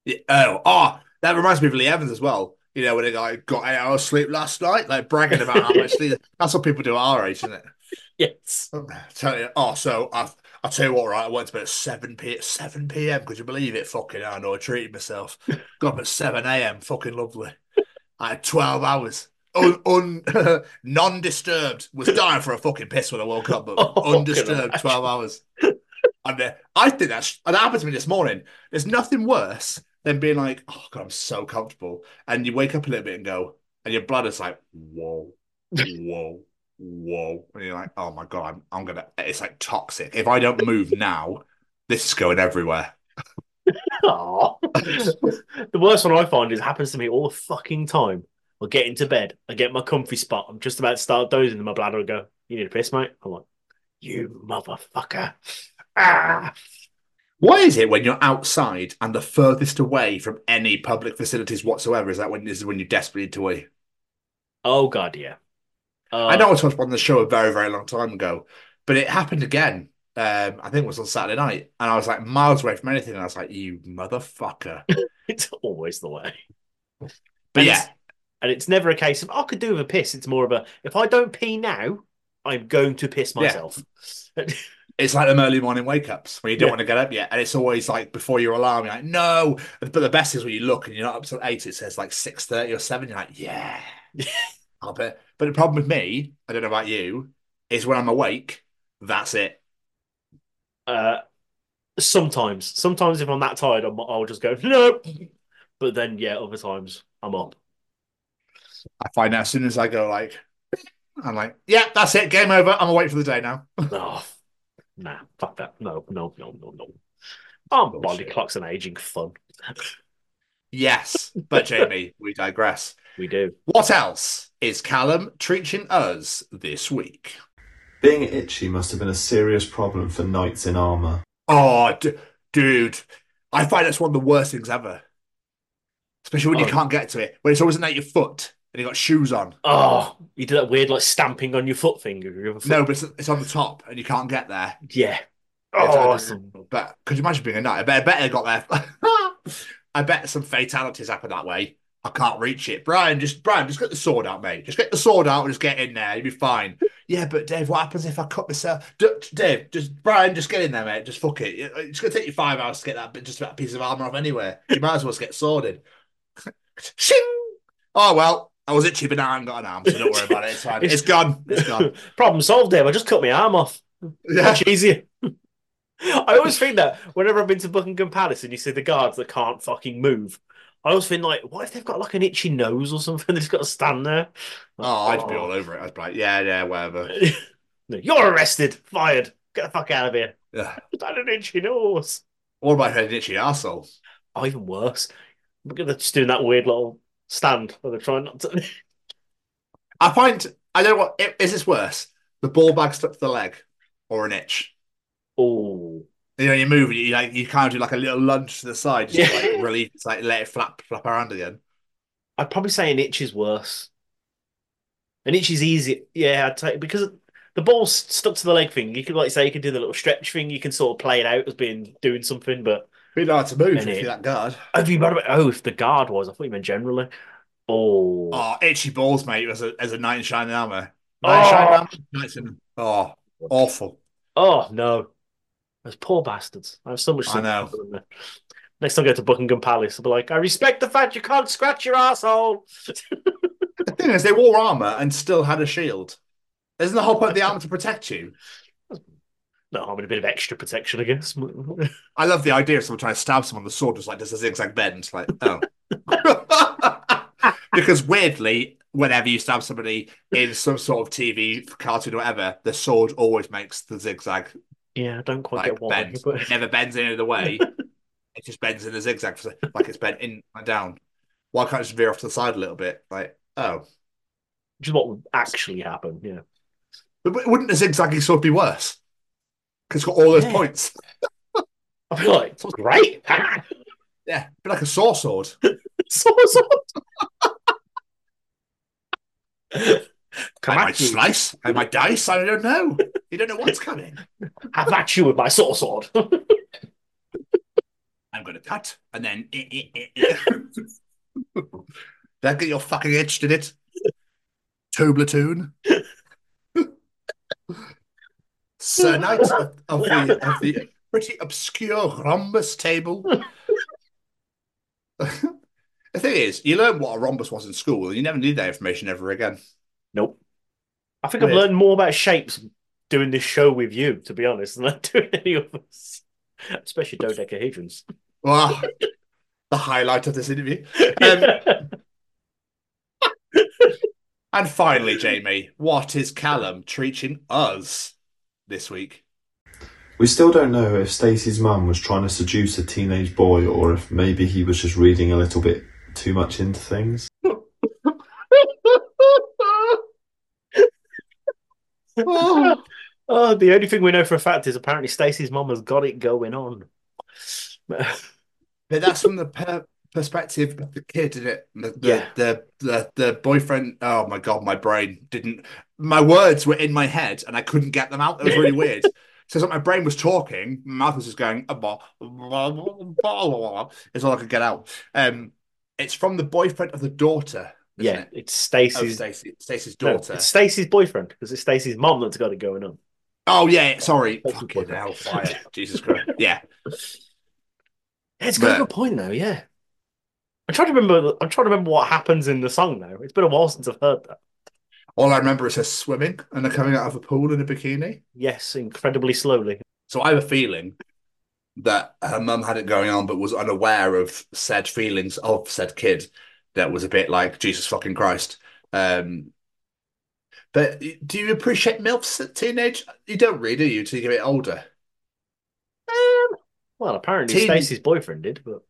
Yeah, oh, oh, that reminds me of Lee Evans as well. You know, when they like got eight hours sleep last night, like bragging about how much sleep. That's what people do at our age, isn't it? Yes. Tell you, oh, so I, I'll tell you what, right? I went to bed at seven p seven p.m. Could you believe it? Fucking, I know I treated myself. Got up at seven a.m. Fucking lovely. I had twelve hours. Un, un non-disturbed. Was dying for a fucking piss when I woke up, but Oh, undisturbed twelve hours. And uh, I think that's and that happened to me this morning. There's nothing worse than being like, oh god, I'm so comfortable, and you wake up a little bit and go, and your blood is like, whoa, whoa, whoa, and you're like, oh my god, I'm, I'm gonna. It's like toxic. If I don't move now, this is going everywhere. The worst one I find is happens to me all the fucking time. I get into bed, I get my comfy spot, I'm just about to start dozing, and my bladder will go, You need a piss, mate? I'm like, You motherfucker. Ah. What is it when you're outside and the furthest away from any public facilities whatsoever? Is that when this is when you desperately need to wee? Oh god, yeah. Uh, I know I talked on the show a very, very long time ago, but it happened again. Um, I think it was on Saturday night, and I was like miles away from anything, and I was like, "You motherfucker!" it's always the way. But And yeah, and it's never a case of I could do with a piss. It's more of a if I don't pee now, I'm going to piss Yeah. myself. it's like them early morning wake ups when you don't Yeah. want to get up yet, and it's always like before your alarm. You're like, "No," but the best is when you look and you're not up till eight. It says like six thirty or seven. You're like, "Yeah." I'll bet. But the problem with me, I don't know about you, is when I'm awake, that's it. Uh, sometimes, sometimes if I'm that tired, I'm, I'll just go no. But then, yeah, other times I'm up. I find out as soon as I go like, I'm like, yeah, that's it, game over. I'm awake for the day now. oh, nah, fuck that. No, no, no, no, no. Oh, body clocks and aging fun. yes, but Jamie, we digress. We do. What else is Callum teaching us this week? Being itchy must have been a serious problem for knights in armor. Oh, d- dude, I find that's one of the worst things ever. Especially when you Oh. can't get to it, when it's always at your foot and he got shoes on. Oh, you do that weird like stamping on your foot finger. Foot. No, but it's, it's on the top and you can't get there. Yeah. Oh, like- some- but could you imagine being a knight? I bet, I bet they got there. I bet some fatalities happen that way. I can't reach it. Brian, just Brian, just get the sword out, mate. Just get the sword out and just get in there. You'll be fine. yeah, but Dave, what happens if I cut myself? D- Dave, just Brian, just get in there, mate. Just fuck it. It's gonna take you five hours to get that bit, just that piece of armor off anyway. You might as well just get sworded. Shing! Oh well, I was itchy, but now I haven't got an arm, so don't worry about it. It's fine. It's gone. It's gone. Problem solved, Dave. I just cut my arm off. Yeah. Much easier. I always think that whenever I've been to Buckingham Palace and you see the guards that can't fucking move, I always think like, what if they've got like an itchy nose or something? They've just got to stand there. Oh, I'd be oh. all over it. I'd be like, yeah, yeah, whatever. No, You're arrested, fired. Get the fuck out of here. Yeah. I had an itchy nose. What about an itchy arsehole? Oh, even worse. They're just doing that weird little stand where they're trying not to. I find I don't know what i- this worse, the ball bag stuck to the leg or an itch. Oh, You know, you move and you like you kind of do like a little lunge to the side, just to, like it's like let it flap flap around again. I'd probably say an itch is worse. An itch is easy. Yeah, I'd take because the ball's stuck to the leg thing. You could like say you can do the little stretch thing. You can sort of play it out as being doing something. But Be hard to move if you're that guard. have you about? Oh, if the guard was, I thought you meant generally. Oh, Oh, itchy balls, mate, as a as a knight in shining armor. Knight in shining Oh. armor, knights in oh awful. oh no, those poor bastards. I have so much. I know. sympathy for them. Next time I go to Buckingham Palace, I'll be like, I respect the fact you can't scratch your asshole. The thing is, they wore armor and still had a shield. Isn't the whole point of the armor to protect you? No, I'm in a bit of extra protection, I guess. I love the idea of someone trying to stab someone. The sword just like does a zigzag bend. Like, oh. because weirdly, whenever you stab somebody in some sort of TV, cartoon, or whatever, the sword always makes the zigzag yeah, I don't quite like get why. bend. but- It never bends any other way. it just bends in the zigzag, for, like it's bent in and down. Why can't it just veer off to the side a little bit? Like, oh, Which is what would actually happen. Yeah. but wouldn't a zigzaggy sword be worse? Because it's got all those Yeah. points. I feel like it's great. Yeah, be like a saw sword. so, so. Come I might you. slice. I might dice. I don't know. You don't know what's coming. Have at you with my saw sword. I'm going to cut and then. Eh, eh, eh, that get your fucking itch, did it? Toblerone. Sir Knight of, of the, of the pretty obscure rhombus table. the thing is, you learn what a rhombus was in school, and you never need that information ever again. Nope. I think I've learned more about shapes doing this show with you, to be honest, than I do any of us. Especially dodecahedrons. Wow. the highlight of this interview. Um, and finally, Jamie, what is Callum teaching us this week? We still don't know if Stacey's mum was trying to seduce a teenage boy or if maybe he was just reading a little bit too much into things. oh. oh, the only thing we know for a fact is apparently Stacey's mum has got it going on. But that's from the per- perspective of the kid, isn't it? The, the, Yeah. the, the the boyfriend. Oh my god, my brain didn't. My words were in my head and I couldn't get them out. It was really weird. So it's like my brain was talking, my mouth was just going. Is all I could get out. Um, it's from the boyfriend of the daughter. isn't Yeah, it? it's Stacey's Stacey, Stacey's no, daughter. it's Stacey's boyfriend because it's Stacey's mom that's got it going on. Oh yeah, sorry. Fucking boyfriend. hell, fire. Jesus Christ. Yeah. It's got a good point though. Yeah, I'm trying to remember. I'm trying to remember what happens in the song now. It's been a while since I've heard that. All I remember is her swimming and her coming out of a pool in a bikini. Yes, incredibly slowly. So I have a feeling that her mum had it going on, but was unaware of said feelings of said kid. That was a bit like Jesus fucking Christ. Um, but do you appreciate milfs at teenage? You don't really, do you? Until you get a bit older. Well, apparently Teen- Stacey's boyfriend did, but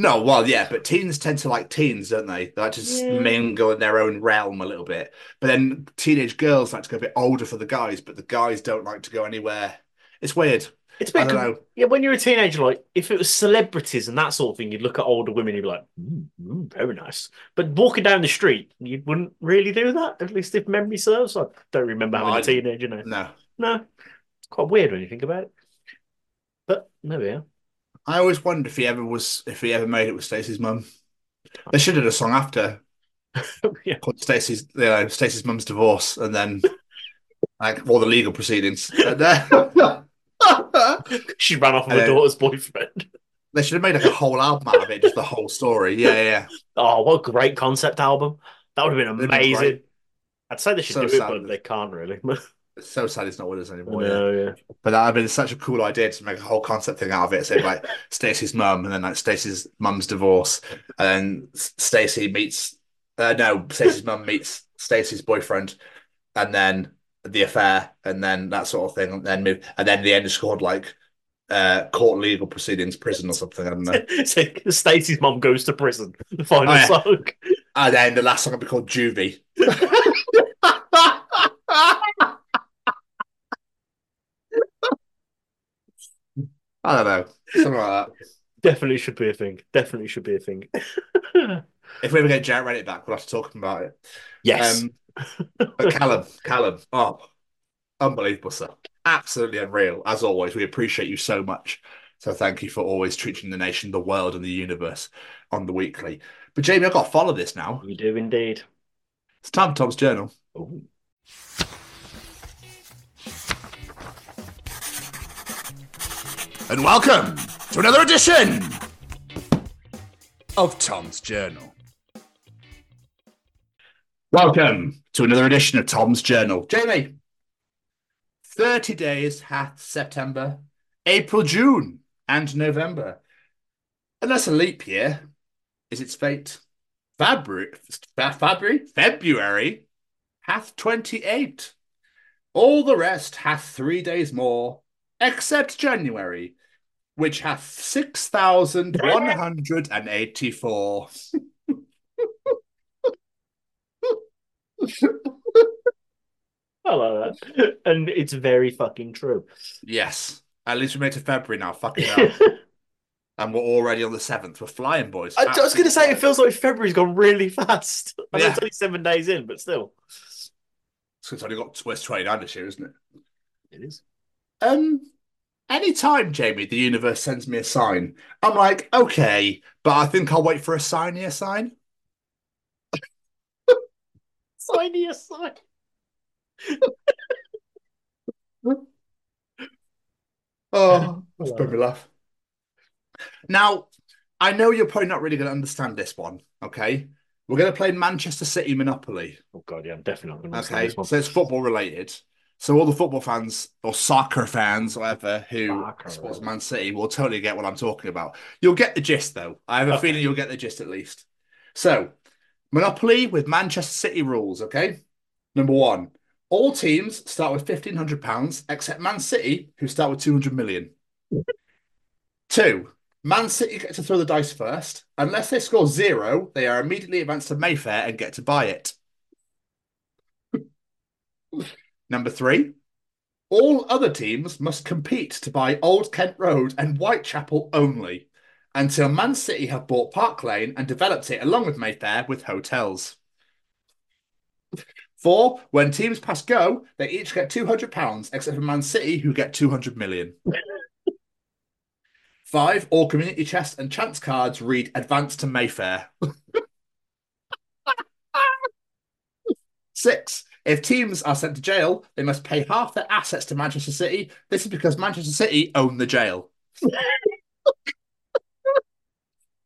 No, well, yeah, but teens tend to like teens, don't they? They like to just Yeah. mingle in their own realm a little bit. But then teenage girls like to go a bit older for the guys, but the guys don't like to go anywhere. It's weird. it's a bit. I don't know. Yeah, when you're a teenager, like if it was celebrities and that sort of thing, you'd look at older women, you'd be like, mm, mm, very nice. But walking down the street, you wouldn't really do that. At least if memory serves, I don't remember having a teenager now. No. No, it's quite weird when you think about it. But there we are. I always wondered if he ever was if he ever made it with Stacey's mum. They should have done a song after Yeah. called Stacey's you know, Stacey's mum's divorce and then like all the legal proceedings. She ran off with her uh, daughter's boyfriend. they should have made like a whole album out of it, just the whole story. Yeah, yeah. Oh, what a great concept album! That would have been amazing. I'd say they should So do it, sad. but they can't really. It's so sad it's not with us anymore. yeah. yeah. But that would have been such a cool idea to make a whole concept thing out of it. So like Stacy's mum, and then like Stacy's mum's divorce, and then S- Stacey meets uh, no, Stacy's mum meets Stacy's boyfriend, and then the affair, and then that sort of thing, and then move, and then the end is called like uh, court legal proceedings, prison or something. I don't know. so Stacey's mum goes to prison. The final Oh, yeah. song. And then the last song will be called Juvie. I don't know, something like that. Definitely should be a thing. Definitely should be a thing. If we ever get Jared Reddit back, we'll have to talk about it. yes. Um, but Callum, Callum, oh, unbelievable stuff. Absolutely unreal. As always, we appreciate you so much. So thank you for always treating the nation, the world, and the universe on the weekly. But Jamie, I've got to follow this now. you do indeed. It's time for Tom's Journal. Ooh. And welcome to another edition of Tom's Journal. Welcome to another edition of Tom's Journal. Jamie, 30 days hath September, April, June, and November. Unless a leap year is its fate. February, February, February hath 28. All the rest hath three days more, except January, which hath 6,184. I like that. And it's very fucking true. yes. At least we made it to February now. Fucking hell. and we're already on the 7th. We're flying, boys. I, I was going to say, it feels like February's gone really fast. I know Yeah. it's only seven days in, but still. So it's only got it's 29 this year, isn't it? It is. Um, anytime, Jamie, the universe sends me a sign, I'm like, okay, but I think I'll wait for a signier sign. Signy a sign. Oh, that's made me laugh. Now, I know you're probably not really going to understand this one, okay? We're going to play Manchester City Monopoly. Oh, God, yeah, I'm definitely not going to understand Okay, this one. so it's football related. So all the football fans or soccer fans, whatever, who Soccer. supports Man City will totally get what I'm talking about. You'll get the gist, though. I have a Okay. feeling you'll get the gist at least. So, Monopoly with Manchester City rules. Okay, number one: all teams start with fifteen hundred pounds, except Man City, who start with two hundred million. Two: Man City get to throw the dice first. Unless they score zero, they are immediately advanced to Mayfair and get to buy it. Number three, all other teams must compete to buy Old Kent Road and Whitechapel only until Man City have bought Park Lane and developed it along with Mayfair with hotels. Four, when teams pass go, they each get £200, except for Man City, who get 200 million. Five, all community chest and chance cards read advance to Mayfair. Six, if teams are sent to jail, they must pay half their assets to Manchester City. This is because Manchester City own the jail.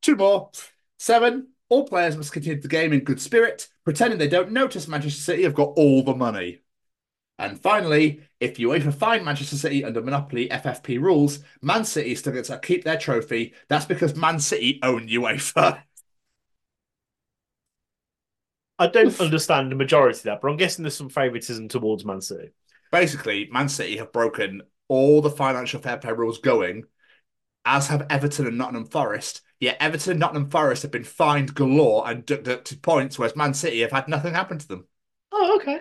Two more. Seven, all players must continue the game in good spirit, pretending they don't notice Manchester City have got all the money. And finally, if UEFA find Manchester City under Monopoly FFP rules, Man City still gets to keep their trophy. That's because Man City own UEFA. I don't understand the majority of that, but I'm guessing there's some favouritism towards Man City. Basically, Man City have broken all the financial fair play rules going, as have Everton and Nottingham Forest. Yet Everton and Nottingham Forest have been fined galore and deducted points, whereas Man City have had nothing happen to them. Oh, okay.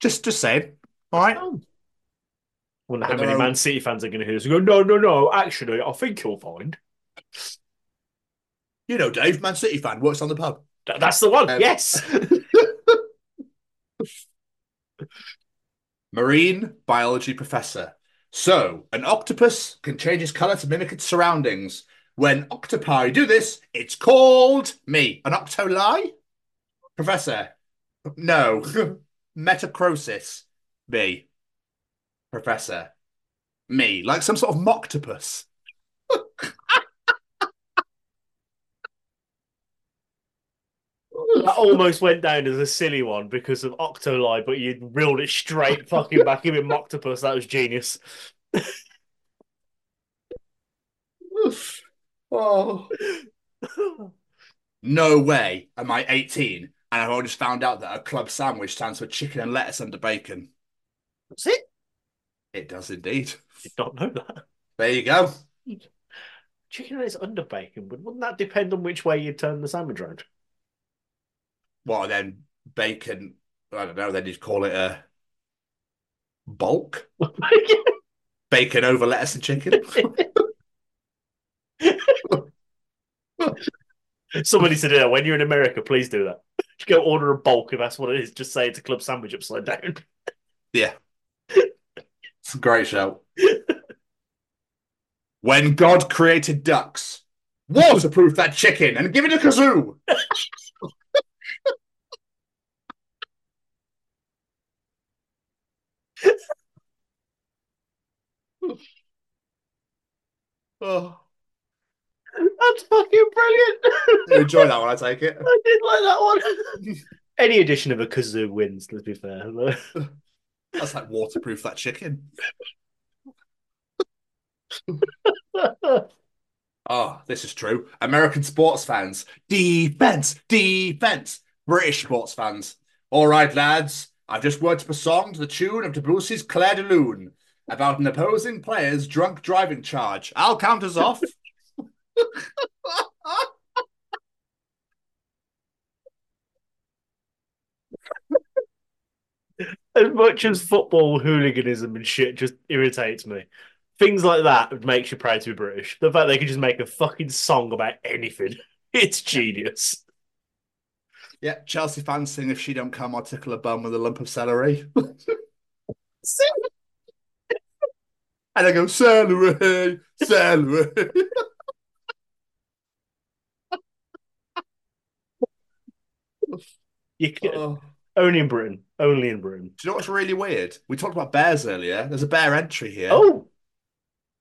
Just, just saying. All right. Oh. Wonder how many Man City fans are going to hear this and go, no, no, no, actually, I think you'll find. You know, Dave, Man City fan, works on the pub. Th- That's the one, Um, yes. Marine biology professor. So, an octopus can change its color to mimic its surroundings. When octopi do this, it's called me. An octoli? Professor. No. Metachrosis. Me. Professor. Me. Like some sort of moctopus. That almost went down as a silly one because of Octoli, but you reeled it straight fucking back in with Moctopus. That was genius. oh. No way am I 18 and I've only just found out that a club sandwich stands for chicken and lettuce under bacon. That's it? It does indeed. Did not know that. There you go. Chicken is under bacon, but wouldn't that depend on which way you turn the sandwich around? Well, then bacon, I don't know, then you'd call it a bulk. bacon over lettuce and chicken. Somebody said, yeah, when you're in America, please do that. Just go order a bulk if that's what it is. Just say it's a club sandwich upside down. Yeah. It's a great show. when God created ducks, waterproof that chicken and give it a kazoo. oh, That's fucking brilliant. you enjoy that one, I take it. I did like that one. Any edition of a kazoo wins, let's be fair. That's like waterproof that chicken. Oh, this is true. American sports fans, defense, defense. British sports fans, all right, lads. I've just worked up a song to the tune of Debussy's Clair de Lune about an opposing player's drunk driving charge. I'll count us off. as much as football hooliganism and shit just irritates me, things like that makes you proud to be British. The fact they can just make a fucking song about anything, it's genius. Yeah, Chelsea fans sing if she don't come, I'll tickle a bum with a lump of celery. and I go, celery, celery. You can, Oh. Only in Britain. Only in Britain. Do you know what's really weird? We talked about bears earlier. There's a bear entry here. Oh,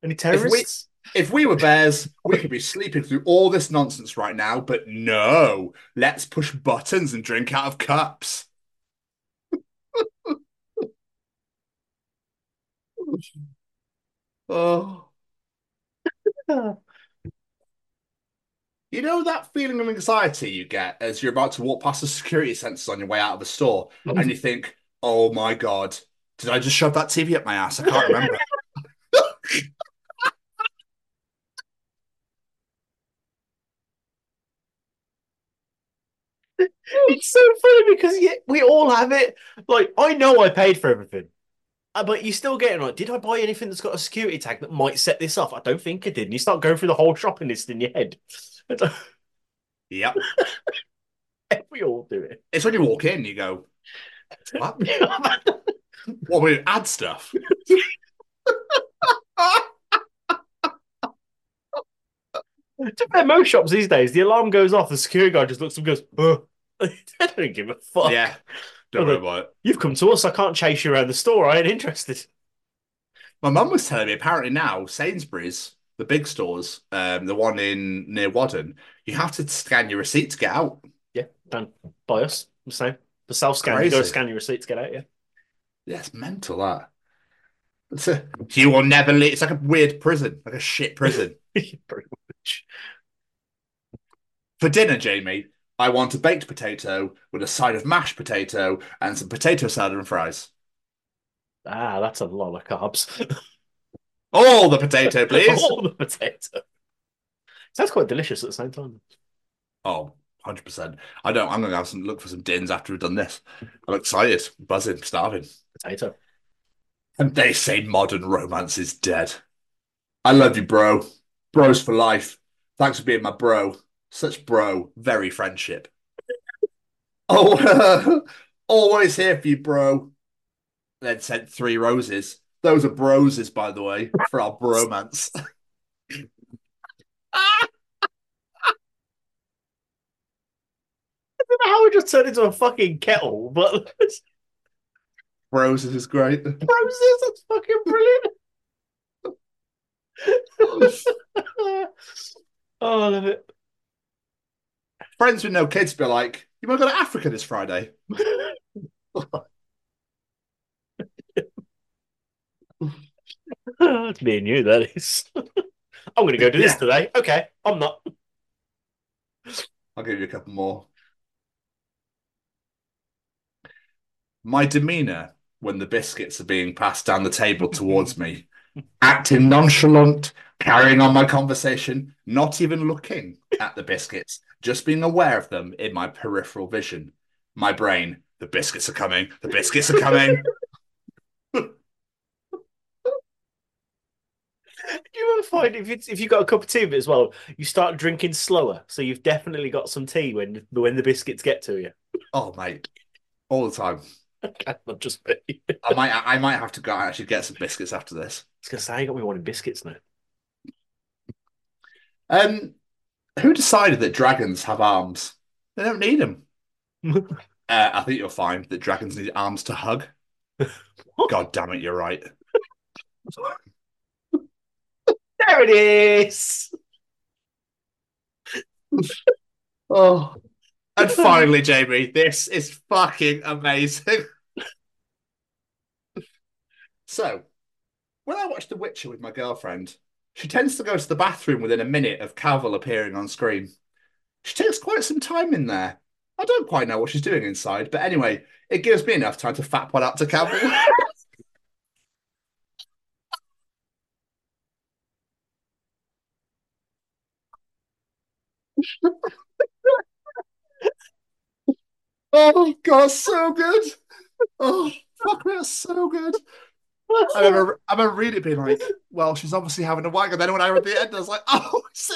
any terrorists? If we were bears, we could be sleeping through all this nonsense right now, but no. Let's push buttons and drink out of cups. oh. You know that feeling of anxiety you get as you're about to walk past the security sensors on your way out of the store, and you think, "Oh my god, did I just shove that TV up my ass? I can't remember." so funny because yeah, we all have it. Like I know I paid for everything, uh, but you still getting like, did I buy anything that's got a security tag that might set this off? I don't think I did. And you start going through the whole shopping list in your head. Yep. we all do it. It's when you walk in, you go, what? what, we add stuff? To fair, most shops these days, the alarm goes off, the security guard just looks and goes, "Ugh." they don't give a fuck. Yeah. Don't worry about it. You've come to us. I can't chase you around the store. I ain't interested. My mum was telling me apparently now Sainsbury's, the big stores, um, the one in near Wadden, you have to scan your receipt to get out. Yeah, done by us. The same. The self scan. You go Crazy. scan your receipt to get out. Yeah. Yeah, it's mental that. It's a, you will never leave. It's like a weird prison, like a shit prison. Pretty much. For dinner, Jamie, I want a baked potato with a side of mashed potato and some potato salad and fries. Ah, that's a lot of carbs. All the potato, please. All the potato. Sounds quite delicious at the same time. Oh, 100%. I don't. I'm going to have some look for some dins after we've done this. I'm excited, buzzing, starving. Potato. And they say modern romance is dead. I love you, bro. Bros for life. Thanks for being my bro. Such bro, very friendship. Oh, always here for you, bro. Then sent three roses. Those are broses, by the way, for our bromance. I don't know how it just turned into a fucking kettle, but roses is great. roses, that's fucking brilliant. Oh, oh, I love it. Friends with no kids be like, you want to go to Africa this Friday? That's me and you, that is. I'm going to go do this Yeah. today. Okay, I'm not. I'll give you a couple more. My demeanor when the biscuits are being passed down the table towards me, acting nonchalant, carrying on my conversation, not even looking at the biscuits, just being aware of them in my peripheral vision. My brain, the biscuits are coming, the biscuits are coming. Do you ever find if it's if you've got a cup of tea of it as well, you start drinking slower, so you've definitely got some tea when when the biscuits get to you. Oh, mate, all the time. Not just me. I might, I might have to go and actually get some biscuits after this. I was gonna say you got me wanting biscuits now. Um, who decided that dragons have arms? They don't need them. uh, I think you'll find that dragons need arms to hug. God damn it, you're right. There it is. Oh, and finally, Jamie, this is fucking amazing. so, when I watched The Witcher with my girlfriend, she tends to go to the bathroom within a minute of Cavill appearing on screen. She takes quite some time in there. I don't quite know what she's doing inside, but anyway, it gives me enough time to fat one up to Cavill. oh god, so good. Oh fuck, that's so good. I remember, I remember reading it being like, well, she's obviously having a wag, and then when I read the end, I was like, oh, see.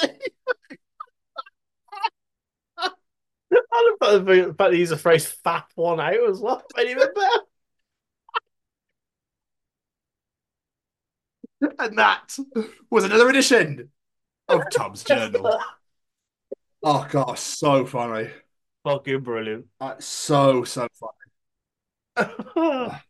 I love the fact that he's a phrase "fap one out" as well. Made even better. And that was another edition of Tom's Journal. Oh god, so funny. Fucking brilliant. Uh, so so funny.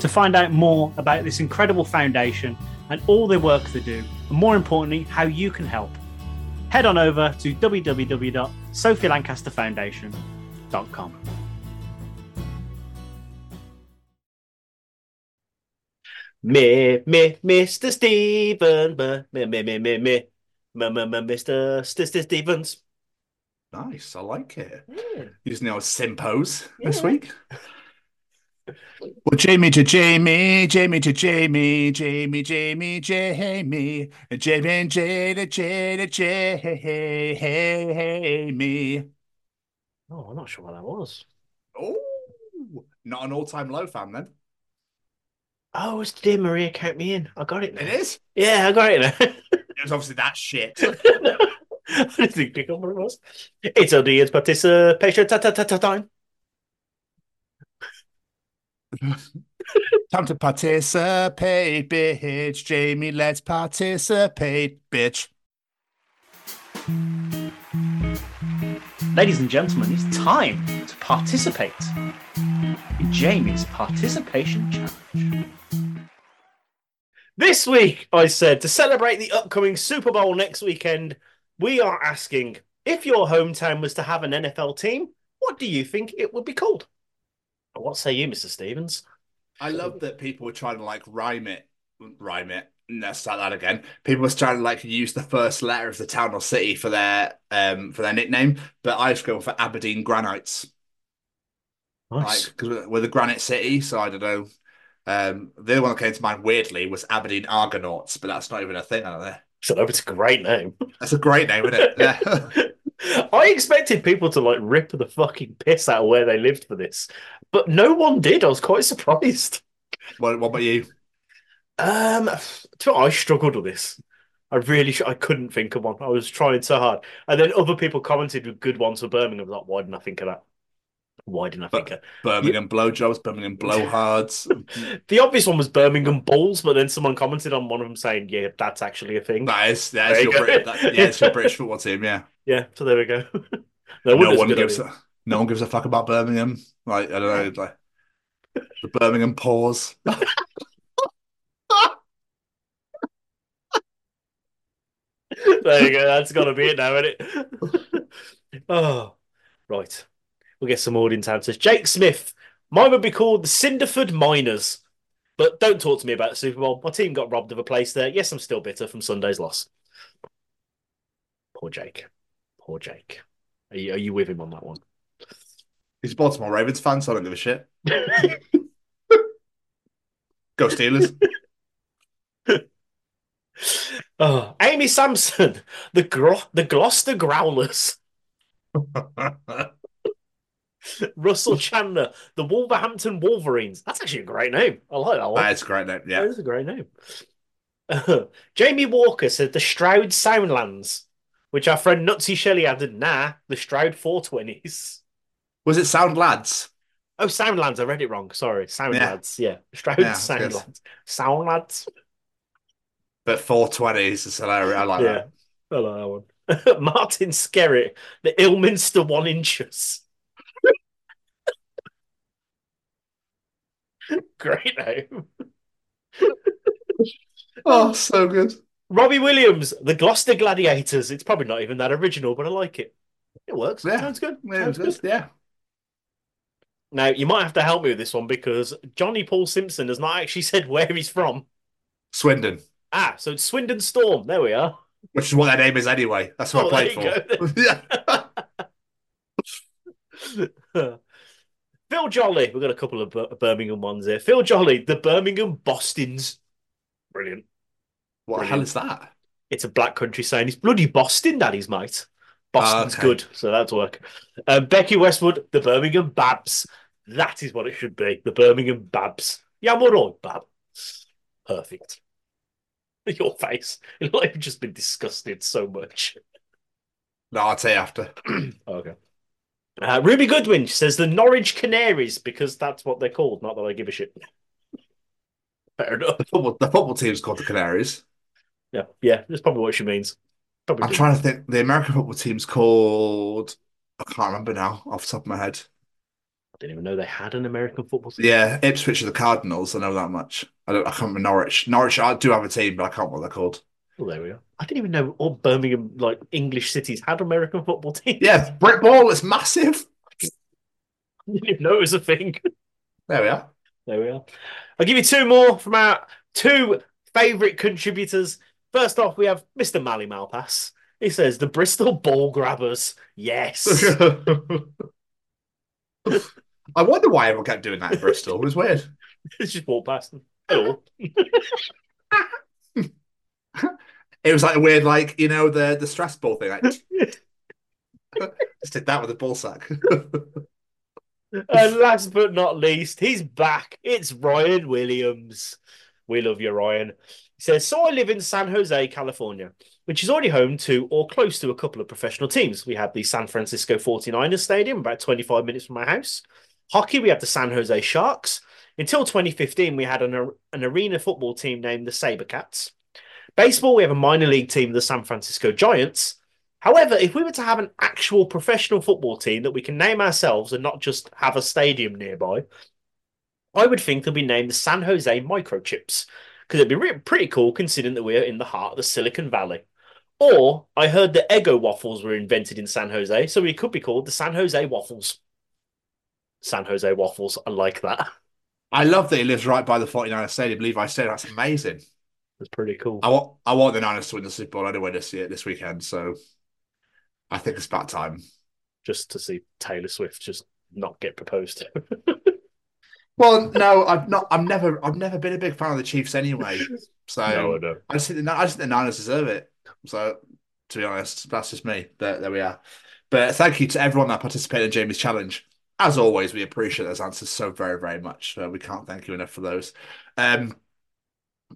To find out more about this incredible foundation and all the work they do, and more importantly, how you can help, head on over to www.sophielancasterfoundation.com. Me, me, Mr. Stephen, me, me, me, me, me, me, me, me, me, Mr. St- St- Stevens. Nice, I like it. Using our simpos this week. Well, Jamie to Jamie, Jamie to Jamie, Jamie, Jamie, Jamie, Jamie and J to J to Jamie. Oh, I'm not sure what that was. Oh, not an all-time low fan then. Oh, it's Dear Maria, count me in. I got it now. It is. Yeah, I got it now. It was obviously that shit. I didn't think what it was. It's audience participation ta- ta- ta- ta- time. Time to participate, bitch. Jamie, let's participate, bitch. Ladies and gentlemen, it's time to participate in Jamie's participation challenge. This week, I said, to celebrate the upcoming Super Bowl next weekend, we are asking if your hometown was to have an NFL team, what do you think it would be called? What say you, Mr. Stevens? I love that people were trying to like rhyme it, rhyme it. Let's start that again. People were trying to like use the first letter of the town or city for their um for their nickname, but I was going for Aberdeen Granites. Nice. Like, because we're the Granite City, so I don't know. Um, the other one that came to mind weirdly was Aberdeen Argonauts, but that's not even a thing out there. So it's a great name. That's a great name, isn't it? Yeah. I expected people to like rip the fucking piss out of where they lived for this, but no one did. I was quite surprised. what, what about you? Um, I struggled with this. I really, sh- I couldn't think of one. I was trying so hard, and then other people commented with good ones for Birmingham. I was like, why didn't I think of that? Why didn't I think of Birmingham blowjobs, Birmingham blowhards. the obvious one was Birmingham Bulls, but then someone commented on one of them saying, "Yeah, that's actually a thing." That is, that is you your. Brit, that, yeah, it's your British football team. Yeah. Yeah, so there we go. No, a one gives a, no one gives a fuck about Birmingham. Like I don't know, like the Birmingham pause. there you go. That's got to be it now, isn't it? oh, right. We'll get some audience answers. Jake Smith. Mine would be called the Cinderford Miners. But don't talk to me about the Super Bowl. My team got robbed of a place there. Yes, I'm still bitter from Sunday's loss. Poor Jake. Poor Jake. Are you, are you with him on that one? He's a Baltimore Ravens fan, so I don't give a shit. Go Steelers. Oh, Amy Sampson, the Gro- the Gloucester Growlers. Russell Chandler, the Wolverhampton Wolverines. That's actually a great name. I like that one. That's a great name. Yeah. it's a great name. Jamie Walker said the Stroud Soundlands, which our friend Nutsy Shelley added, nah, the Stroud 420s. Was it Sound Lads? Oh, Soundlands. I read it wrong. Sorry. Soundlads. Yeah. Stroud Yeah, that's good. Soundlands. Soundlads. But 420s is hilarious. I like yeah. I like that one. Martin Skerritt, the Ilminster One Inches. Great name. Oh, so good. Robbie Williams, the Gloucester Gladiators. It's probably not even that original, but I like it. It works. Yeah. Sounds good. Yeah, Sounds was good. Yeah. Now, you might have to help me with this one because Johnny Paul Simpson has not actually said where he's from. Swindon, Ah, so it's Swindon Storm. There we are. which is what their name is anyway. That's what Oh, I played for. yeah. Phil Jolly. We've got a couple of Bir- Birmingham ones here. Phil Jolly, the Birmingham Bostons. Brilliant. What the hell is that? It's a black country saying it's bloody Boston, daddy's mate. Boston's okay. good, so that's work. Um, Becky Westwood, the Birmingham Babs. That is what it should be. The Birmingham Babs. Yeah, I'm all Bab. Perfect. Your face. It looked like you've just been disgusted so much. No, I'll tell you after. okay. Uh, Ruby Goodwin says the Norwich Canaries because that's what they're called. Not that I give a shit. Fair enough. The football, the football team's called the Canaries. Yeah, yeah, that's probably what she means. Probably I'm do. trying to think. The American football team's called. I can't remember now off the top of my head. I didn't even know they had an American football team. Yeah, Ipswich are the Cardinals. I know that much. I don't. I can't remember Norwich. Norwich. I do have a team, but I can't remember what they're called. Well, there we are. I didn't even know all Birmingham, like English cities, had American football teams. Yeah, brick ball. It's massive. I didn't even know it was a thing. There we are. There we are. I'll give you two more from our two favourite contributors. First off, we have Mr. Mally Malpass. He says the Bristol Ball Grabbers. Yes. I wonder why everyone kept doing that in Bristol. It was weird. it's just walk past them. Hello. It was like a weird, like you know, the the stress ball thing. Like, just did that with a ball sack. and last but not least, he's back. It's Ryan Williams. We love you, Ryan. He says, So I live in San Jose, California, which is already home to or close to a couple of professional teams. We have the San Francisco 49ers Stadium, about 25 minutes from my house. Hockey, we have the San Jose Sharks. Until 2015, we had an, an arena football team named the Sabercats. Baseball, we have a minor league team, the San Francisco Giants. However, if we were to have an actual professional football team that we can name ourselves and not just have a stadium nearby, I would think they'll be named the San Jose Microchips because it'd be re- pretty cool considering that we're in the heart of the Silicon Valley. Or I heard that Eggo waffles were invented in San Jose, so we could be called the San Jose Waffles. San Jose Waffles, I like that. I love that he lives right by the 49ers Stadium, Levi Stadium. That's amazing. That's pretty cool. I want I want the Niners to win the Super Bowl anyway this year, this weekend. So I think it's about time. Just to see Taylor Swift just not get proposed to. Well, no, I've not. I've never. I've never been a big fan of the Chiefs anyway. So No, I know. I just think the I just think the Niners deserve it. So to be honest, that's just me. There, there we are. But thank you to everyone that participated in Jamie's challenge. As always, we appreciate those answers so very, very much. Uh, we can't thank you enough for those. Um,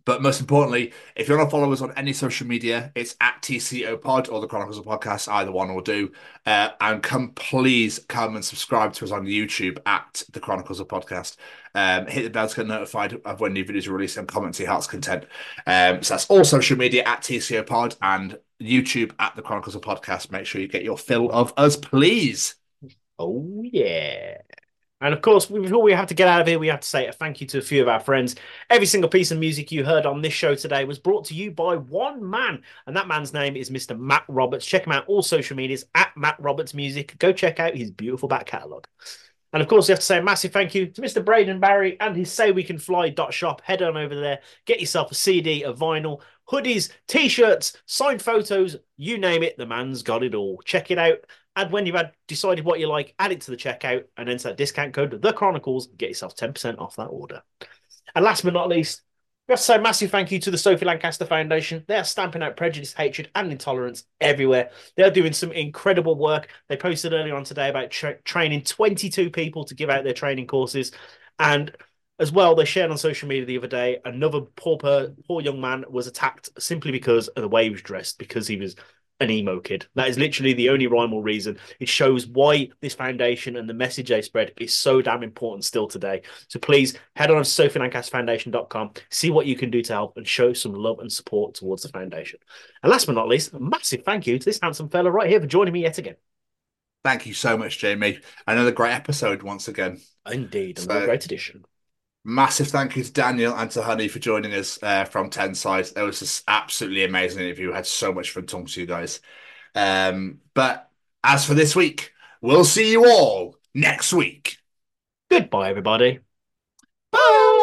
but most importantly, if you want to follow us on any social media, it's at TCO Pod or the Chronicles of Podcast. Either one will do. Uh, and come, please come and subscribe to us on YouTube at the Chronicles of Podcast. Um, hit the bell to get notified of when new videos are released and comment to your heart's content. Um, so that's all social media at TCO Pod and YouTube at the Chronicles of Podcast. Make sure you get your fill of us, please. Oh, yeah. And of course, before we have to get out of here, we have to say a thank you to a few of our friends. Every single piece of music you heard on this show today was brought to you by one man, and that man's name is Mr. Matt Roberts. Check him out all social medias at Matt Roberts Music. Go check out his beautiful back catalogue. And of course, we have to say a massive thank you to Mr. Braden Barry and his Say We Can Fly shop. Head on over there, get yourself a CD, a vinyl, hoodies, t-shirts, signed photos, you name it. The man's got it all. Check it out. And when you've had decided what you like, add it to the checkout and enter that discount code The Chronicles. Get yourself 10% off that order. And last but not least, we have to say a massive thank you to the Sophie Lancaster Foundation. They are stamping out prejudice, hatred, and intolerance everywhere. They're doing some incredible work. They posted earlier on today about tra- training 22 people to give out their training courses. And as well, they shared on social media the other day another poor, poor young man was attacked simply because of the way he was dressed, because he was an emo kid. That is literally the only rhyme or reason. It shows why this foundation and the message they spread is so damn important still today. So please head on to sophielancasterfoundation.com, see what you can do to help and show some love and support towards the foundation. And last but not least, a massive thank you to this handsome fella right here for joining me yet again. Thank you so much, Jamie. Another great episode once again. Indeed, another So- great edition. Massive thank you to Daniel and to Honey for joining us uh, from Tenside. It was just absolutely amazing interview. We had so much fun talking to you guys. Um, but as for this week, we'll see you all next week. Goodbye, everybody. Bye.